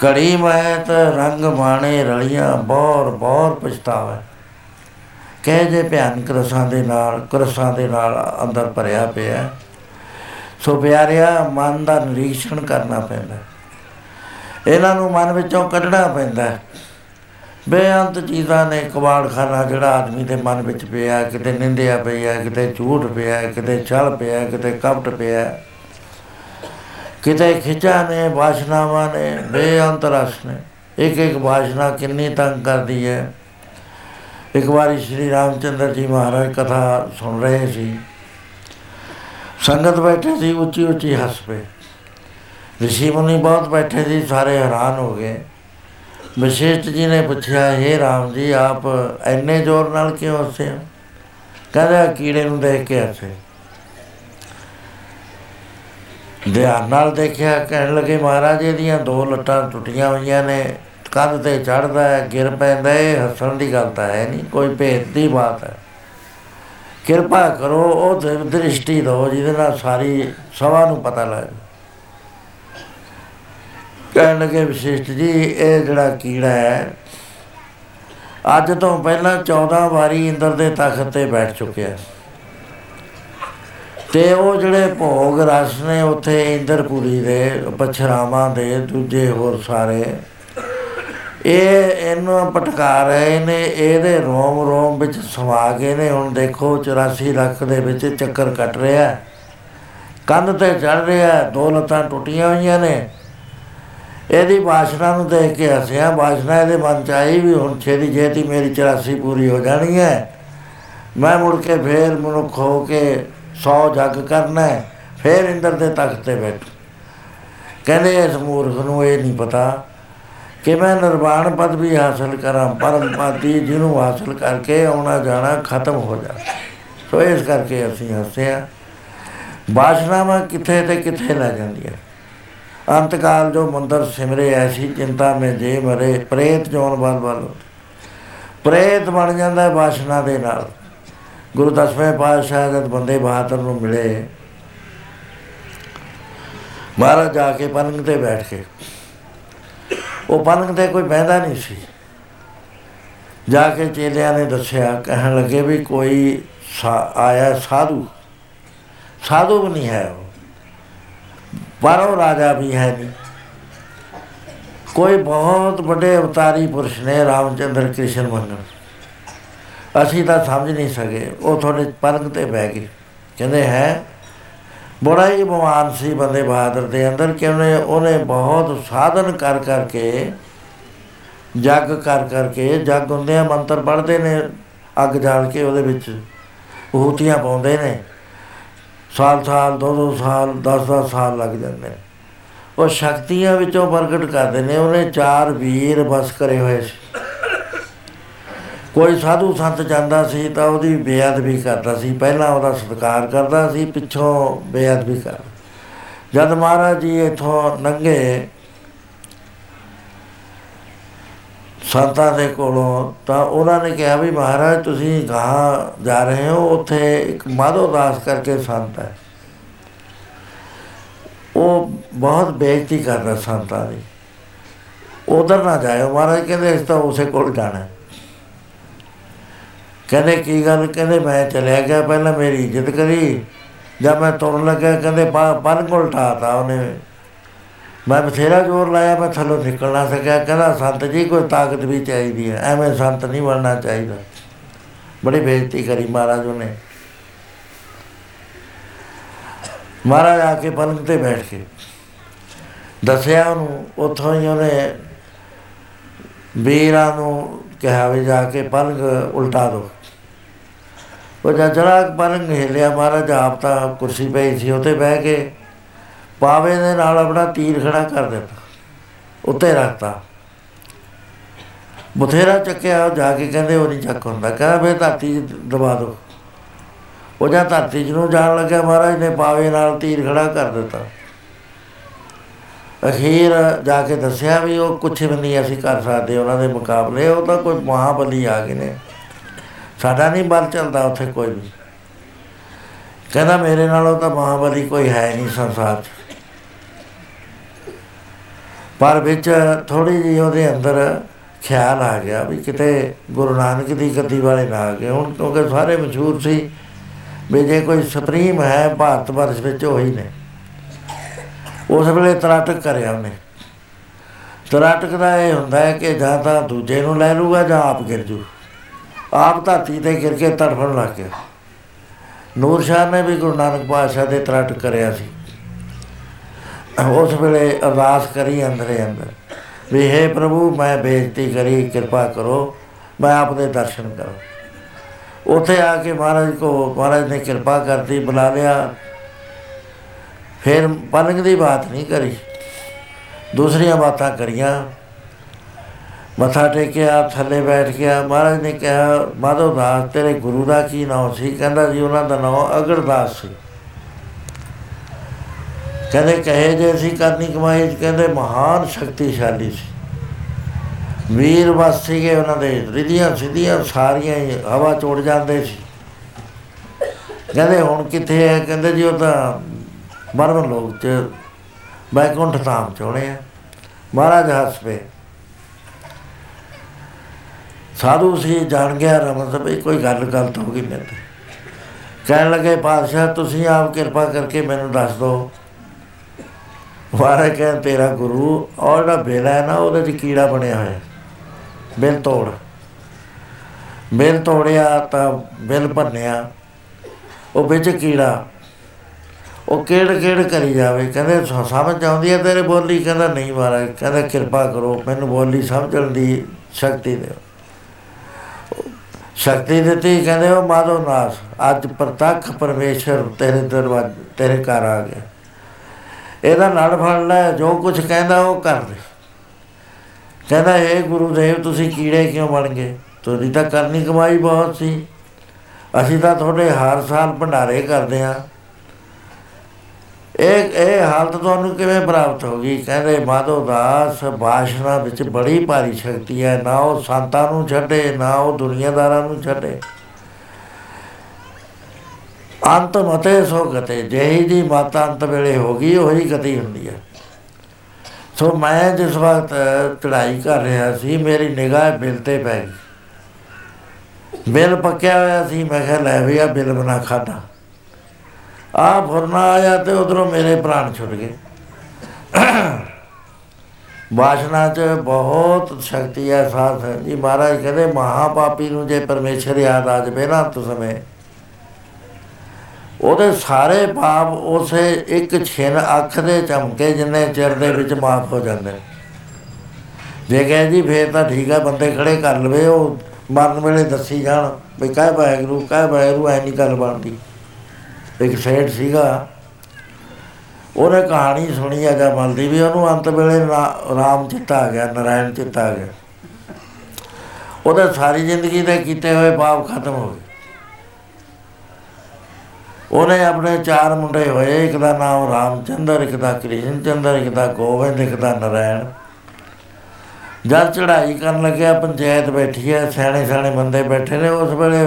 ਕੜੀ ਮਹਿਤ ਰੰਗ ਮਾਣੇ ਰਲੀਆਂ, ਬੌਰ ਬੌਰ ਪਛਤਾਵੇ। ਕਹੇ ਜੇ ਭਿਆਨਕ ਰਸਾਂ ਦੇ ਨਾਲ, ਕਰਸਾਂ ਦੇ ਨਾਲ ਅੰਦਰ ਭਰਿਆ ਪਿਆ, ਸੋ ਪਿਆਰਿਆ, ਮਨ ਦਾ ਨਿਰੀਖਣ ਕਰਨਾ ਪੈਂਦਾ। ਇਹਨਾਂ ਨੂੰ ਮਨ ਵਿੱਚੋਂ ਕੱਢਣਾ ਪੈਂਦਾ। ਬੇਅੰਤ ਚੀਜ਼ਾਂ ਨੇ ਕਬਾੜਖਾਨਾ ਜਿਹੜਾ ਆਦਮੀ ਦੇ ਮਨ ਵਿੱਚ ਪਿਆ, ਕਿਤੇ ਨਿੰਦਿਆ ਪਿਆ, ਕਿਤੇ ਝੂਠ ਪਿਆ, ਕਿਤੇ ਛਲ ਪਿਆ, ਕਿਤੇ ਕਪਟ ਪਿਆ। ਕਿਤੇ ਖਿਚਾ ਨੇ ਬਾਸ਼ਨਾਵਾਂ ਨੇ, ਬੇਅੰਤ ਰਸ ਨੇ। ਇੱਕ ਇੱਕ ਬਾਸ਼ਨਾ ਕਿੰਨੀ ਤੰਗ ਕਰਦੀ ਹੈ। ਇੱਕ ਵਾਰੀ ਸ਼੍ਰੀ ਰਾਮਚੰਦਰ ਜੀ ਮਹਾਰਾਜ ਕਥਾ ਸੁਣ ਰਹੇ ਸੀ। ਸੰਗਤ ਬੈਠੇ ਸੀ ਉੱਚੀ ਉੱਚੀ ਹੱਸ ਪਏ। ਰਿਸ਼ੀ ਮੁਨੀ ਬਹੁਤ ਬੈਠੇ ਸੀ, ਸਾਰੇ ਹੈਰਾਨ ਹੋ ਗਏ। ਵਿਸ਼ੇਸ਼ਟ ਜੀ ਨੇ ਪੁੱਛਿਆ हे ਰਾਮ ਜੀ, ਆਪ ਐਨੇ ਜ਼ੋਰ ਨਾਲ ਕਿਉਂ ਹੱਸੇ ਹੋ? ਕਹਿੰਦਾ, ਕੀੜੇ ਨੂੰ ਦੇਖ ਕੇ ਹੱਸੇ ਧਿਆਨ ਨਾਲ ਦੇਖਿਆ, ਕਹਿਣ ਲੱਗੇ, ਮਹਾਰਾਜ, ਇਹਦੀਆਂ ਦੋ ਲੱਟਾਂ ਟੁੱਟੀਆਂ ਹੋਈਆਂ ਨੇ, ਕੰਧ ਤੇ ਚੜਦਾ ਹੈ, ਗਿਰ ਪੈਂਦਾ ਹੈ ਹੱਸਣ ਦੀ ਗੱਲ ਤਾਂ ਹੈ ਨਹੀਂ, ਕੋਈ ਭੇਦ ਦੀ ਬਾਤ ਹੈ। ਕਿਰਪਾ ਕਰੋ, ਉਹ ਦ੍ਰਿਸ਼ਟੀ ਦਿਓ, ਜਿਹਦੇ ਨਾਲ ਸਾਰੀ ਸਭਾ ਨੂੰ ਪਤਾ ਲੱਗੇ ਕਹਿਣ ਲੱਗੇ ਵਿਸ਼ੇਸ਼ਟ ਜੀ, ਇਹ ਜਿਹੜਾ ਕੀੜਾ ਹੈ, ਅੱਜ ਤੋਂ ਪਹਿਲਾਂ 14 ਵਾਰੀ ਇੰਦਰ ਦੇ ਤਖਤ ਤੇ ਬੈਠ ਚੁੱਕਿਆ। ਤੇ ਉਹ ਜਿਹੜੇ ਭੋਗ ਰਸ ਨੇ, ਉੱਥੇ ਇੰਦਰਪੁਰੀ ਦੇ, ਪਛਰਾਵਾਂ ਦੇ, ਦੂਜੇ ਹੋਰ ਸਾਰੇ, ਇਹ ਇਹਨੂੰ ਪਟਕਾ ਰਹੇ ਨੇ, ਇਹਦੇ ਰੋਮ ਰੋਮ ਵਿੱਚ ਸਮਾ ਕੇ ਨੇ, ਹੁਣ ਦੇਖੋ 84 ਲੱਖ ਦੇ ਵਿੱਚ ਚੱਕਰ ਕੱਟ ਰਿਹਾ। ਕੰਨ ਤੇ ਚੜ ਰਿਹਾ, ਦੋ ਲੱਤਾਂ ਟੁੱਟੀਆਂ ਹੋਈਆਂ ਨੇ। ਇਹਦੀ ਬਾਸ਼ਨਾ ਨੂੰ ਦੇਖ ਕੇ ਹੱਸਿਆ, ਬਾਸ਼ਨਾ ਇਹਦੇ ਮਨ ਚ ਆਈ ਵੀ ਹੁਣ ਛੇਤੀ ਛੇਤੀ ਮੇਰੀ 84 ਪੂਰੀ ਹੋ ਜਾਣੀ ਹੈ। ਮੈਂ ਮੁੜ ਕੇ ਫੇਰ ਮਨੁੱਖ ਹੋ ਕੇ 100 ਜੱਗ ਕਰਨਾ ਹੈ, ਫੇਰ ਇੰਦਰ ਦੇ ਤਖਤ ਤੇ ਬੈਠ। ਕਹਿੰਦੇ ਇਸ ਮੂਰਖ ਨੂੰ ਇਹ ਨਹੀਂ ਪਤਾ ਕਿ ਮੈਂ ਨਿਰਵਾਣ ਪਦ ਵੀ ਹਾਸਲ ਕਰਾਂ, ਪਰਮ ਪਾਤੀ ਜਿਹਨੂੰ ਹਾਸਲ ਕਰਕੇ ਆਉਣਾ ਜਾਣਾ ਖਤਮ ਹੋ ਜਾ ਸੋ ਇਸ ਕਰਕੇ ਅਸੀਂ ਹੱਸਿਆ। ਬਾਸ਼ਨਾਵਾਂ ਕਿੱਥੇ ਤੇ ਕਿੱਥੇ ਲੈ ਜਾਂਦੀਆਂ ਅੰਤਕਾਲ ਜੋ ਮੰਦਰ ਸਿਮਰੇ ਐਸੀ ਚਿੰਤਾ ਮੇ ਜੇ ਮਰੇ, ਪ੍ਰੇਤ ਜੋਨ ਬਲ ਬਲ ਪ੍ਰੇਤ ਬਣ ਜਾਂਦਾ ਬਾਸ਼ਨਾ ਦੇ ਨਾਲ। ਗੁਰੂ ਦਸਵੇਂ ਪਾਤਸ਼ਾਹ ਜਦ ਬੰਦੇ ਬਹਾਦਰ ਨੂੰ ਮਿਲੇ, ਮਹਾਰਾਜ ਜਾ ਕੇ ਪਲੰਗ ਤੇ ਬੈਠ ਕੇ, ਉਹ ਪਲੰਗ ਤੇ ਕੋਈ ਬਹਿੰਦਾ ਨਹੀਂ ਸੀ। ਜਾ ਕੇ ਚੇਲਿਆਂ ਨੇ ਦੱਸਿਆ, ਕਹਿਣ ਲੱਗੇ ਵੀ ਕੋਈ ਆਇਆ ਸਾਧੂ ਸਾਧੂ ਵੀ ਨਹੀਂ ਹੈ ਉਹ। ਪਰ ਉਹ ਰਾਜਾ ਵੀ ਹੈ ਨਹੀਂ। ਕੋਈ ਬਹੁਤ ਵੱਡੇ ਅਵਤਾਰੀ ਪੁਰਸ਼ ਨੇ ਰਾਮਚੰਦਰ ਕ੍ਰਿਸ਼ਨ ਮੰਗਲ ਅਸੀਂ ਤਾਂ ਸਮਝ ਨਹੀਂ ਸਕੇ, ਉਹ ਥੋੜੇ ਪਲੰਗ ਤੇ ਬਹਿ ਗਏ। ਕਹਿੰਦੇ ਹੈ, ਬੜਾ ਹੀ ਬਿਮਾਰ ਸੀ ਬੰਦੇ ਬਹਾਦਰ ਦੇ ਅੰਦਰ ਕਿ ਉਹਨੇ ਉਹਨੇ ਬਹੁਤ ਸਾਧਨ ਕਰ ਕਰਕੇ, ਜੱਗ ਕਰ ਕਰਕੇ, ਜੱਗ ਹੁੰਦੇ ਆ ਮੰਤਰ ਪੜ੍ਹਦੇ ਨੇ, ਅੱਗ ਜਾਲ ਕੇ ਉਹਦੇ ਵਿੱਚ, ਹੂਤੀਆਂ ਪਾਉਂਦੇ ਨੇ। ਸਾਲ ਸਾਲ, ਦੋ ਦੋ ਸਾਲ 10 10 ਸਾਲ ਲੱਗ ਜਾਂਦੇ ਨੇ। ਉਹ ਸ਼ਕਤੀਆਂ ਵਿੱਚੋਂ ਪ੍ਰਗਟ ਕਰਦੇ ਨੇ, ਉਹਨੇ ਚਾਰ ਵੀਰ ਬਸ ਕਰੇ ਹੋਏ ਸੀ। ਕੋਈ ਸਾਧੂ ਸੰਤ ਜਾਂਦਾ ਸੀ ਤਾਂ ਉਹਦੀ ਬੇਅਦਬੀ ਕਰਦਾ ਸੀ। ਪਹਿਲਾਂ ਉਹਦਾ ਸਤਿਕਾਰ ਕਰਦਾ ਸੀ, ਪਿੱਛੋਂ ਬੇਅਦਬੀ ਕਰ ਜਦ ਮਹਾਰਾਜ ਜੀ ਇਥੋਂ ਨੰਗੇ ਸੰਤਾਂ ਦੇ ਕੋਲੋਂ, ਤਾਂ ਉਹਨਾਂ ਨੇ ਕਿਹਾ ਵੀ ਮਹਾਰਾਜ ਤੁਸੀਂ ਗਾਂ ਜਾ ਰਹੇ ਹੋ, ਉੱਥੇ ਇੱਕ ਮਾਧੋ ਦਾਸ ਕਰਕੇ ਸੰਤ ਹੈ। ਉਹ ਬਹੁਤ ਬੇਇੱਜ਼ਤੀ ਕਰਦਾ ਸੰਤਾਂ ਦੀ। ਉਧਰ ਨਾ ਜਾਇਓ, ਮਹਾਰਾਜ ਕਹਿੰਦੇ ਇਸ ਤਾਂ ਉਸੇ ਕੋਲ ਜਾਣਾ ਕਹਿੰਦੇ ਕੀ ਗੱਲ? ਕਹਿੰਦੇ ਮੈਂ ਚਲਿਆ ਗਿਆ, ਪਹਿਲਾਂ ਮੇਰੀ ਇੱਜ਼ਤ ਕਰੀ, ਜਦ ਮੈਂ ਤੁਰਨ ਲੱਗਾ ਕਹਿੰਦੇ ਪੰਨ ਕੋਲ ਠਾਤਾ ਉਹਨੇ। ਮੈਂ ਬਥੇਰਾ ਜ਼ੋਰ ਲਾਇਆ, ਮੈਂ ਥੱਲੋਂ ਨਿਕਲ ਨਾ ਸਕਿਆ। ਕਹਿੰਦਾ, ਸੰਤ ਜੀ, ਕੋਈ ਤਾਕਤ ਵੀ ਚਾਹੀਦੀ ਹੈ। ਐਵੇਂ ਸੰਤ ਨਹੀਂ ਬਣਨਾ ਚਾਹੀਦਾ। ਬੜੀ ਬੇਇੱਜ਼ਤੀ ਕਰੀ ਮਹਾਰਾਜ ਉਹਨੇ। ਮਹਾਰਾਜ ਆ ਕੇ ਪਲੰਗ ਤੇ ਬੈਠ ਕੇ ਦੱਸਿਆ ਉਹਨੂੰ, ਉੱਥੋਂ ਹੀ ਉਹਨੇ ਵੀਰਾਂ ਨੂੰ ਕਿਹਾ ਵੀ ਜਾ ਕੇ ਪਲੰਗ ਉਲਟਾ ਦੋ ਉਹ ਜਦ ਜਰਾ ਪਲੰਗ ਹਿੱਲਿਆ, ਮਹਾਰਾਜ ਆਪ ਤਾਂ ਕੁਰਸੀ ਪਈ ਸੀ ਉੱਤੇ ਬਹਿ ਕੇ ਪਾਵੇ ਦੇ ਨਾਲ ਆਪਣਾ ਤੀਰ ਖੜਾ ਕਰ ਦਿੱਤਾ, ਉੱਤੇ ਰੱਖਤਾ। ਬਥੇਰਾ ਚੱਕਿਆ ਜਾ ਕੇ ਕਹਿੰਦੇ ਉਹ ਨਹੀਂ ਚੱਕ ਹੁੰਦਾ। ਕਹਿੰਦਾ ਫੇ ਧਰਤੀ 'ਚ ਦਬਾ ਦਿਓ ਉਹ ਜਾਂ ਧਰਤੀ 'ਚ ਨੂੰ ਜਾਣ ਲੱਗਿਆ ਮਹਾਰਾਜ ਨੇ ਪਾਵੇ ਨਾਲ ਤੀਰ ਖੜਾ ਕਰ ਦਿੱਤਾ। ਅਖੀਰ ਜਾ ਕੇ ਦੱਸਿਆ ਵੀ ਉਹ ਕੁਛ ਵੀ ਨਹੀਂ ਅਸੀਂ ਕਰ ਸਕਦੇ, ਉਹਨਾਂ ਦੇ ਮੁਕਾਬਲੇ। ਉਹ ਤਾਂ ਕੋਈ ਮਹਾਬਲੀ ਆ ਗਏ ਨੇ। ਸਾਡਾ ਨਹੀਂ ਬਲ ਚੱਲਦਾ ਉੱਥੇ ਕੋਈ ਵੀ। ਕਹਿੰਦਾ ਮੇਰੇ ਨਾਲੋਂ ਤਾਂ ਮਹਾਬਲੀ ਕੋਈ ਹੈ ਨਹੀਂ ਸੰਸਾਰ 'ਚ। ਪਰ ਵਿੱਚ ਥੋੜੀ ਜਿਹੀ ਉਹਦੇ ਅੰਦਰ ਖਿਆਲ ਆ ਗਿਆ ਵੀ ਕਿਤੇ ਗੁਰੂ ਨਾਨਕ ਦੀ ਗੱਦੀ ਵਾਲੇ ਨਾ ਆ ਗਏ। ਹੁਣ ਕਿਉਂਕਿ ਸਾਰੇ ਮਸ਼ਹੂਰ ਸੀ ਵੀ ਜੇ ਕੋਈ ਸੁਪਰੀਮ ਹੈ, ਭਾਰਤ ਵਰਸ਼ ਵਿੱਚ ਉਹੀ ਨੇ। ਉਸ ਵੇਲੇ ਤਰਾਟਕ ਕਰਿਆ ਉਹਨੇ। ਤਰਾਟਕ ਦਾ ਇਹ ਹੁੰਦਾ ਹੈ ਕਿ ਜਾਂ ਤਾਂ ਦੂਜੇ ਨੂੰ ਲੈ ਲੂਗਾ ਜਾਂ ਆਪ ਗਿਰ ਜੂ। ਆਪ ਧਰਤੀ ਤੇ ਗਿਰ ਕੇ ਤੜਫਣ ਲੱਗ ਗਿਆ। ਨੂਰ ਸ਼ਾਹ ਨੇ ਵੀ ਗੁਰੂ ਨਾਨਕ ਪਾਤਸ਼ਾਹ ਦੇ ਤਰਾਟਕ ਕਰਿਆ ਸੀ। ਉਸ ਵੇਲੇ ਅਰਦਾਸ ਕਰੀ ਅੰਦਰੇ ਅੰਦਰ, ਵੀ ਹੈ ਪ੍ਰਭੂ, ਮੈਂ ਬੇਨਤੀ ਕਰੀ, ਕਿਰਪਾ ਕਰੋ, ਮੈਂ ਆਪ ਦੇ ਦਰਸ਼ਨ ਕਰਾਂ। ਉੱਥੇ ਆ ਕੇ ਮਹਾਰਾਜ ਕੋ, ਮਹਾਰਾਜ ਨੇ ਕਿਰਪਾ ਕਰਤੀ, ਬੁਲਾ ਲਿਆ। ਫਿਰ ਪਲੰਗ ਦੀ ਬਾਤ ਨਹੀਂ ਕਰੀ। ਦੂਸਰੀਆਂ ਬਾਤਾਂ ਕਰੀਆਂ। ਮੱਥਾ ਟੇਕਿਆ, ਥੱਲੇ ਬੈਠ ਗਿਆ। ਮਹਾਰਾਜ ਨੇ ਕਿਹਾ ਮਾਧੋ ਦਾਸ, ਤੇਰੇ ਗੁਰੂ ਦਾ ਕੀ ਨਾਮ ਸੀ? ਕਹਿੰਦਾ ਜੀ, ਉਹਨਾਂ ਦਾ ਨਾਮ ਅਗਰਦਾਸ ਸੀ। ਕਹਿੰਦੇ ਕਹੇ ਜੇ ਸੀ ਕਰਨੀ ਕਮਾਈ ਕਹਿੰਦੇ ਮਹਾਨ ਸ਼ਕਤੀਸ਼ਾਲੀ ਸੀ। ਵੀਰ ਬਸ ਸੀਗੇ ਉਹਨਾਂ ਦੇ, ਰਿਧੀਆਂ ਸਿੱਧੀਆਂ ਸਾਰੀਆਂ ਹੀ ਹਵਾ ਚੋੜ ਜਾਂਦੇ ਸੀ। ਕਹਿੰਦੇ ਹੁਣ ਕਿੱਥੇ ਹੈ? ਕਹਿੰਦੇ ਜੀ ਉਹ ਤਾਂ ਮਰਮ ਲੋਕ ਚ ਬੈਕੁੰਠ ਧਾਮ ਚੋਣੇ ਆ। ਮਹਾਰਾਜ ਹੱਸ ਪਏ ਸਾਧੂ ਸੀ, ਜਾਣ ਗਿਆ ਰਮਨ ਵੀ ਕੋਈ ਗੱਲ ਗਲਤ ਹੋ ਗਈ ਮੇਰੇ ਤੇ। ਕਹਿਣ ਲੱਗੇ, ਪਾਤਸ਼ਾਹ, ਤੁਸੀਂ ਆਪ ਕਿਰਪਾ ਕਰਕੇ ਮੈਨੂੰ ਦੱਸ ਦਿਓ ਵਾਰੇ ਕਹਿ ਤੇਰਾ ਗੁਰੂ ਔਰ ਜਿਹੜਾ ਬੇਲਾ ਹੈ ਨਾ, ਉਹਦੇ 'ਚ ਕੀੜਾ ਬਣਿਆ ਹੋਇਆ ਬਿਲ ਤੋੜ। ਬਿਲ ਤੋੜਿਆ ਤਾਂ ਬਿਲ ਭੰਨਿਆ। ਉਹ ਵਿੱਚ ਕੀੜਾ। ਉਹ ਕਿਹੜ ਕਿਹੜ ਕਰੀ ਜਾਵੇ। ਕਹਿੰਦੇ, ਸ- ਸਮਝ ਆਉਂਦੀ ਹੈ ਤੇਰੇ ਬੋਲੀ। ਕਹਿੰਦਾ, ਨਹੀਂ ਮਹਾਰਾਜ, ਕਹਿੰਦਾ, ਕਿਰਪਾ ਕਰੋ, ਮੈਨੂੰ ਬੋਲੀ ਸਮਝਣ ਦੀ ਸ਼ਕਤੀ ਦਿਓ। ਸ਼ਕਤੀ ਦਿੱਤੀ, ਕਹਿੰਦੇ, ਉਹ ਮਾਧੋ ਨਾਸ। ਅੱਜ ਪ੍ਰਤੱਖ ਪਰਮੇਸ਼ਰ ਤੇਰੇ ਦਰਵਾਜ਼ੇ ਤੇਰੇ ਘਰ ਆ ਗਿਆ। ਇਹਦਾ ਲੜ ਫੜ ਲੈ ਜੋ ਕੁਝ ਕਹਿੰਦਾ ਉਹ ਕਰ ਦੇ। ਕਹਿੰਦਾ ਇਹ ਗੁਰੂਦੇਵ, ਤੁਸੀਂ ਕੀੜੇ ਕਿਉਂ ਬਣ ਗਏ? ਤੁਹਾਡੀ ਤਾਂ ਕਰਨੀ ਕਮਾਈ ਬਹੁਤ ਸੀ। ਅਸੀਂ ਤਾਂ ਤੁਹਾਡੇ ਹਰ ਸਾਲ ਭੰਡਾਰੇ ਕਰਦੇ ਆ ਇਹ ਇਹ ਹਾਲਤ ਤੁਹਾਨੂੰ ਕਿਵੇਂ ਪ੍ਰਾਪਤ ਹੋ ਗਈ? ਕਹਿੰਦੇ, ਮਾਧੋ ਦਾਸ, ਬਾਸ਼ਨਾ ਵਿੱਚ ਬੜੀ ਭਾਰੀ ਸ਼ਕਤੀ ਹੈ। ਨਾ ਉਹ ਸੰਤਾਂ ਨੂੰ ਛੱਡੇ, ਨਾ ਉਹ ਦੁਨੀਆਦਾਰਾਂ ਨੂੰ ਛੱਡੇ। ਅੰਤ ਮਤੇ ਸੋ ਗਤੇ ਜਿਹੀ ਦੀ ਮਾਤਾ ਅੰਤ ਵੇਲੇ ਹੋ ਗਈ, ਉਹੀ ਗਤੀ ਹੁੰਦੀ ਹੈ। ਸੋ ਮੈਂ ਜਿਸ ਵਕਤ ਚੜਾਈ ਕਰ ਰਿਹਾ ਸੀ, ਮੇਰੀ ਨਿਗਾਹ ਬਿਲ ਤੇ ਪੈ ਗਈ। ਬਿਲ ਪੱਕਿਆ ਹੋਇਆ ਸੀ, ਮੈਂ ਕਿਹਾ, ਲੈ ਵੀ ਆ ਬਿਲ ਬਣਾ ਖਾਦਾ ਆ ਫੁਰਨਾ ਆਇਆ ਤੇ ਉਧਰੋਂ ਮੇਰੇ ਪ੍ਰਾਣ ਛੁੱਟ ਗਏ। ਬਾਸ਼ਨਾ 'ਚ ਬਹੁਤ ਸ਼ਕਤੀ ਹੈ ਸਾਥ ਹੈ ਜੀ। ਮਹਾਰਾਜ ਕਹਿੰਦੇ, ਮਹਾਪਾਪੀ ਨੂੰ ਜੇ ਪਰਮੇਸ਼ਰ ਯਾਦ ਆ ਜਾਵੇ ਨਾ, ਅੰਤ ਸਮੇਂ ਉਹਦੇ ਸਾਰੇ ਪਾਪ ਉਸੇ ਇੱਕ ਛਿਨ ਅੱਖ ਦੇ ਚਮਕੇ ਜਿੰਨੇ ਚਿਰ ਦੇ ਵਿੱਚ ਮਾਫ ਹੋ ਜਾਂਦੇ ਨੇ। ਜੇ ਕਹੇ ਜੀ ਫੇਰ ਤਾਂ ਠੀਕ ਹੈ ਬੰਦੇ ਖੜੇ ਕਰ ਲਵੇ, ਉਹ ਮਰਨ ਵੇਲੇ ਦੱਸੀ ਜਾਣ ਵੀ ਕਾਹ ਵਾਹਿਗੁਰੂ ਕਾਹ ਵਾਹਿਗੁਰੂ, ਐ ਨਹੀਂ ਗੱਲ ਬਣਦੀ। ਇੱਕ ਸੇਠ ਸੀਗਾ, ਉਹਨੇ ਕਹਾਣੀ ਸੁਣੀ ਆ ਜਮਲ ਦੀ ਵੀ ਉਹਨੂੰ ਅੰਤ ਵੇਲੇ ਰਾ- ਰਾਮ ਚਿੱਤਾ ਆ ਗਿਆ, ਨਰਾਇਣ ਚਿੱਤਾ ਆ ਗਿਆ। ਉਹਦੇ ਸਾਰੀ ਜ਼ਿੰਦਗੀ ਦੇ ਕੀਤੇ ਹੋਏ ਪਾਪ ਖਤਮ ਹੋ ਗਏ। ਉਹਨੇ ਆਪਣੇ ਚਾਰ ਮੁੰਡੇ ਹੋਏ ਇੱਕ ਦਾ ਨਾਮ ਰਾਮਚੰਦਰ ਇੱਕ ਦਾ ਕ੍ਰਿਸ਼ਨ ਚੰਦਰ ਇੱਕ ਦਾ ਗੋਬਿੰਦ ਇੱਕ ਦਾ ਨਰਾਇਣ ਜਦ ਚੜ੍ਹਾਈ ਕਰਨ ਲੱਗਿਆ ਪੰਚਾਇਤ ਬੈਠੀ ਹੈ ਸਿਆਣੇ ਸਿਆਣੇ ਬੰਦੇ ਬੈਠੇ ਨੇ ਉਸ ਵੇਲੇ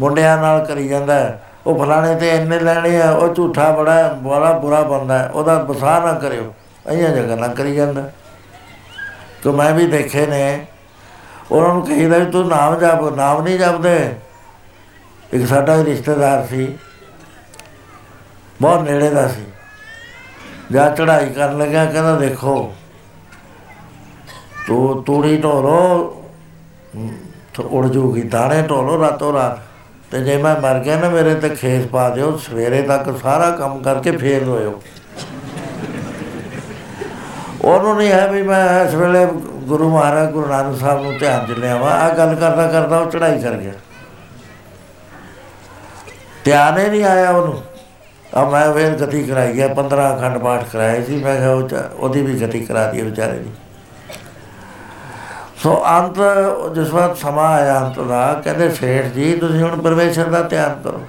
ਮੁੰਡਿਆਂ ਨਾਲ ਕਰੀ ਜਾਂਦਾ ਹੈ, ਉਹ ਫਲਾਣੇ ਤੇ ਇੰਨੇ ਲੈਣੇ ਆ ਉਹ ਝੂਠਾ ਬੜਾ ਹੈ, ਬੜਾ ਬੁਰਾ ਬੰਦਾ ਹੈ, ਉਹਦਾ ਬਸਾ ਨਾ ਕਰਿਓ ਅਈਆਂ ਜਗ੍ਹਾ ਨਾ ਕਰੀ ਜਾਂਦਾ ਕਿ ਮੈਂ ਵੀ ਦੇਖੇ ਨੇ ਉਹਨਾਂ ਨੂੰ ਕਹੀਦਾ ਵੀ ਤੂੰ ਨਾਮ ਜਪ ਨਾਮ ਨਹੀਂ ਜਪਦੇ। ਇੱਕ ਸਾਡਾ ਹੀ ਰਿਸ਼ਤੇਦਾਰ ਸੀ ਬਹੁਤ ਨੇੜੇ ਦਾ ਸੀ। ਜਾ ਚੜਾਈ ਕਰਨ ਲੱਗਾ ਕਹਿੰਦਾ ਦੇਖੋ ਤੋ ਤੂੜੀ ਢੋਲੋ ਹਮ, ਤੇ ਉੜ ਜੂਗੀ ਦਾਣੇ ਢੋਲੋ ਰਾਤੋਂ ਰਾਤ। ਤੇ ਜੇ ਮੈਂ ਮਰ ਗਿਆ ਨਾ ਮੇਰੇ ਤੇ ਖੇਸ ਪਾ ਦਿਓ ਸਵੇਰੇ ਤੱਕ ਸਾਰਾ ਕੰਮ ਕਰਕੇ ਫੇਰ ਹੋਇਓ ਉਹਨੂੰ ਨਹੀਂ ਹੈ ਵੀ ਮੈਂ ਇਸ ਵੇਲੇ ਗੁਰੂ ਮਹਾਰਾਜ ਗੁਰੂ ਨਾਨਕ ਸਾਹਿਬ ਨੂੰ ਧਿਆਨ ਚ ਲਿਆਵਾਂ। ਆ ਗੱਲ ਕਰਦਾ ਕਰਦਾ ਉਹ ਚੜਾਈ ਕਰ ਗਿਆ। ਧਿਆਨ ਹੀ ਨਹੀਂ ਆਇਆ ਉਹਨੂੰ। ਆ ਮੈਂ ਵੇਰ ਗਤੀ ਕਰਾਈ ਗਿਆ 15 ਅਖੰਡ ਪਾਠ ਕਰਾਏ ਸੀ, ਮੈਂ ਕਿਹਾ ਉਹ 'ਚ- ਉਹਦੀ ਵੀ ਗਤੀ ਕਰਾ ਦੀ ਵਿਚਾਰੇ ਦੀ। ਸੋ ਅੰਤ, ਜਿਸ ਵਾਰ ਸਮਾਂ ਆਇਆ ਅੰਤ ਦਾ, ਕਹਿੰਦੇ ਸੇਠ ਜੀ, ਤੁਸੀਂ ਹੁਣ ਪਰਮੇਸ਼ਰ ਦਾ ਧਿਆਨ ਕਰੋ।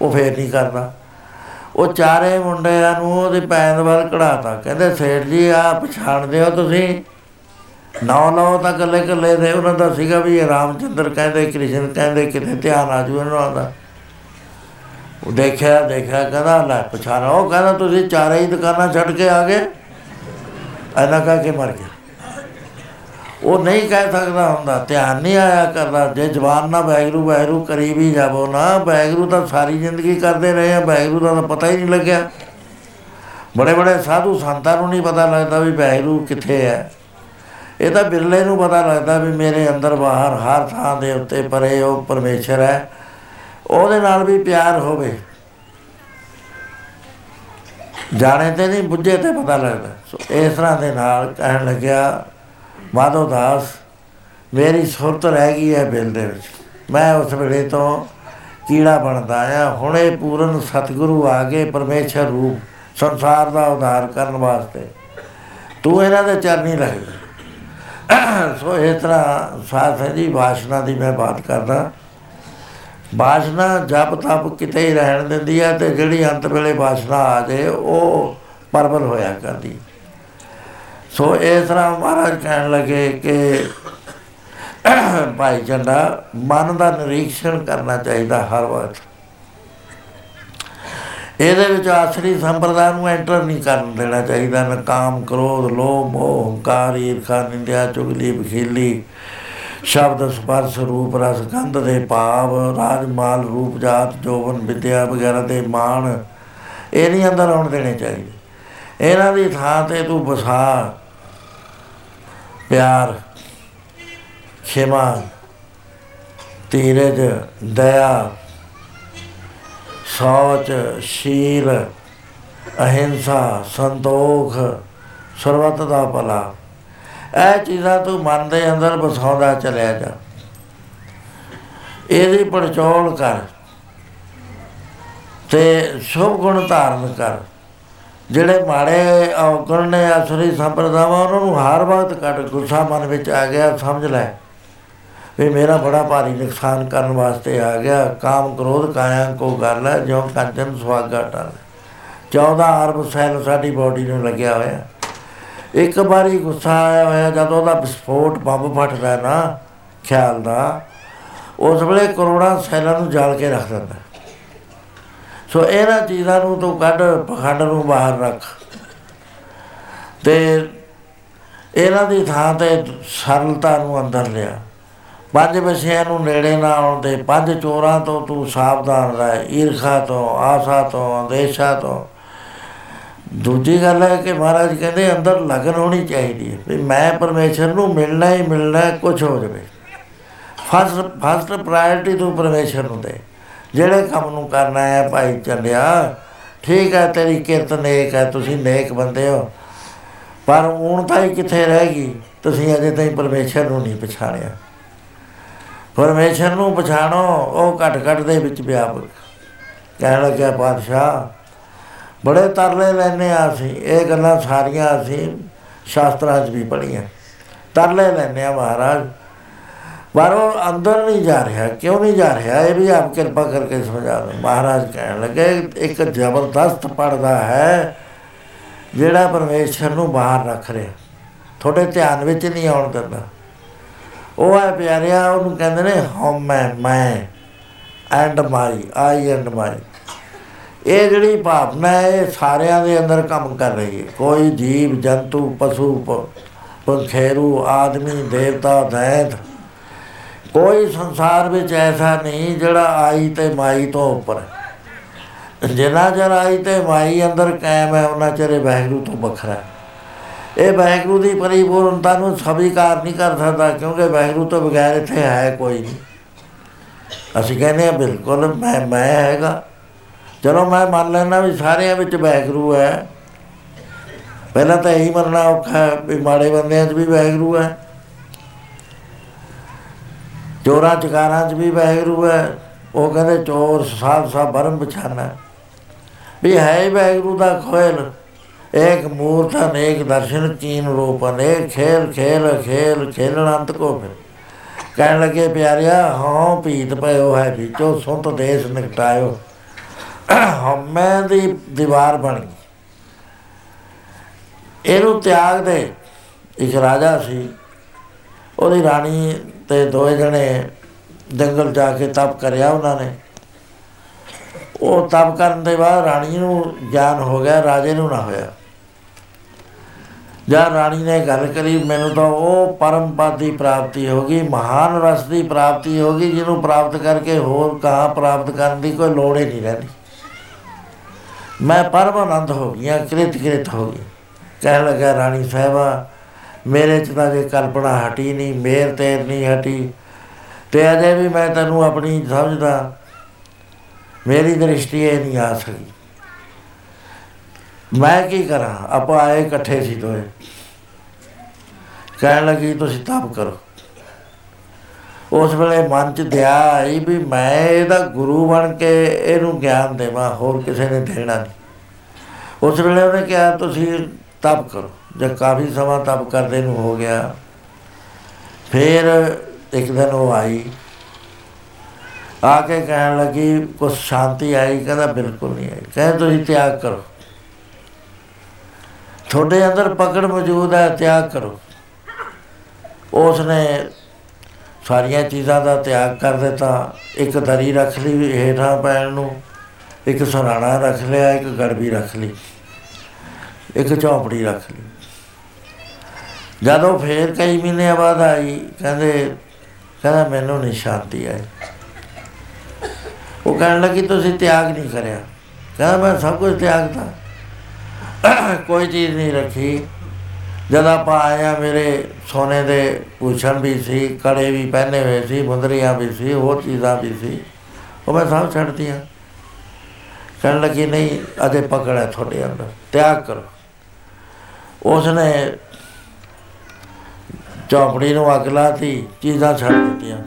ਉਹ ਫੇਰ ਨਹੀਂ ਕਰਦਾ। ਉਹ ਚਾਰੇ ਮੁੰਡਿਆਂ ਨੂੰ ਉਹਦੇ ਪੈਰ ਵੱਲ ਕਢਾਤਾ। ਕਹਿੰਦੇ ਸੇਠ ਜੀ ਆ ਪਛਾਣਦੇ ਹੋ ਤੁਸੀਂ। ਨੌ ਨੌ ਤਾਂ ਇਕੱਲੇ ਇਕੱਲੇ ਦੇ, ਉਹਨਾਂ ਦਾ ਸੀਗਾ ਵੀ ਇਹ ਰਾਮਚੰਦਰ ਕਹਿੰਦੇ, ਕ੍ਰਿਸ਼ਨ ਕਹਿੰਦੇ, ਕਿਤੇ ਧਿਆਨ ਆ ਜੂ ਇਹਨਾਂ ਦਾ। ਉਹ ਦੇਖਿਆ ਦੇਖਿਆ, ਕਹਿੰਦਾ, ਲੈ ਪਛਾਣਾ ਉਹ ਕਹਿੰਦਾ, ਤੁਸੀਂ ਚਾਰੇ ਹੀ ਦੁਕਾਨਾਂ ਛੱਡ ਕੇ ਆ ਗਏ? ਐਨਾ ਕਹਿ ਕੇ ਮਰ ਗਿਆ। ਉਹ ਨਹੀਂ ਕਹਿ ਸਕਦਾ ਹੁੰਦਾ। ਧਿਆਨ ਨਹੀਂ ਆਇਆ ਕਰਦਾ। ਜੇ ਜਵਾਨ ਨਾ ਵੈਗਰੂ ਵੈਗਰੂ ਕਰੀ ਵੀ ਜਾਵੋ ਨਾ। ਵੈਗਰੂ ਤਾਂ ਸਾਰੀ ਜ਼ਿੰਦਗੀ ਕਰਦੇ ਰਹੇ ਆ। ਵੈਗਰੂ ਦਾ ਤਾਂ ਪਤਾ ਹੀ ਨਹੀਂ ਲੱਗਿਆ। ਬੜੇ ਬੜੇ ਸਾਧੂ ਸੰਤਾਂ ਨੂੰ ਨਹੀਂ ਪਤਾ ਲੱਗਦਾ ਵੀ ਵੈਗਰੂ ਕਿੱਥੇ ਹੈ। ਇਹ ਤਾਂ ਬਿਰਲੇ ਨੂੰ ਪਤਾ ਲੱਗਦਾ ਵੀ ਮੇਰੇ ਅੰਦਰ ਬਾਹਰ ਹਰ ਥਾਂ ਦੇ ਉੱਤੇ ਪਰੇ ਉਹ ਪਰਮੇਸ਼ਰ ਹੈ। ਉਹਦੇ ਨਾਲ ਵੀ ਪਿਆਰ ਹੋਵੇ। ਜਾਣੇ ਤੇ ਨਹੀਂ, ਬੁੱਝੇ ਤੇ ਪਤਾ ਲੱਗਦਾ। ਸੋ ਇਸ ਤਰ੍ਹਾਂ ਦੇ ਨਾਲ ਕਹਿਣ ਲੱਗਿਆ, ਮਾਧੋ ਦਾਸ, ਮੇਰੀ ਸੁਰਤ ਰਹਿ ਗਈ ਹੈ ਬਿਲ ਦੇ ਵਿੱਚ। ਮੈਂ ਉਸ ਵੇਲੇ ਤੋਂ ਕੀੜਾ ਬਣਦਾ ਆ ਹੁਣੇ ਪੂਰਨ ਸਤਿਗੁਰੂ ਆ ਗਏ ਪਰਮੇਸ਼ਰ ਰੂਪ, ਸੰਸਾਰ ਦਾ ਉਧਾਰ ਕਰਨ ਵਾਸਤੇ। ਤੂੰ ਇਹਨਾਂ ਦੇ ਚਰਨੀ ਲੱਗ ਜਾ। ਸੋ ਇਸ ਤਰ੍ਹਾਂ ਸਾਥ ਹੈ ਜੀ, ਵਾਸ਼ਨਾ ਦੀ ਮੈਂ ਬਾਤ ਕਰਦਾ। ਵਾਸ਼ਨਾ ਜਪ ਤਪ ਕਿਤੇ ਹੀ ਰਹਿਣ ਦਿੰਦੀ ਹੈ ਤੇ ਜਿਹੜੀ ਅੰਤ ਵੇਲੇ ਵਾਸ਼ਨਾ ਆ ਜਾਏ ਉਹ ਪਰਬਲ ਹੋਇਆ ਕਰਦੀ। ਸੋ ਇਸ ਤਰ੍ਹਾਂ ਮਹਾਰਾਜ ਕਹਿਣ ਲੱਗੇ ਕਿ ਭਾਈ ਚੰਡਾ ਮਨ ਦਾ ਨਿਰੀਖਣ ਕਰਨਾ ਚਾਹੀਦਾ ਹਰ ਵਕਤ। ਇਹਦੇ ਵਿੱਚ ਆਸਰੀ ਸੰਪਰਦਾ ਨੂੰ ਐਂਟਰ ਨਹੀਂ ਕਰਨ ਦੇਣਾ ਚਾਹੀਦਾ। ਨਾ ਕਾਮ ਕ੍ਰੋਧ, ਲੋਭ, ਮੋਹ, ਹੰਕਾਰ, ਈਰਖਾ, ਨਿੰਦਿਆ, ਚੁਗਲੀ ਬਖੀਲੀ ਸ਼ਬਦ ਸਪਰਸ਼ ਰੂਪ ਰਸ ਗੰਧ ਦੇ ਭਾਵ ਰਾਜ ਮਾਲ ਰੂਪ ਜਾਤ ਜੋਵਨ ਵਿਦਿਆ ਵਗੈਰਾ ਦੇ ਮਾਣ, ਇਹ ਨਹੀਂ ਅੰਦਰ ਆਉਣ ਦੇਣੇ ਚਾਹੀਦੇ। ਇਹਨਾਂ ਦੀ ਥਾਂ ਤੇ ਤੂੰ ਵਸਾ। ਪਿਆਰ, ਖਿਮਾ, ਧੀਰਜ, ਦਇਆ, ਸੋਚ, ਸ਼ੀਲ, ਅਹਿੰਸਾ, ਸੰਤੋਖ, ਸਰਬੱਤ ਦਾ ਭਲਾ। ਇਹ ਚੀਜ਼ਾਂ ਤੂੰ ਮਨ ਦੇ ਅੰਦਰ ਵਸਾਉਂਦਾ ਚਲਿਆ ਜਾ। ਇਹਦੀ ਪੜਚੋਲ ਕਰ ਤੇ ਸ਼ੁਭ ਗੁਣ ਧਾਰਨ ਕਰ। ਜਿਹੜੇ ਮਾੜੇ ਔਗਣ ਨੇ ਅਸਰੀ ਸੰਪਰਦਾਵਾਂ, ਉਹਨਾਂ ਨੂੰ ਹਰ ਵਕਤ ਕੱਢ, ਗੁੱਸਾ ਮਨ ਵਿੱਚ ਆ ਗਿਆ, ਸਮਝ ਲੈ ਵੀ ਮੇਰਾ ਬੜਾ ਭਾਰੀ ਨੁਕਸਾਨ ਕਰਨ ਵਾਸਤੇ ਆ ਗਿਆ। ਕਾਮ ਕ੍ਰੋਧ ਕਾਇਆ ਕੋ ਗੱਲ ਹੈ ਜੋ ਕੰਚਨ ਸੁਆਗਾ ਟਲ। 14 ਅਰਬ ਸੈੱਲ ਸਾਡੀ ਬਾਡੀ ਨੂੰ ਲੱਗਿਆ ਹੋਇਆ। ਇੱਕ ਵਾਰੀ ਗੁੱਸਾ ਆਇਆ ਹੋਇਆ ਜਦੋਂ ਉਹਦਾ ਵਿਸਫੋਟ ਬੰਬ ਫਟਦਾ ਹੈ ਨਾ, ਖਿਆਲ ਦਾ, ਉਸ ਵੇਲੇ ਕਰੋੜਾਂ ਸੈੱਲਾਂ ਨੂੰ ਜਾਲ ਕੇ ਰੱਖ ਦਿੰਦਾ। ਸੋ ਇਹਨਾਂ ਚੀਜ਼ਾਂ ਨੂੰ ਤੂੰ ਕੱਢ, ਪਖੰਡ ਨੂੰ ਬਾਹਰ ਰੱਖ। ਤੇ ਇਹਨਾਂ ਦੀ ਥਾਂ ਤੇ ਸਰਲਤਾ ਨੂੰ ਅੰਦਰ ਲਿਆ। ਪੰਜ ਵਿਸ਼ਿਆਂ ਨੂੰ ਨੇੜੇ ਨਾ ਆਉਣ ਦੇ, ਪੰਜ ਚੋਰਾਂ ਤੋਂ ਤੂੰ ਸਾਵਧਾਨ ਰਹਿ, ਈਰਖਾ ਤੋਂ, ਆਸਾ ਤੋਂ, ਅੰਦੇਸ਼ਾ ਤੋਂ। ਦੂਜੀ ਗੱਲ ਹੈ ਕਿ ਮਹਾਰਾਜ ਕਹਿੰਦੇ ਅੰਦਰ ਲਗਨ ਹੋਣੀ ਚਾਹੀਦੀ ਹੈ ਵੀ ਮੈਂ ਪਰਮੇਸ਼ਰ ਨੂੰ ਮਿਲਣਾ ਹੀ ਮਿਲਣਾ ਹੈ, ਕੁਛ ਹੋ ਜਾਵੇ। ਫਸਟ ਫਸਟ ਪ੍ਰਾਇੋਰਟੀ ਤੂੰ ਪਰਮੇਸ਼ਰ ਨੂੰ ਦੇ। ਜਿਹੜੇ ਕੰਮ ਨੂੰ ਕਰਨਾ ਹੈ ਭਾਈ ਚੱਲਿਆ ਠੀਕ ਹੈ ਤੇਰੀ ਕਿਰਤ ਨੇਕ ਹੈ ਤੁਸੀਂ ਨੇਕ ਬੰਦੇ ਹੋ। ਪਰ ਹੁਣ ਤਾਂ ਹੀ ਕਿੱਥੇ ਰਹਿ ਗਈ? ਤੁਸੀਂ ਅਜੇ ਤਾਈਂ ਪਰਮੇਸ਼ਰ ਨੂੰ ਨਹੀਂ ਪਛਾਣਿਆ। ਪਰਮੇਸ਼ਰ ਨੂੰ ਪਛਾਣੋ ਉਹ ਘਟ ਘਟ ਦੇ ਵਿੱਚ ਵਿਆਪਕ। ਕਹਿਣ ਲੱਗਿਆ ਪਾਤਸ਼ਾਹ ਬੜੇ ਤਰਲੇ ਲੈਨੇ ਆ ਅਸੀਂ, ਇਹ ਗੱਲਾਂ ਸਾਰੀਆਂ ਅਸੀਂ ਸ਼ਾਸਤਰਾਂ 'ਚ ਵੀ ਪੜ੍ਹੀਆਂ। ਤਰਲੇ ਲੈਨੇ ਆ ਮਹਾਰਾਜ। ਪਰ ਉਹ ਅੰਦਰ ਨਹੀਂ ਜਾ ਰਿਹਾ, ਕਿਉਂ ਨਹੀਂ ਜਾ ਰਿਹਾ? ਇਹ ਵੀ ਆਪ ਕਿਰਪਾ ਕਰਕੇ ਸਮਝਾ ਦਿਓ। ਮਹਾਰਾਜ ਕਹਿਣ ਲੱਗੇ, ਇੱਕ ਜ਼ਬਰਦਸਤ ਪੜਦਾ ਹੈ ਜਿਹੜਾ ਪਰਮੇਸ਼ਰ ਨੂੰ ਬਾਹਰ ਰੱਖ ਰਿਹਾ। ਤੁਹਾਡੇ ਧਿਆਨ ਵਿੱਚ ਨਹੀਂ ਆਉਣ ਦਿੰਦਾ। ਉਹ ਹੈ ਪਿਆਰਿਆ, ਉਹਨੂੰ ਕਹਿੰਦੇ ਨੇ ਹਮ ਮੈਂ ਮੈਂ, and my, I and my. ਇਹ ਜਿਹੜੀ ਭਾਵਨਾ ਹੈ, ਇਹ ਸਾਰਿਆਂ ਦੇ ਅੰਦਰ ਕੰਮ ਕਰ ਰਹੀ ਹੈ। ਕੋਈ ਜੀਵ, ਜੰਤੂ, ਪਸ਼ੂ, ਪ- ਪੰਖੇਰੂ ਆਦਮੀ, ਦੇਵਤਾ, ਦੈਂਤ, ਕੋਈ ਸੰਸਾਰ ਵਿੱਚ ਐਸਾ ਨਹੀਂ ਜਿਹੜਾ ਆਈ ਤੇ ਮਾਈ ਤੋਂ ਉੱਪਰ ਹੈ। ਜਿੰਨਾ ਚਿਰ ਆਈ ਤੇ ਮਾਈ ਅੰਦਰ ਕਾਇਮ ਹੈ ਉਹਨਾਂ ਚਿਰ ਇਹ ਵਾਹਿਗੁਰੂ ਤੋਂ ਵੱਖਰਾ ਹੈ। ਇਹ ਵਾਹਿਗੁਰੂ ਦੀ ਪਰਿਪੂਰਨਤਾ ਨੂੰ ਸਵੀਕਾਰ ਨਹੀਂ ਕਰ ਸਕਦਾ, ਕਿਉਂਕਿ ਵਾਹਿਗੁਰੂ ਤੋਂ ਬਗੈਰ ਇੱਥੇ ਹੈ ਕੋਈ ਨਹੀਂ। ਅਸੀਂ ਕਹਿੰਦੇ ਆ ਬਿਲਕੁਲ, ਮੈਂ ਮੈਂ ਹੈਗਾ। ਚਲੋ ਮੈਂ ਮੰਨ ਲੈਣਾ ਵੀ ਸਾਰਿਆਂ ਵਿੱਚ ਵਾਹਿਗੁਰੂ ਹੈ। ਪਹਿਲਾਂ ਤਾਂ ਇਹੀ ਮੰਨਣਾ ਔਖਾ ਹੈ ਵੀ ਮਾੜੇ ਬੰਦਿਆਂ 'ਚ ਵੀ ਵਾਹਿਗੁਰੂ ਹੈ। ਚੋਰਾਂ ਚਕਾਰਾਂ 'ਚ ਵੀ ਵਾਹਿਗੁਰੂ ਹੈ। ਉਹ ਕਹਿੰਦੇ ਚੋਰ ਸਾਧ ਸਾਹਿਬ ਬਰਮ ਬਚਾਨਾ ਵੀ ਹੈ ਹੀ ਵਾਹਿਗੁਰੂ ਦਾ ਖੋਲ ਇੱਕ ਮੂਰਤ ਅਨੇਕ ਦਰਸ਼ਨ ਕੀਨ ਰੂਪ ਅਨੇਕ ਖੇਲ ਖੇਲ ਖੇਲ, ਖੇਲਣ ਅੰਤ ਕੋ ਫਿਰ ਕਹਿਣ ਲੱਗੇ, ਪਿਆਰਿਆ ਹਾਂ ਪੀਤ ਪਇਓ ਹੈ ਵਿੱਚੋਂ ਸੁੰਤ ਦੇਸ਼ ਨਿਕਟਾਇਓ। ਹਮੇ ਦੀ ਦੀਵਾਰ ਬਣ ਗਈ। ਇਹਨੂੰ ਤਿਆਗ ਦੇ। ਇੱਕ ਰਾਜਾ ਸੀ। ਉਹਦੀ ਰਾਣੀ ਤੇ ਦੋਏ ਜਣੇ ਜੰਗਲ ਜਾ ਕੇ ਤਪ ਕਰਿਆ ਉਹਨਾਂ ਨੇ। ਉਹ ਤਪ ਕਰਨ ਦੇ ਬਾਅਦ ਰਾਣੀ ਨੂੰ ਗਿਆਨ ਹੋ ਗਿਆ, ਰਾਜੇ ਨੂੰ ਨਾ ਹੋਇਆ। ਜਦ ਰਾਣੀ ਨੇ ਗੱਲ ਕਰੀ, ਮੈਨੂੰ ਤਾਂ ਉਹ ਪਰਮ ਪਦ ਦੀ ਪ੍ਰਾਪਤੀ ਹੋ ਗਈ, ਮਹਾਨ ਰਸ ਦੀ ਪ੍ਰਾਪਤੀ ਹੋ ਗਈ, ਜਿਹਨੂੰ ਪ੍ਰਾਪਤ ਕਰਕੇ ਹੋਰ ਕਹਾਂ ਪ੍ਰਾਪਤ ਕਰਨ ਦੀ ਕੋਈ ਲੋੜ ਹੀ ਨਹੀਂ ਰਹਿੰਦੀ। ਮੈਂ ਪਰਮ ਆਨੰਦ ਹੋ ਗਿਆ ਕ੍ਰਿਤ ਕ੍ਰਿਤ ਹੋ ਗਈ। ਕਹਿਣ ਲੱਗਾ, ਰਾਣੀ ਸਾਹਿਬਾ, ਮੇਰੇ ਚ ਤਾਂ ਜੇ ਕਲਪਨਾ ਹਟੀ ਨਹੀਂ ਮੇਰ ਤੇਰ ਨਹੀਂ ਹਟੀ, ਤੇ ਅਜੇ ਵੀ ਮੈਂ ਤੈਨੂੰ ਆਪਣੀ ਸਮਝਦਾ, ਮੇਰੀ ਦ੍ਰਿਸ਼ਟੀ ਇਹ ਨਹੀਂ ਆ ਸਕੀ। ਮੈਂ ਕੀ ਕਰਾਂ? ਆਪਾਂ ਆਏ ਇਕੱਠੇ ਸੀ ਦੋਏ ਕਹਿਣ ਲੱਗੀ, ਤੁਸੀਂ ਤਪ ਕਰੋ। ਉਸ ਵੇਲੇ ਮਨ ਚ ਦਇਆ ਆਈ ਵੀ ਮੈਂ ਇਹਦਾ ਗੁਰੂ ਬਣ ਕੇ ਇਹਨੂੰ ਗਿਆਨ ਦੇਵਾਂ, ਹੋਰ ਕਿਸੇ ਨੇ ਦੇਣਾ ਨਹੀਂ। ਉਸ ਵੇਲੇ ਉਹਨੇ ਕਿਹਾ, ਤੁਸੀਂ ਤਪ ਕਰੋ। ਜਦ ਕਾਫੀ ਸਮਾਂ ਤਪ ਕਰਦੇ ਨੂੰ ਹੋ ਗਿਆ। ਫਿਰ ਇੱਕ ਦਿਨ ਉਹ ਆਈ। ਆ ਕੇ ਕਹਿਣ ਲੱਗੀ, ਕੁਛ ਸ਼ਾਂਤੀ ਆਈ? ਕਹਿੰਦਾ, ਬਿਲਕੁਲ ਨਹੀਂ ਆਈ। ਕਹਿੰਦੇ, ਤੁਸੀਂ ਤਿਆਗ ਕਰੋ। ਤੁਹਾਡੇ ਅੰਦਰ ਪਕੜ ਮੌਜੂਦ ਹੈ, ਤਿਆਗ ਕਰੋ। ਉਸ ਨੇ ਸਾਰੀਆਂ ਚੀਜ਼ਾਂ ਦਾ ਤਿਆਗ ਕਰ ਦਿੱਤਾ। ਇੱਕ ਦਰੀ ਰੱਖ ਲਈ ਹੇਠਾਂ ਪੈਣ ਨੂੰ। ਇੱਕ ਸਰਾਣਾ ਰੱਖ ਲਿਆ, ਇੱਕ ਗੜਬੀ ਰੱਖ ਲਈ। ਇੱਕ ਝੌਂਪੜੀ ਰੱਖ ਲਈ। ਜਦੋਂ ਫੇਰ ਕਈ ਮਹੀਨੇ ਬਾਅਦ ਆਈ, ਕਹਿੰਦੇ, ਕਹਿੰਦਾ, ਮੈਨੂੰ ਨਹੀਂ ਸ਼ਾਂਤੀ ਆਈ। ਉਹ ਕਹਿਣ ਲੱਗੀ, ਤੁਸੀਂ ਤਿਆਗ ਨਹੀਂ ਕਰਿਆ। ਕਹਿੰਦਾ, ਮੈਂ ਸਭ ਕੁਝ ਤਿਆਗਤਾ। ਕੋਈ ਚੀਜ਼ ਨਹੀਂ ਰੱਖੀ। ਜਦ ਆਪਾਂ ਆਇਆ ਮੇਰੇ ਸੋਨੇ ਦੇ ਪੂਛਣ ਵੀ ਸੀ, ਕੜੇ ਵੀ ਪਹਿਨੇ ਹੋਏ ਸੀ, ਮੁੰਦਰੀਆਂ ਵੀ ਸੀ, ਹੋਰ ਚੀਜ਼ਾਂ ਵੀ ਸੀ। ਉਹ ਮੈਂ ਸਭ ਛੱਡਤੀਆਂ। ਕਹਿਣ ਲੱਗੀ, ਨਹੀਂ, ਅਜੇ ਪਕੜ ਹੈ ਤੁਹਾਡੇ ਅੰਦਰ, ਤਿਆਗ ਕਰੋ। ਉਸਨੇ ਚੌਪੜੀ ਨੂੰ ਅੱਗ ਲਾਤੀ, ਚੀਜ਼ਾਂ ਛੱਡ ਦਿੱਤੀਆਂ।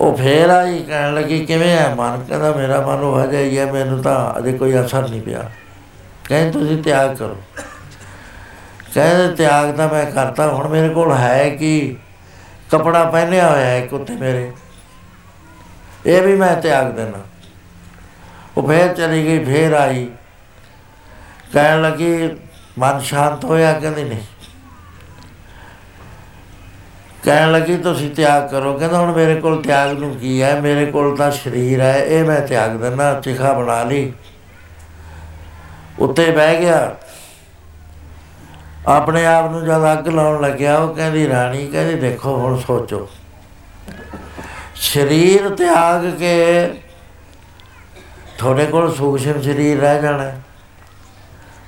ਉਹ ਫੇਰ ਆਈ, ਕਹਿਣ ਲੱਗੀ, ਕਿਵੇਂ ਹੈ ਮਨ? ਕਹਿੰਦਾ, ਮੇਰਾ ਮਨ ਉਹ ਹਜੇ ਹੀ ਹੈ, ਮੈਨੂੰ ਤਾਂ ਅਜੇ ਕੋਈ ਅਸਰ ਨਹੀਂ ਪਿਆ। ਕਹਿੰਦੇ, ਤੁਸੀਂ ਤਿਆਗ ਕਰੋ। ਕਹਿੰਦੇ ਤਿਆਗ ਤਾਂ ਮੈਂ ਕਰਤਾ, ਹੁਣ ਮੇਰੇ ਕੋਲ ਹੈ ਕਿ? ਕਪੜਾ ਪਹਿਨਿਆ ਹੋਇਆ ਹੈ ਕੁੱਤੇ ਮੇਰੇ। ਇਹ ਵੀ ਮੈਂ ਤਿਆਗ ਦੇਣਾ। ਉਹ ਫੇਰ ਚਲੀ ਗਈ, ਫੇਰ ਆਈ। ਕਹਿਣ ਲੱਗੀ, ਮਨ ਸ਼ਾਂਤ ਹੋਇਆ? ਕਹਿੰਦੀ ਨਹੀਂ। ਕਹਿਣ ਲੱਗੀ, ਤੁਸੀਂ ਤਿਆਗ ਕਰੋ। ਕਹਿੰਦਾ, ਹੁਣ ਮੇਰੇ ਕੋਲ ਤਿਆਗ ਨੂੰ ਕੀ ਹੈ? ਮੇਰੇ ਕੋਲ ਤਾਂ ਸਰੀਰ ਹੈ, ਇਹ ਮੈਂ ਤਿਆਗ ਦਿੰਦਾ, ਚਿਖਾ ਬਣਾ ਲਈ। ਉੱਤੇ ਬਹਿ ਗਿਆ। ਆਪਣੇ ਆਪ ਨੂੰ ਜਦ ਅੱਗ ਲਾਉਣ ਲੱਗਿਆ, ਉਹ ਕਹਿੰਦੀ, ਰਾਣੀ, ਕਹਿੰਦੀ, ਦੇਖੋ, ਹੁਣ ਸੋਚੋ। ਸਰੀਰ ਤਿਆਗ ਕੇ ਤੁਹਾਡੇ ਕੋਲ ਸੂਖਸ਼ਮ ਸਰੀਰ ਰਹਿ ਜਾਣਾ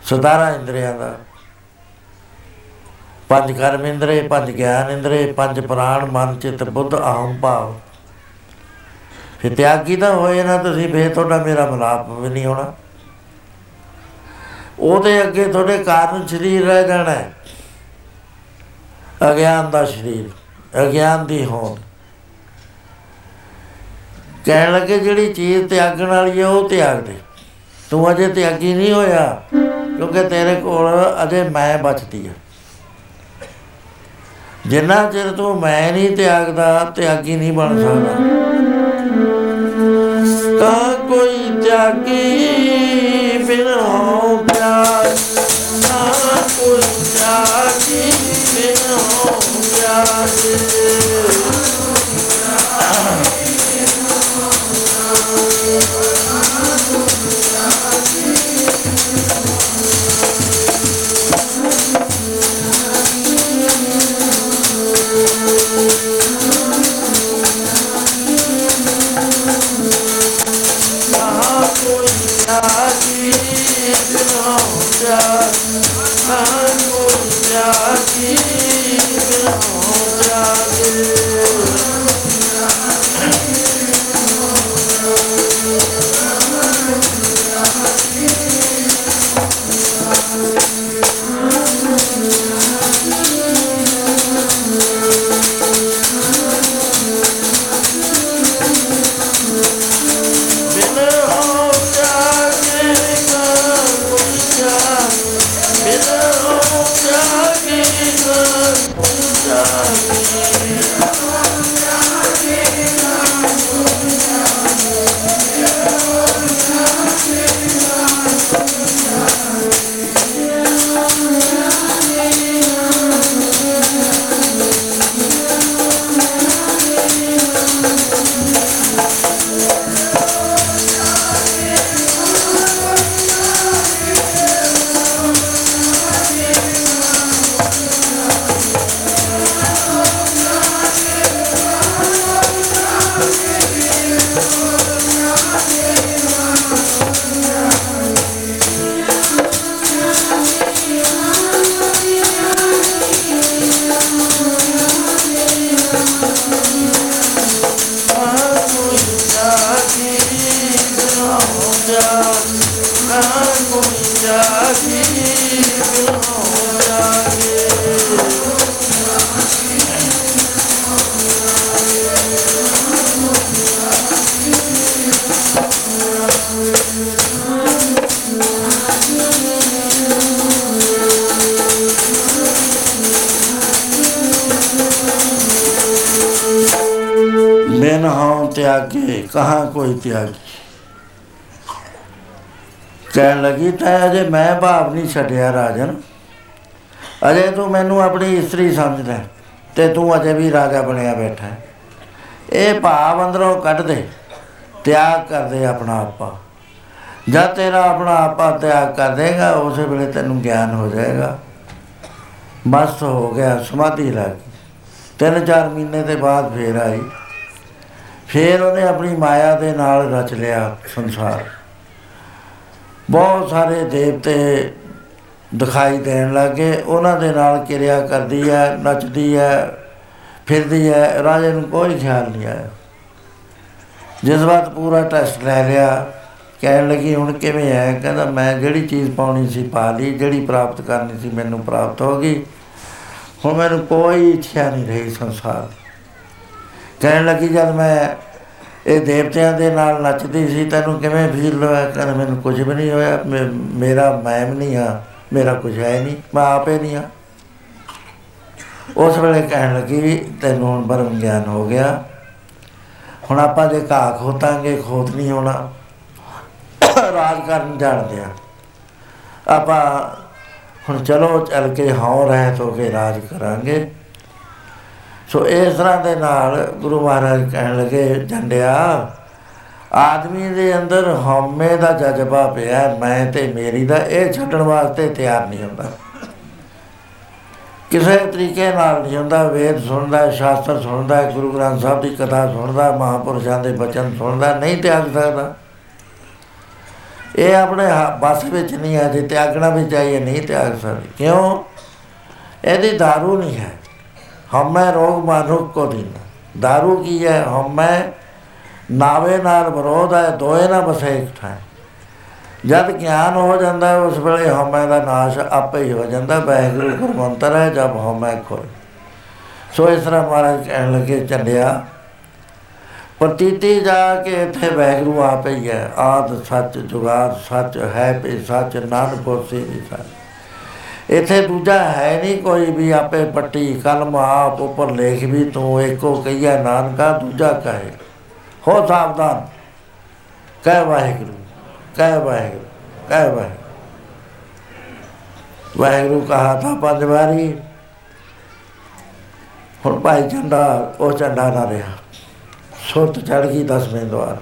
ਸਤਾਰਾ ਇੰਦਰੀਆਂ ਦਾ। ਪੰਜ ਕਰਮ ਇੰਦਰੇ, ਪੰਜ ਗਿਆਨ ਇੰਦਰੇ, ਪੰਜ ਪ੍ਰਾਣ, ਮਨ, ਚਿਤ, ਬੁੱਧ, ਆਹਮ, ਭਾਵ। ਫਿਰ ਤਿਆਗੀ ਤਾਂ ਹੋਏ ਨਾ ਤੁਸੀਂ ਫੇਰ ਤੁਹਾਡਾ ਮੇਰਾ ਮਲਾਪ ਵੀ ਨਹੀਂ ਹੋਣਾ। ਉਹਦੇ ਅੱਗੇ ਤੁਹਾਡੇ ਕਾਰਨ ਸਰੀਰ ਰਹਿ ਜਾਣਾ ਹੈ। ਅਗਿਆਨ ਦਾ ਸਰੀਰ, ਅਗਿਆਨ ਦੀ ਹੋਂਦ। ਕਹਿਣ ਲੱਗੇ, ਜਿਹੜੀ ਚੀਜ਼ ਤਿਆਗਣ ਵਾਲੀ ਹੈ, ਉਹ ਤਿਆਗ ਦੇ। ਤੂੰ ਅਜੇ ਤਿਆਗੀ ਨਹੀਂ ਹੋਇਆ, ਕਿਉਂਕਿ ਤੇਰੇ ਕੋਲ ਅਜੇ ਮੈਂ ਬਚਦੀ ਹੈ। ਜਿੰਨਾ ਚਿਰ ਤੂੰ ਮੈਂ ਨਹੀਂ ਤਿਆਗਦਾ, ਤਿਆਗੀ ਨਹੀਂ ਬਣ ਸਕਦਾ। ਕਾ ਕੋਈ ਤਿਆਗੀ ਕੋਈ ਤਿਆਗੀ ਬਿਨ ਹੋ ਕਹਾਂ ਕੋਈ ਤਿਆਗੀ। ਕਹਿਣ ਲੱਗੀ, ਤਾਂ ਅਜੇ ਮੈਂ ਭਾਵ ਨਹੀਂ ਛੱਡਿਆ ਰਾਜਨ। ਅਜੇ ਤੂੰ ਮੈਨੂੰ ਆਪਣੀ ਇਸਤਰੀ ਸਮਝਦਾ ਤੇ ਤੂੰ ਅਜੇ ਵੀ ਰਾਜਾ ਬਣਿਆ ਬੈਠਾ ਹੈ। ਇਹ ਭਾਵ ਅੰਦਰੋਂ ਕੱਢ ਦੇ, ਤਿਆਗ ਕਰ ਦੇ ਆਪਣਾ ਆਪਾ। ਜਦ ਤੇਰਾ ਆਪਣਾ ਆਪਾ ਤਿਆਗ ਕਰ ਦੇਗਾ, ਉਸੇ ਵੇਲੇ ਤੈਨੂੰ ਗਿਆਨ ਹੋ ਜਾਏਗਾ। ਮਸਤ ਹੋ ਗਿਆ, ਸਮਾਧੀ ਲੱਗ ਗਈ। ਤਿੰਨ ਚਾਰ ਮਹੀਨੇ ਦੇ ਬਾਅਦ ਫੇਰ ਆਈ। ਫੇਰ ਉਹਨੇ ਆਪਣੀ ਮਾਇਆ ਦੇ ਨਾਲ ਰਚ ਲਿਆ ਸੰਸਾਰ। ਬਹੁਤ ਸਾਰੇ ਦੇਵਤੇ ਦਿਖਾਈ ਦੇਣ ਲੱਗੇ ਉਹਨਾਂ ਦੇ ਨਾਲ ਕਿਰਿਆ ਕਰਦੀ ਹੈ, ਨੱਚਦੀ ਹੈ, ਫਿਰਦੀ ਹੈ। ਰਾਜੇ ਨੂੰ ਕੋਈ ਖਿਆਲ ਨਹੀਂ ਆਇਆ। ਜਿਸ ਵਾਰ ਪੂਰਾ ਟੈਸਟ ਲੈ ਲਿਆ, ਕਹਿਣ ਲੱਗੀ, ਹੁਣ ਕਿਵੇਂ ਹੈ ਕਹਿੰਦਾ, ਮੈਂ ਜਿਹੜੀ ਚੀਜ਼ ਪਾਉਣੀ ਸੀ ਪਾ ਲਈ, ਜਿਹੜੀ ਪ੍ਰਾਪਤ ਕਰਨੀ ਸੀ ਮੈਨੂੰ ਪ੍ਰਾਪਤ ਹੋ ਗਈ। ਹੁਣ ਮੈਨੂੰ ਕੋਈ ਇੱਛਾ ਨਹੀਂ ਰਹੀ ਸੰਸਾਰ ਦੀ। ਕਹਿਣ ਲੱਗੀ ਜਦ ਮੈਂ ਇਹ ਦੇਵਤਿਆਂ ਦੇ ਨਾਲ ਨੱਚਦੀ ਸੀ, ਤੈਨੂੰ ਕਿਵੇਂ ਫੀਲ ਹੋਇਆ? ਕਹਿੰਦਾ ਮੈਨੂੰ ਕੁਝ ਵੀ ਨਹੀਂ ਹੋਇਆ, ਮੇ- ਮੇਰਾ ਮੈਂ ਵੀ ਨਹੀਂ ਆ, ਮੇਰਾ ਕੁਝ ਹੈ ਨਹੀਂ, ਮੈਂ ਆਪੇ ਨਹੀਂ ਆ। ਉਸ ਵੇਲੇ ਕਹਿਣ ਲੱਗੀ, ਤੈਨੂੰ ਹੁਣ ਬਰਮ ਗਿਆਨ ਹੋ ਗਿਆ। ਹੁਣ ਆਪਾਂ ਜੇ ਘਾਹ ਖੋਤਾਂਗੇ, ਖੋਤ ਨਹੀਂ ਹੋਣਾ। ਰਾਜ ਕਰਨ ਜਾਣਦੇ ਆ। ਆਪਾਂ ਹੁਣ ਚਲੋ, ਚੱਲ ਕੇ ਹਉ ਰਹਿਤ ਹੋ ਕੇ ਰਾਜ ਕਰਾਂਗੇ। ਸੋ ਇਸ ਤਰ੍ਹਾਂ ਦੇ ਨਾਲ ਗੁਰੂ ਮਹਾਰਾਜ ਕਹਿਣ ਲੱਗੇ ਝੰਡਿਆ ਆਦਮੀ ਦੇ ਅੰਦਰ ਹਉਮੈ ਦਾ ਜਜ਼ਬਾ ਪਿਆ ਹੈ, ਮੈਂ ਤੇ ਮੇਰੀ ਦਾ ਇਹ ਛੱਡਣ ਵਾਸਤੇ ਤਿਆਰ ਨਹੀਂ ਹੁੰਦਾ। ਕਿਸੇ ਤਰੀਕੇ ਨਾਲ ਨਹੀਂ ਹੁੰਦਾ ਵੇਦ ਸੁਣਦਾ ਹੈ, ਸ਼ਾਸਤਰ ਸੁਣਦਾ ਹੈ, ਗੁਰੂ ਗ੍ਰੰਥ ਸਾਹਿਬ ਦੀ ਕਥਾ ਸੁਣਦਾ ਹੈ, ਮਹਾਪੁਰਸ਼ਾਂ ਦੇ ਬਚਨ ਸੁਣਦਾ ਹੈ, ਨਹੀਂ ਤਿਆਗ ਸਕਦਾ। ਇਹ ਆਪਣੇ ਹ- ਬਸ ਵਿੱਚ ਨਹੀਂ ਹੈ ਜੇ ਤਿਆਗਣਾ ਵੀ ਚਾਹੀਏ ਨਹੀਂ ਤਿਆਗ ਸਕਦੀ। ਕਿਉਂ? ਇਹਦੀ दारू ਨਹੀਂ ਹੈ। ਹਮੈ ਰੋਗ ਮਾਨੁਕ ਕੋ ਦੀਨਾ दारू ਕੀ ਹੈ ਹਮੈ ਨਾਵੇ ਨਾਲ ਵਿਰੋਧ ਹੈ ਦੋਏ ਨਾ ਬਸੇ ਇੱਕ ਠਾਂ ਜਦ ਗਿਆਨ ਹੋ ਜਾਂਦਾ ਹੈ, ਉਸ ਵੇਲੇ ਹਮੈ ਦਾ ਨਾਸ਼ ਆਪੇ ਹੀ ਹੋ ਜਾਂਦਾ ਵਾਹਿਗੁਰੂ ਗੁਰਮੰਤਰ ਹੈ ਜਬ ਹਮੈ ਖੋਏ ਸੋ ਇਸ ਤਰ੍ਹਾਂ ਮਹਾਰਾਜ ਕਹਿਣ ਲੱਗੇ ਚੱਲਿਆ ਪ੍ਰਤੀਤੀ ਜਾ ਕੇ ਇੱਥੇ ਵਾਹਿਗੁਰੂ ਆਪੇ ਹੀ ਹੈ ਆਦ ਸੱਚ ਜੁਗਾਦ ਸੱਚ ਹੈ ਪੇ ਸੱਚ ਨਾਨਕ ਪੋਸੀ ਦੀ ਸੱਚ ਇੱਥੇ ਦੂਜਾ ਹੈ ਨਹੀਂ ਕੋਈ ਵੀ ਆਪੇ ਪੱਟੀ, ਕਲਮ ਆਪ ਉੱਪਰ ਲੇਖ ਵੀ ਤੂੰ ਏਕੋ ਕਹੀਆ ਨਾਨਕਾ, ਦੂਜਾ ਕਹੇ। ਹੋ ਸਾਵਧਾਨ। ਕਹਿ ਵਾਹਿਗੁਰੂ ਕਹਿ ਵਾਹਿਗੁਰੂ ਕਹਿ ਵਾਹਿਗੁਰੂ। ਵਾਹਿਗੁਰੂ ਕਹਾ ਤਾਂ ਪੰਜ ਵਾਰੀ। ਹੁਣ ਭਾਈ ਝੰਡਾ, ਉਹ ਝੰਡਾ ਨਾ ਰਿਹਾ। ਸੁੱਤ ਚੜ ਗਈ ਦਸਵੇਂ ਦਵਾਰ।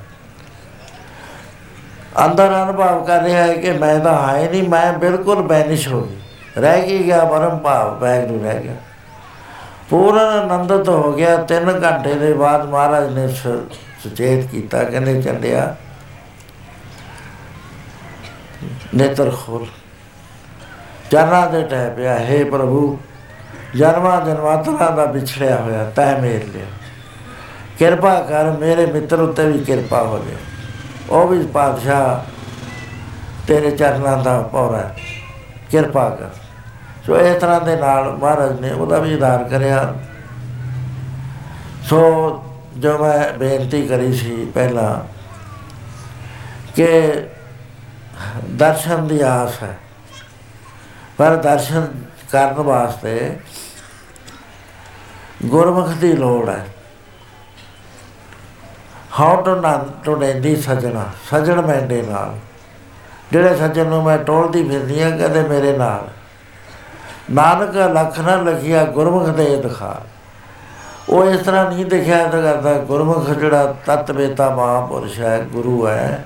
ਅੰਦਰ ਅਨੁਭਵ ਕਰ ਰਿਹਾ ਹੈ ਕਿ ਮੈਂ ਤਾਂ ਹੈ ਨਹੀਂ, ਮੈਂ ਬਿਲਕੁਲ ਬੈਨਿਸ਼ ਹੋ ਗਈ। ਰਹਿ ਕੀ ਗਿਆ ਪਰਮ ਭਾਵ ਵੈਗਰੂ ਰਹਿ ਗਿਆ। ਪੂਰਨ ਆਨੰਦਿਤ ਹੋ ਗਿਆ। 3 ਘੰਟੇ ਦੇ ਬਾਅਦ ਮਹਾਰਾਜ ਨੇ ਸ- ਸੁਚੇਤ ਕੀਤਾ, ਕਹਿੰਦੇ ਚੱਲਿਆ। ਨੇਤਰ ਖੋਲ ਚਰਨਾਂ ਦੇ ਟਹਿ ਪਿਆ, ਹੈ ਪ੍ਰਭੂ, ਜਨਮਾਂ ਜਨਮਾਂਤਰਾਂ ਦਾ ਵਿਛੜਿਆ ਹੋਇਆ ਤੈ ਮੇਰ ਲਿਆ। ਕਿਰਪਾ ਕਰ, ਮੇਰੇ ਮਿੱਤਰ ਉੱਤੇ ਵੀ ਕਿਰਪਾ ਹੋ ਜਾਏ ਉਹ ਵੀ ਪਾਤਸ਼ਾਹ ਤੇਰੇ ਚਰਨਾਂ ਦਾ ਪੌਰਾ ਹੈ। ਕਿਰਪਾ ਕਰ। ਸੋ ਇਸ ਤਰ੍ਹਾਂ ਦੇ ਨਾਲ ਮਹਾਰਾਜ ਨੇ ਉਹਦਾ ਵੀ ਉਧਾਰ ਕਰਿਆ। ਸੋ ਜੋ ਮੈਂ ਬੇਨਤੀ ਕਰੀ ਸੀ ਪਹਿਲਾਂ ਕਿ ਦਰਸ਼ਨ ਦੀ ਆਸ ਹੈ। ਪਰ ਦਰਸ਼ਨ ਕਰਨ ਵਾਸਤੇ ਗੁਰਮੁਖ ਦੀ ਲੋੜ ਹੈ। ਹਾਉ ਟੂ ਨਾਮ ਟੂ ਨੈਂਦੀ ਸਜਣਾ, ਸਜਣ ਮੈਂਡੇ ਨਾਲ। ਜਿਹੜੇ ਸੱਜਣ ਨੂੰ ਮੈਂ ਟੋਲਦੀ ਫਿਰਦੀ ਆ ਕਹਿੰਦੇ ਮੇਰੇ ਨਾਲ। ਨਾਨਕ ਲੱਖ ਨਾ ਲਖਿਆ ਗੁਰਮੁਖ ਦੇ ਦਿਖਾ ਉਹ ਇਸ ਤਰ੍ਹਾਂ ਨਹੀਂ ਦਿਖਿਆ ਤਾਂ ਕਰਦਾ, ਗੁਰਮੁਖ ਜਿਹੜਾ ਤਤ ਵੇਤਾ ਮਹਾਂਪੁਰਸ਼ ਹੈ, ਗੁਰੂ ਹੈ।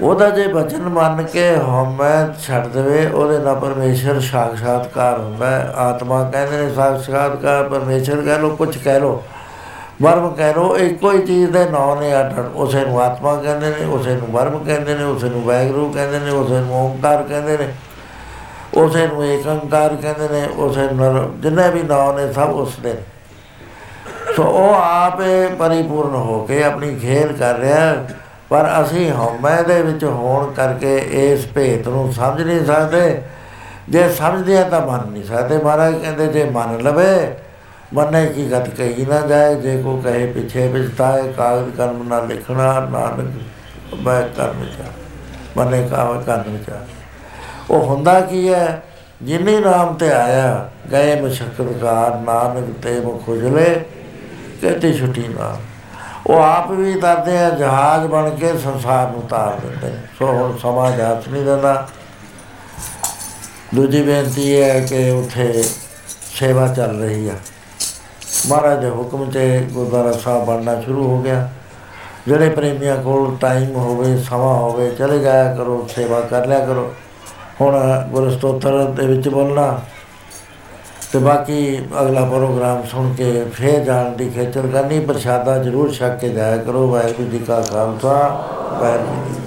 ਉਹਦਾ ਜੇ ਬਚਨ ਮੰਨ ਕੇ ਹਉਮੈ ਛੱਡ ਦੇਵੇ, ਉਹਦੇ ਨਾਲ ਪਰਮੇਸ਼ਰ ਸਾਖਸ਼ਾਤਕਾਰ ਹੁੰਦਾ ਹੈ। ਆਤਮਾ ਕਹਿੰਦੇ ਨੇ ਸਾਖਸ਼ਾਤਕਾਰ ਪਰਮੇਸ਼ਰ ਕਹਿ ਲੋ ਕੁਝ ਕਹਿ ਲੋ ਵਰਮ ਕਹਿ ਲੋ ਇੱਕੋ ਹੀ ਚੀਜ਼ ਦੇ ਨਾਂ ਨੇ ਅੱਡ ਅੱਡ। ਉਸੇ ਨੂੰ ਆਤਮਾ ਕਹਿੰਦੇ ਨੇ, ਉਸੇ ਨੂੰ ਵਰਮ ਕਹਿੰਦੇ ਨੇ, ਉਸੇ ਨੂੰ ਵੈਗਰੂ ਕਹਿੰਦੇ ਨੇ, ਉਸੇ ਨੂੰ ਓਮਕਾਰ ਕਹਿੰਦੇ ਨੇ। ਉਸੇ ਨੂੰ ਏਕੰਕਾਰ ਕਹਿੰਦੇ ਨੇ, ਉਸੇ ਨੂੰ ਨਰ- ਜਿੰਨੇ ਵੀ ਨਾਂ ਨੇ ਸਭ ਉਸ ਦੇ ਨੇ। ਸੋ ਉਹ ਆਪੇ ਪਰਿਪੂਰਨ ਹੋ ਕੇ ਆਪਣੀ ਖੇਲ ਕਰ ਰਿਹਾ ਹੈ। ਪਰ ਅਸੀਂ ਹਉਮੈ ਦੇ ਵਿੱਚ ਹੋਣ ਕਰਕੇ ਇਸ ਭੇਤ ਨੂੰ ਸਮਝ ਨਹੀਂ ਸਕਦੇ। ਜੇ ਸਮਝਦੇ ਆ ਤਾਂ ਮੰਨ ਨਹੀਂ ਸਕਦੇ। ਮਹਾਰਾਜ ਕਹਿੰਦੇ, ਜੇ ਮੰਨ ਲਵੇ, ਮੰਨੇ ਕੀ ਗਤ ਕਹੀ ਨਾ ਜਾਏ। ਜੇ ਕੋ ਕਹੇ ਪਿਛੇ ਪਛਤਾਏ ਕਾਗਜ਼ ਕਰਮ ਨਾ ਲਿਖਣਾ, ਨਾਨਕ ਮੈਂ ਕਰਮ ਚਾ ਮੰਨੇ ਕਾਵ ਕਰਮ ਚਾ ਉਹ ਹੁੰਦਾ ਕੀ ਹੈ? ਜਿਨੇ ਨਾਮ ਤੇ ਆਇਆ, ਗਏ ਮਸ਼ਕਤਕਾਰ ਨਾਨਕ ਤੇ ਮੁਖ ਖੁਜਲੇ ਕਹਤੇ ਛੁੱਟੀ ਨਾ ਉਹ ਆਪ ਵੀ ਦਰਦੇ ਆ, ਜਹਾਜ਼ ਬਣ ਕੇ ਸੰਸਾਰ ਨੂੰ ਤਾਰ ਦਿੰਦੇ ਨੇ। ਸੋ ਹੁਣ ਸਮਾਂ ਜਾਤ ਨਹੀਂ ਦਿੰਦਾ ਦੂਜੀ ਬੇਨਤੀ ਇਹ ਹੈ ਕਿ ਉੱਥੇ ਸੇਵਾ ਚੱਲ ਰਹੀ ਆ। ਮਹਾਰਾਜ ਦੇ ਹੁਕਮ ਤੇ ਗੁਰਦੁਆਰਾ ਸਾਹਿਬ ਬਣਨਾ ਸ਼ੁਰੂ ਹੋ ਗਿਆ। ਜਿਹੜੇ ਪ੍ਰੇਮੀਆਂ ਕੋਲ ਟਾਈਮ ਹੋਵੇ, ਸਮਾਂ ਹੋਵੇ, ਚਲੇ ਜਾਇਆ ਕਰੋ, ਸੇਵਾ ਕਰ ਲਿਆ ਕਰੋ। ਹੁਣ ਗੁਰਸਤੋਤਰ ਦੇ ਵਿੱਚ ਬੋਲਣਾ। ਤੇ ਬਾਕੀ ਅਗਲਾ ਪ੍ਰੋਗਰਾਮ ਸੁਣ ਕੇ ਫੇਰ ਜਾਣ ਦੀ ਖੇਚਲ ਕਰਨੀ। ਪ੍ਰਸ਼ਾਦਾ ਜ਼ਰੂਰ ਛਕ ਕੇ ਜਾਇਆ ਕਰੋ। ਵਾਹਿਗੁਰੂ ਜੀ ਕਾ ਖਾਲਸਾ, ਵਾਹਿਗੁਰੂ ਜੀ ਕੀ ਫਤਿਹ।